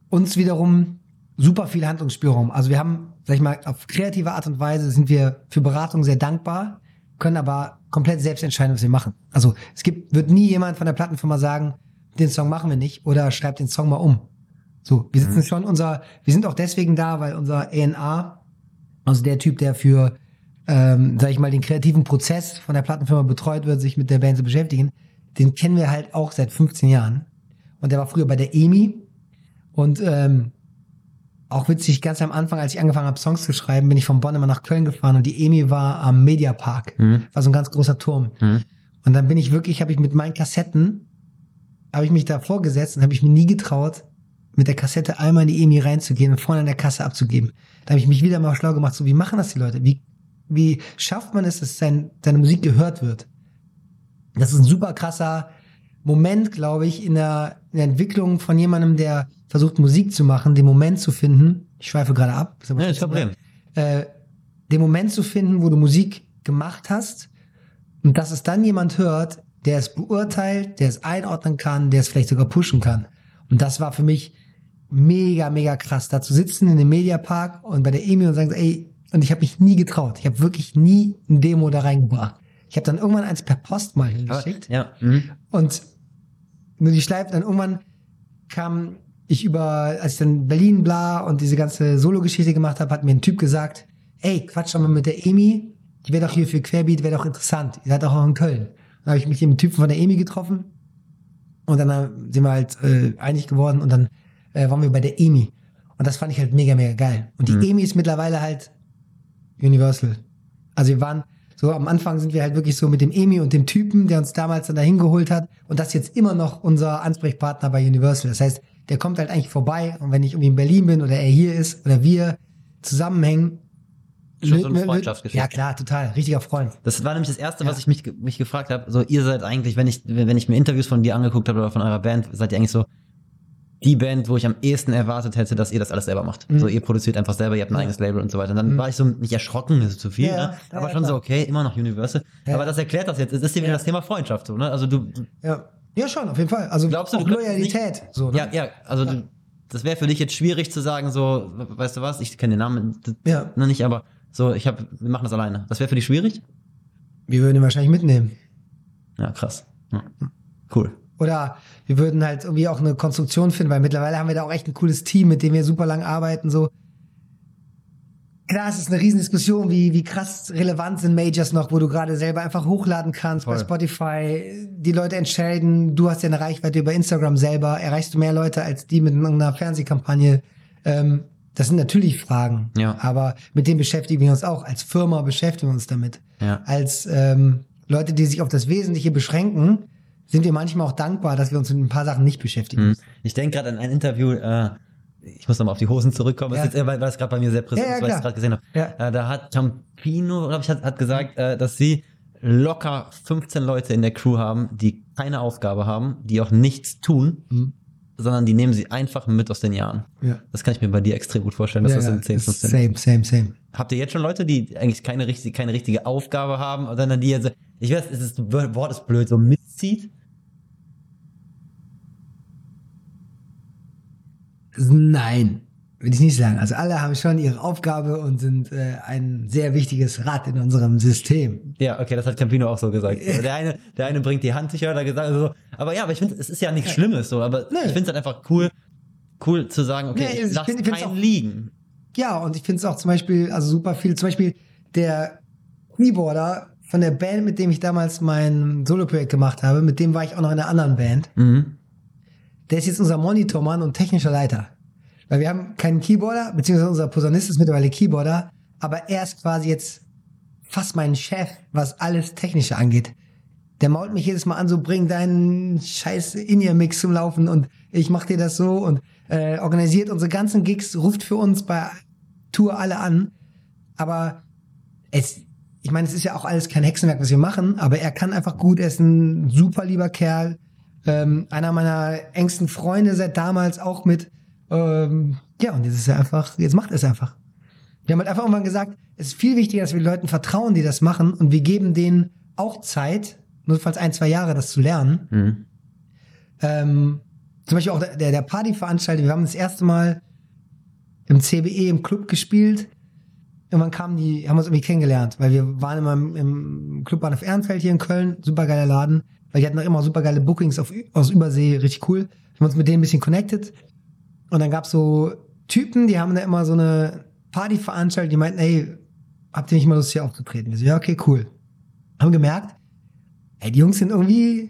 uns wiederum super viel Handlungsspielraum. Also wir haben, sag ich mal, auf kreative Art und Weise sind wir für Beratung sehr dankbar, können aber komplett selbst entscheiden, was wir machen. Also es gibt, wird nie jemand von der Plattenfirma sagen, den Song machen wir nicht oder schreibt den Song mal um. So, wir sitzen schon unser, wir sind auch deswegen da, weil unser A&R, also der Typ, der für, ähm, sag ich mal, den kreativen Prozess von der Plattenfirma betreut wird, sich mit der Band zu beschäftigen, den kennen wir halt auch seit 15 Jahren. Und der war früher bei der EMI und ähm, auch witzig, ganz am Anfang, als ich angefangen habe, Songs zu schreiben, bin ich von Bonn immer nach Köln gefahren und die Emi war am Mediapark. Mhm. War so ein ganz großer Turm. Mhm. Und dann bin ich wirklich, habe ich mit meinen Kassetten, habe ich mich da vorgesetzt und habe ich mir nie getraut, mit der Kassette einmal in die EMI reinzugehen und vorne an der Kasse abzugeben. Da habe ich mich wieder mal schlau gemacht, so wie machen das die Leute? Wie, wie schafft man es, dass sein, seine Musik gehört wird? Das ist ein super krasser Moment, glaube ich, in der, in der Entwicklung von jemandem, der versucht Musik zu machen, den Moment zu finden. Ich schweife gerade ab. Ist aber Ja, ist kein Problem. äh, den Moment zu finden, wo du Musik gemacht hast und dass es dann jemand hört, der es beurteilt, der es einordnen kann, der es vielleicht sogar pushen kann. Und das war für mich mega, mega krass, da zu sitzen in dem Mediapark und bei der EMI und sagen, ey, und ich habe mich nie getraut. Ich habe wirklich nie ein Demo da reingebracht. Ich habe dann irgendwann eins per Post mal hingeschickt. ja. Mhm. Und nur die Schleife, dann irgendwann kam ich über, als ich dann Berlin bla und diese ganze Solo-Geschichte gemacht habe, hat mir ein Typ gesagt, ey, quatsch doch mal mit der Emi, die wäre doch hier für Querbeat, wäre doch interessant. Ihr seid doch auch in Köln. Dann habe ich mich mit dem Typen von der Emi getroffen und dann äh, sind wir halt äh, einig geworden und dann äh, waren wir bei der Emi. Und das fand ich halt mega, mega geil. Und die Mhm. Emi ist mittlerweile halt Universal. Also wir waren so am Anfang sind wir halt wirklich so mit dem Emi und dem Typen, der uns damals dann dahin geholt hat und das ist jetzt immer noch unser Ansprechpartner bei Universal. Das heißt, der kommt halt eigentlich vorbei und wenn ich irgendwie in Berlin bin oder er hier ist oder wir zusammenhängen. Schon so eine mit- Freundschaftsgeschichte. Ja klar, total. Richtiger Freund. Das war nämlich das Erste, Ja. was ich mich, mich gefragt habe. So, ihr seid eigentlich, wenn ich, wenn ich mir Interviews von dir angeguckt habe oder von eurer Band, seid ihr eigentlich so die Band, wo ich am ehesten erwartet hätte, dass ihr das alles selber macht. Mhm. So, ihr produziert einfach selber, ihr habt ein Ja. eigenes Label und so weiter. Und dann Mhm. war ich so nicht erschrocken, das ist zu viel, Ja, ja. ne? Ja, aber ja, schon so, klar. okay, immer noch Universal. Ja. Aber das erklärt das jetzt. Es ist hier wieder Ja. das Thema Freundschaft, so, ne? Also du, Ja. Ja, schon, auf jeden Fall. Also Glaubst du, auch du glaubst Loyalität. So, ne? ja, ja, also Du, das wäre für dich jetzt schwierig zu sagen, so, weißt du was, ich kenne den Namen Ja. noch nicht, aber so, ich habe, wir machen das alleine. Das wäre für dich schwierig? Wir würden ihn wahrscheinlich mitnehmen. Ja, krass. Ja. Cool. Oder wir würden halt irgendwie auch eine Konstruktion finden, weil mittlerweile haben wir da auch echt ein cooles Team, mit dem wir super lang arbeiten. So klar, es ist eine Riesendiskussion, wie wie krass relevant sind Majors noch, wo du gerade selber einfach hochladen kannst bei Voll. Spotify. Die Leute entscheiden, du hast ja eine Reichweite über Instagram selber, erreichst du mehr Leute als die mit einer Fernsehkampagne. Ähm, das sind natürlich Fragen, Ja. aber mit dem beschäftigen wir uns auch. Als Firma beschäftigen wir uns damit Ja. als ähm, Leute, die sich auf das Wesentliche beschränken, sind wir manchmal auch dankbar, dass wir uns mit ein paar Sachen nicht beschäftigen. Mhm. Ich denke gerade an ein Interview, äh, ich muss nochmal auf die Hosen zurückkommen, Ja. ist jetzt, eher, weil es gerade bei mir sehr präsent Ja, ja, ist, weil ich es gerade gesehen habe. Ja. Äh, da hat Campino, glaube ich, hat, hat gesagt, äh, dass sie locker 15 Leute in der Crew haben, die keine Aufgabe haben, die auch nichts tun, Mhm. sondern die nehmen sie einfach mit aus den Jahren. Ja. Das kann ich mir bei dir extrem gut vorstellen, dass ja, das in 10, 15 Same, same, same. Habt ihr jetzt schon Leute, die eigentlich keine richtige, keine richtige Aufgabe haben, sondern die jetzt, ich weiß, es ist, das Wort ist blöd, so mitzieht? Nein, würde ich nicht sagen. Also alle haben schon ihre Aufgabe und sind äh, ein sehr wichtiges Rad in unserem System. Ja, okay, das hat Campino auch so gesagt. Der eine, der eine bringt die Handtücher, hat er gesagt, also so. Aber ja, aber ich finde, es ist ja nichts Schlimmes, so, aber Nee. ich finde es halt einfach cool, cool zu sagen, okay, Nee, ich ich lass find- keinen auch- liegen. Ja, und ich finde es auch zum Beispiel, also super viel, zum Beispiel der Keyboarder von der Band, mit dem ich damals mein Solo-Projekt gemacht habe, mit dem war ich auch noch in einer anderen Band. Mhm. Der ist jetzt unser Monitormann und technischer Leiter. Weil wir haben keinen Keyboarder, beziehungsweise unser Posaunist ist mittlerweile Keyboarder, aber er ist quasi jetzt fast mein Chef, was alles Technische angeht. Der mault mich jedes Mal an, so bring deinen scheiß In-Ear-Mix zum Laufen und ich mach dir das so und äh, organisiert unsere ganzen Gigs, ruft für uns bei Tour alle an. Aber es, ich meine, es ist ja auch alles kein Hexenwerk, was wir machen, aber er kann einfach gut, ist ein super lieber Kerl. Ähm, einer meiner engsten Freunde seit damals auch mit. Ähm, ja, und jetzt ist er einfach, jetzt macht er es einfach. Wir haben halt einfach irgendwann gesagt, es ist viel wichtiger, dass wir Leuten vertrauen, die das machen und wir geben denen auch Zeit, notfalls ein, zwei Jahre, das zu lernen. Mhm. Ähm, zum Beispiel auch der, der Partyveranstalter, wir haben das erste Mal im CBE im Club gespielt. Irgendwann kamen die, haben uns irgendwie kennengelernt, weil wir waren immer im, im Clubbahnhof Ehrenfeld hier in Köln, supergeiler Laden, weil die hatten auch immer supergeile Bookings auf, aus Übersee, richtig cool. Wir haben uns mit denen ein bisschen connected. Und dann gab's so Typen, die haben da immer so eine Party veranstaltet, die meinten, ey, habt ihr nicht mal Lust hier aufzutreten? Wir so, ja, okay, cool. Haben gemerkt, ey, die Jungs sind irgendwie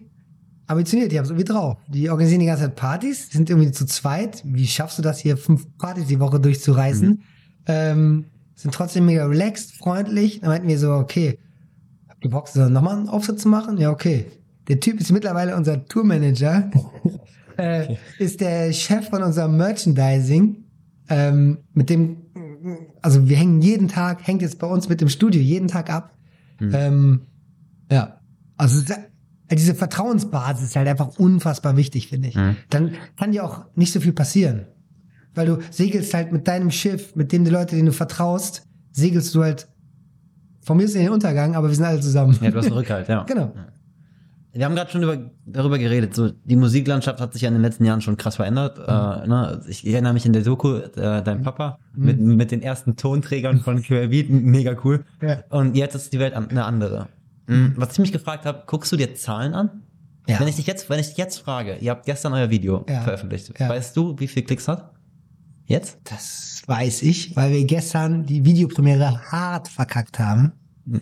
ambitioniert, die haben es irgendwie drauf. Die organisieren die ganze Zeit Partys, sind irgendwie zu zweit. Wie schaffst du das hier, fünf Partys die Woche durchzureißen? Mhm. Ähm, sind trotzdem mega relaxed, freundlich. Dann meinten wir so, okay, habt ihr Bock, so nochmal einen Auftritt zu machen? Ja, okay. Der Typ ist mittlerweile unser Tourmanager, äh, ist der Chef von unserem Merchandising. Ähm, mit dem, also wir hängen jeden Tag, hängt jetzt bei uns mit dem Studio jeden Tag ab. Ähm, ja, also ist- diese Vertrauensbasis ist halt einfach unfassbar wichtig, finde ich. Mhm. Dann kann dir auch nicht so viel passieren. Weil du segelst halt mit deinem Schiff, mit dem die Leute, denen du vertraust, segelst du halt von mir ist in den Untergang, aber wir sind alle zusammen. Ja, du hast einen Rückhalt, ja. genau. Wir haben gerade schon über, darüber geredet. So, die Musiklandschaft hat sich ja in den letzten Jahren schon krass verändert. Äh, ne? Ich erinnere mich in der Doku, äh, dein Papa mit, mit den ersten Tonträgern von Querbeat, mega cool. Ja. Und jetzt ist die Welt an- eine andere. Mhm. Was ich mich gefragt habe, guckst du dir Zahlen an? Ja. Wenn ich dich jetzt, wenn ich dich jetzt frage, ihr habt gestern euer Video Ja. veröffentlicht. Weißt du, wie viel Klicks hat? Jetzt? Das weiß ich, weil wir gestern die Videopremiere hart verkackt haben.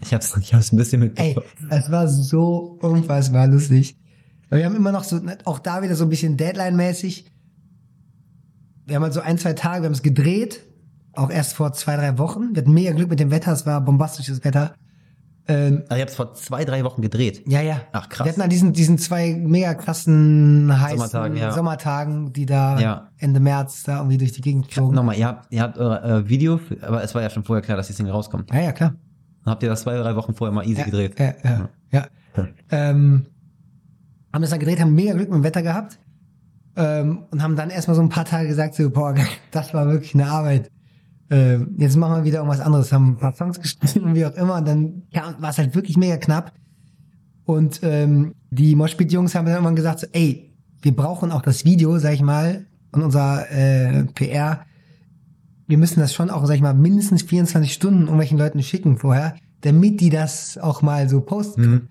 Ich hab's, ich hab's ein bisschen Ey, mitbekommen. es war so unfassbar lustig. Wir haben immer noch so, auch da wieder so ein bisschen Deadline-mäßig. Wir haben halt so ein, zwei Tage, wir haben es gedreht. Auch erst vor zwei, drei Wochen. Wir hatten mega Glück mit dem Wetter, es war bombastisches Wetter. Ähm, Also ihr habt's vor zwei, drei Wochen gedreht. ja, ja. Ach, krass. Wir hatten an diesen, diesen zwei mega krassen heißen Sommertagen, ja. Sommertagen, die da Ja. Ende März da irgendwie durch die Gegend flogen. Nochmal, ihr habt, ihr habt euer äh, Video, für, aber es war ja schon vorher klar, dass die Single rauskommt. Ja, ja, klar. Dann habt ihr das zwei, drei Wochen vorher mal easy ja, gedreht. Ja, ja, ja. Ja. Ähm, haben das dann gedreht, haben mega Glück mit dem Wetter gehabt ähm, und haben dann erstmal so ein paar Tage gesagt, so, boah, das war wirklich eine Arbeit. Ähm, jetzt machen wir wieder irgendwas anderes, haben ein paar Songs geschrieben, wie auch immer, und dann ja, war es halt wirklich mega knapp. Und ähm, die Moshpit-Jungs haben dann irgendwann gesagt, so, ey, wir brauchen auch das Video, sag ich mal, und unser äh, PR, wir müssen das schon auch, sag ich mal, mindestens 24 Stunden irgendwelchen Leuten schicken vorher, damit die das auch mal so posten können.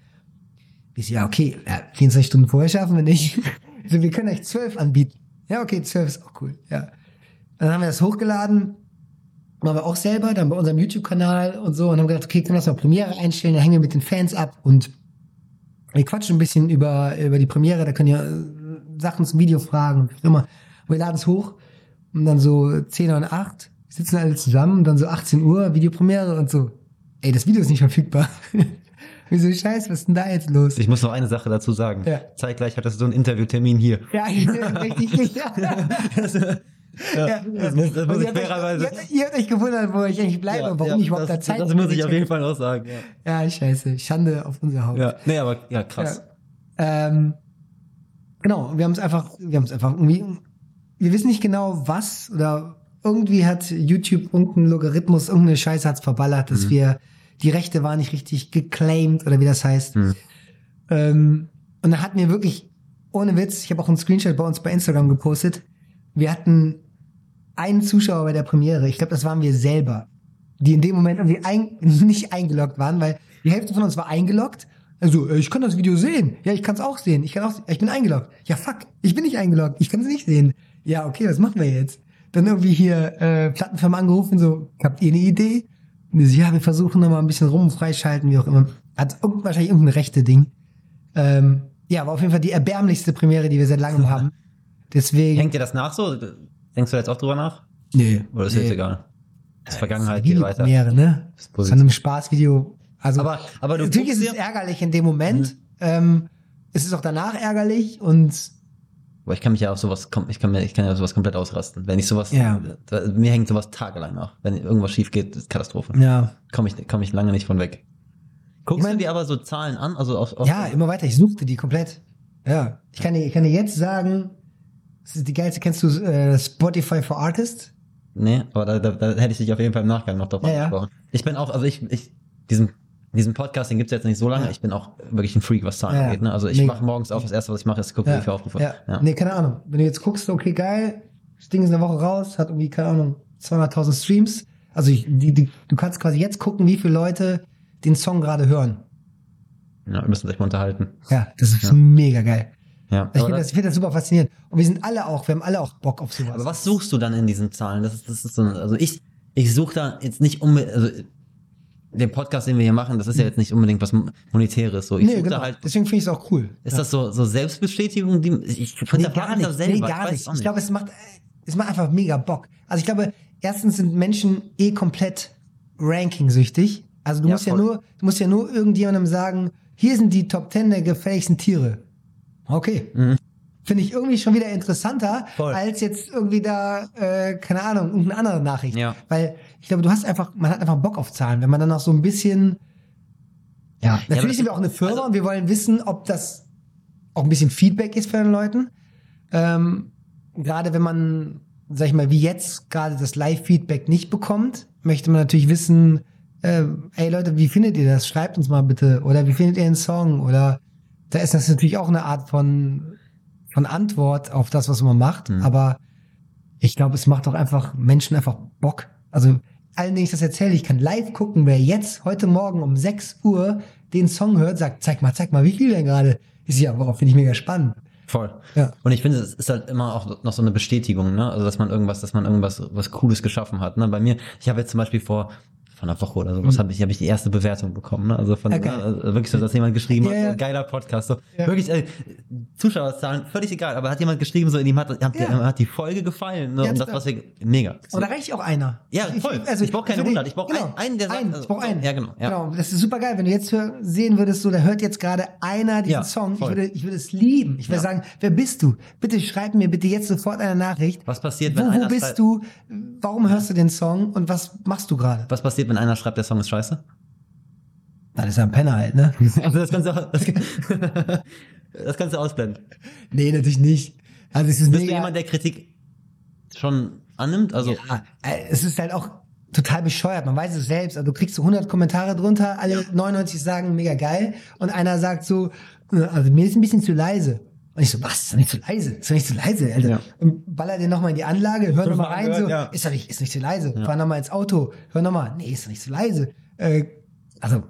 Ich so, ja, okay, ja, 24 Stunden vorher schaffen wir nicht. Also wir können euch 12 anbieten. Ja, okay, 12 ist auch cool, ja. Dann haben wir das hochgeladen, machen wir auch selber, dann bei unserem YouTube-Kanal und so und haben gedacht, okay, können wir das mal Premiere einstellen, dann hängen wir mit den Fans ab und wir quatschen ein bisschen über, über die Premiere, da könnt ihr äh, Sachen zum Video fragen wie immer. Und wir laden es hoch und dann so 10 und 8, sitzen alle zusammen und dann so 18 Uhr, Videopremiere und so, ey, das Video ist nicht verfügbar. Wieso scheiße, was ist denn da jetzt los? Ich muss noch eine Sache dazu sagen. Ja. Zeitgleich hattest du einen Interviewtermin hier. Ja, richtig, richtig. Ja. Ja. das muss, das muss Und ich ihr, habt euch, fairerweise. ihr, ihr habt euch gewundert, wo ich eigentlich bleibe und warum ich überhaupt das, da Zeit Das muss ich auf jeden Fall noch sagen. Ja, Ja, scheiße. Schande auf unser Haupt. ja. nee, aber ja, krass. Ja. Ähm, genau, wir haben es einfach, wir haben es einfach irgendwie, wir wissen nicht genau was oder irgendwie hat YouTube irgendein Logarithmus, irgendeine Scheiße hat's verballert, dass wir, die Rechte waren nicht richtig geclaimed oder wie das heißt. Mhm. Ähm, und dann hatten wir wirklich, ohne Witz, ich habe auch einen Screenshot bei uns bei Instagram gepostet, wir hatten einen Zuschauer bei der Premiere, ich glaube, das waren wir selber, die in dem Moment irgendwie ein, nicht eingeloggt waren, weil die Hälfte von uns war eingeloggt. Also, äh, ich kann das Video sehen. Ja, ich kann es auch sehen. Ich kann auch, ich bin eingeloggt. Ja, fuck, ich bin nicht eingeloggt. Ich kann es nicht sehen. Ja, okay, was machen wir jetzt? Dann irgendwie hier äh, Plattenfirma angerufen, so, habt ihr eine Idee? Ja, wir versuchen nochmal ein bisschen rum, freischalten, wie auch immer. Hat wahrscheinlich irgendein rechte Ding. Ähm, ja, war auf jeden Fall die erbärmlichste Premiere, die wir seit langem haben. Deswegen. Hängt dir das nach so? Denkst du jetzt auch drüber nach? nee. Oder ist nee. jetzt egal? Das Vergangenheit geht weiter. Videopremiere, ne? Das ist Von einem Spaßvideo. Also, Aber, aber du natürlich ist es ärgerlich in dem Moment. Ähm, es ist auch danach ärgerlich und aber ich kann mich ja auf sowas, ich kann mir, ich kann ja auf sowas komplett ausrasten. Wenn ich sowas, Ja. mir hängt sowas tagelang nach. Wenn irgendwas schief geht, ist Katastrophe. ja. Komme ich, komm ich lange nicht von weg. Guckst Ich mein- du dir aber so Zahlen an? Also auf, auf Ja, immer weiter. Ich suchte die komplett. Ja. Ich kann dir, ich kann dir jetzt sagen, die geilste, kennst du äh, Spotify for Artists? Nee, aber da, da, da hätte ich dich auf jeden Fall im Nachgang noch drauf Ja, ja. angesprochen. Ich bin auch, also ich, ich, diesen, diesen Podcast, den gibt's jetzt nicht so lange. Ja. Ich bin auch wirklich ein Freak, was Zahlen Ja, ja. angeht. Ne? Also ich mache morgens auf, das erste, was ich mache, ist gucken, wie viele Aufrufe. Ja. Ja. Nee, keine Ahnung. Wenn du jetzt guckst, okay, geil, das Ding ist eine Woche raus, hat irgendwie, keine Ahnung, 200.000 Streams. Also ich, die, die, du kannst quasi jetzt gucken, wie viele Leute den Song gerade hören. ja, wir müssen uns echt mal unterhalten. Ja, das ist Ja. mega geil. Ja. Ich Aber, finde das, ich find das super faszinierend. Und wir sind alle auch, wir haben alle auch Bock auf sowas. aber was suchst du dann in diesen Zahlen? Das ist, das ist so, also ich, ich suche da jetzt nicht unbedingt, also den Podcast, den wir hier machen, das ist ja jetzt nicht unbedingt was Monetäres. So, ich Nee, genau. halt, Deswegen finde ich es auch cool. ist das so, so Selbstbestätigung? Die, ich Nee, hinterfrage gar nicht. selber. nee, ich gar nicht. auch Ich glaube, es macht, es macht einfach mega Bock. Also ich glaube, erstens sind Menschen eh komplett ranking-süchtig. Also du Ja, musst ja voll. nur, du musst ja nur irgendjemandem sagen, hier sind die Top 10 der gefährlichsten Tiere. Okay. Finde ich irgendwie schon wieder interessanter, Mhm. Voll. als jetzt irgendwie da, äh, keine Ahnung, irgendeine andere Nachricht. Ja. Weil ich glaube, du hast einfach, man hat einfach Bock auf Zahlen, wenn man dann auch so ein bisschen, ja, natürlich das sind wir auch eine Firma also- und wir wollen wissen, ob das auch ein bisschen Feedback ist für den Leuten. Ähm, gerade wenn man, sag ich mal, wie jetzt gerade das Live-Feedback nicht bekommt, möchte man natürlich wissen, äh, ey Leute, wie findet ihr das? Schreibt uns mal bitte. Oder wie findet ihr den Song? Oder da ist das natürlich auch eine Art von, von Antwort auf das, was man macht. Mhm. Aber ich glaube, es macht auch einfach Menschen einfach Bock. Also allen, denen ich das erzähle, ich kann live gucken, wer jetzt heute Morgen um 6 Uhr den Song hört, sagt, zeig mal, zeig mal, wie viel denn gerade? Ist ja, worauf finde ich mega spannend. Voll. Ja. Und ich finde, es ist halt immer auch noch so eine Bestätigung, ne? Also dass man irgendwas, dass man irgendwas was Cooles geschaffen hat. Ne? Bei mir, ich habe jetzt zum Beispiel vor von einer Woche oder sowas habe ich, habe ich die erste Bewertung bekommen. Ne? Also von Mhm. Okay. ne? also wirklich so, dass jemand geschrieben Ja, hat, so, geiler Podcast. So, Ja. Wirklich, äh, Zuschauerzahlen, völlig egal, aber hat jemand geschrieben, so, ihm hat, hat, hat die Folge gefallen, ne? Ja, und das, was wir. Mega. Und da reicht auch einer. Ja, voll. Ich brauch keine würde- 100, ich brauch einen- einen, der sagt, einen. also, Ich brauch einen. ja, genau, ja. genau. Das ist super geil. Wenn du jetzt hör, sehen würdest, so, da hört jetzt gerade einer diesen Ja, Song. Ich würde, ich würde es lieben. Ich würde Ja. sagen, wer bist du? Bitte schreib mir bitte jetzt sofort eine Nachricht. Was passiert, wenn wo, wo einer bist du? Warum hörst du den Song? Und was machst du gerade? Was passiert, wenn einer schreibt, der Song ist scheiße? Das ist ja ein Penner halt, ne? Also das kannst du, auch- das, das kannst du ausblenden. nee, natürlich nicht. Also es ist Bist du mega. jemand, der Kritik schon annimmt? Also Ja, äh, es ist halt auch total bescheuert. Man weiß es selbst. Also du kriegst so 100 Kommentare drunter, alle 99 sagen mega geil und einer sagt so, äh, also mir ist ein bisschen zu leise. Und ich so, was? Ist doch nicht zu leise? Ist doch nicht zu leise, Alter. Ja. Und baller den nochmal in die Anlage, hör nochmal rein, gehört, so, ja. ist doch nicht, ist nicht zu leise. Fahr nochmal ins Auto, hör nochmal, nee, ist doch nicht zu leise. Äh, also,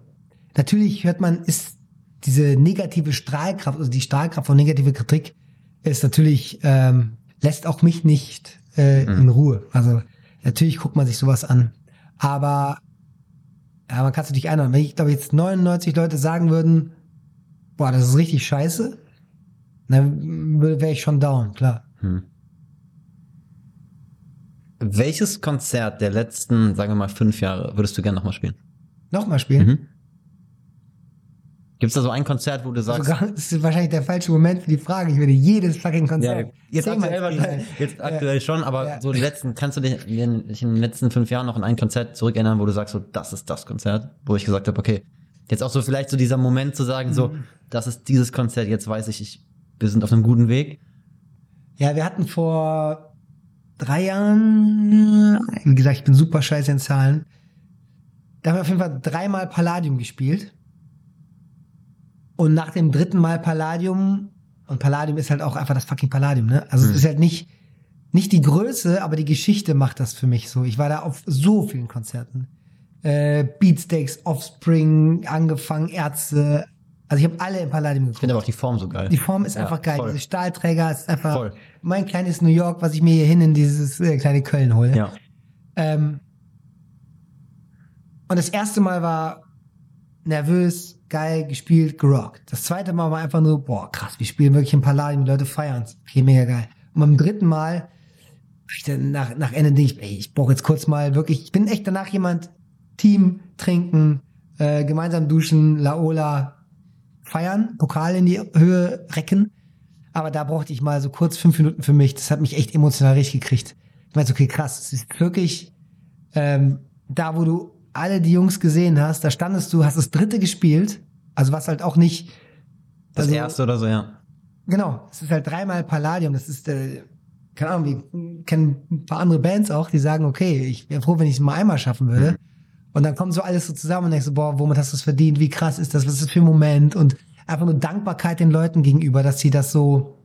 natürlich hört man, ist diese negative Strahlkraft, also die Strahlkraft von negative Kritik, ist natürlich, ähm, lässt auch mich nicht äh, in Ruhe. Also, natürlich guckt man sich sowas an. Aber, ja, man kann es natürlich einordnen. Wenn ich, glaube jetzt 99 Leute sagen würden, boah, das ist richtig scheiße, wäre ich schon down, klar. welches Konzert der letzten, sagen wir mal, fünf Jahre würdest du gerne nochmal spielen? Nochmal spielen. Mhm. Gibt es da so ein Konzert, wo du sagst, Sogar, das ist wahrscheinlich der falsche Moment für die Frage. Ich würde jedes fucking ja, Konzert. jetzt zehnmal aktuell, wahrscheinlich, jetzt aktuell schon, aber Ja. so die letzten, kannst du dich in den, letzten fünf Jahren noch an ein Konzert zurückerinnern, wo du sagst, so, das ist das Konzert, wo ich gesagt habe, okay, jetzt auch so vielleicht so dieser Moment zu sagen, so, Mhm. das ist dieses Konzert, jetzt weiß ich, ich, wir sind auf einem guten Weg. Ja, wir hatten vor drei Jahren, wie gesagt, ich bin super scheiße in Zahlen. Da haben wir auf jeden Fall dreimal Palladium gespielt. Und nach dem dritten Mal Palladium, und Palladium ist halt auch einfach das fucking Palladium, ne? Also es ist halt nicht, nicht die Größe, aber die Geschichte macht das für mich so. Ich war da auf so vielen Konzerten. Äh, Beatsteaks, Offspring, angefangen, Ärzte. Also ich habe alle im Palladium geguckt. Ich finde aber auch die Form so geil. Die Form ist Ja, einfach geil. voll. Diese Stahlträger ist einfach Voll. mein kleines New York, was ich mir hier hin in dieses äh, kleine Köln hole. Ja. Ähm, und das erste Mal war nervös, geil, gespielt, gerockt. Das zweite Mal war einfach nur, boah, krass, wir spielen wirklich im Palladium, die Leute feiern's. Okay, mega geil. Und beim dritten Mal, ich dann nach, nach Ende denke ich, ey, ich brauche jetzt kurz mal wirklich, ich bin echt danach jemand, Team, trinken, äh, gemeinsam duschen, Laola, feiern, Pokal in die Höhe recken. Aber da brauchte ich mal so kurz fünf Minuten für mich. Das hat mich echt emotional richtig gekriegt. Ich meinte, okay, krass, es ist wirklich ähm, da, wo du alle die Jungs gesehen hast, da standest du, hast das dritte gespielt. Also was halt auch nicht. Das also, erste oder so, ja. Genau, es ist halt dreimal Palladium. Das ist, äh, keine Ahnung, wir kennen ein paar andere Bands auch, die sagen, okay, ich wäre froh, wenn ich es mal einmal schaffen würde. Und dann kommt so alles so zusammen und denkst so, boah, womit hast du es verdient? Wie krass ist das? Was ist das für ein Moment? Und einfach nur Dankbarkeit den Leuten gegenüber, dass sie das so,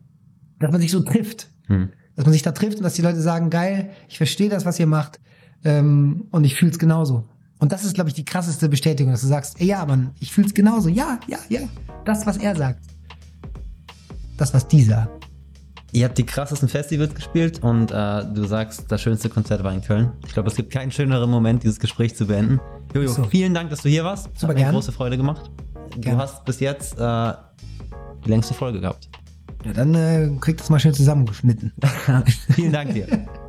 dass man sich so trifft. Hm. Dass man sich da trifft und dass die Leute sagen, geil, ich verstehe das, was ihr macht. Ähm, und ich fühle es genauso. Und das ist, glaube ich, die krasseste Bestätigung, dass du sagst, ey, ja, Mann, ich fühle es genauso. Ja, ja, ja. Das, was er sagt. Das, was die sagen. Ihr habt die krassesten Festivals gespielt und äh, du sagst, das schönste Konzert war in Köln. Ich glaube, es gibt keinen schöneren Moment, dieses Gespräch zu beenden. Jojo, So. vielen Dank, dass du hier warst. Super Hat mir gern. große Freude gemacht. Du Gern. hast bis jetzt äh, die längste Folge gehabt. Ja, dann äh, kriegt das mal schnell zusammengeschnitten. vielen Dank dir.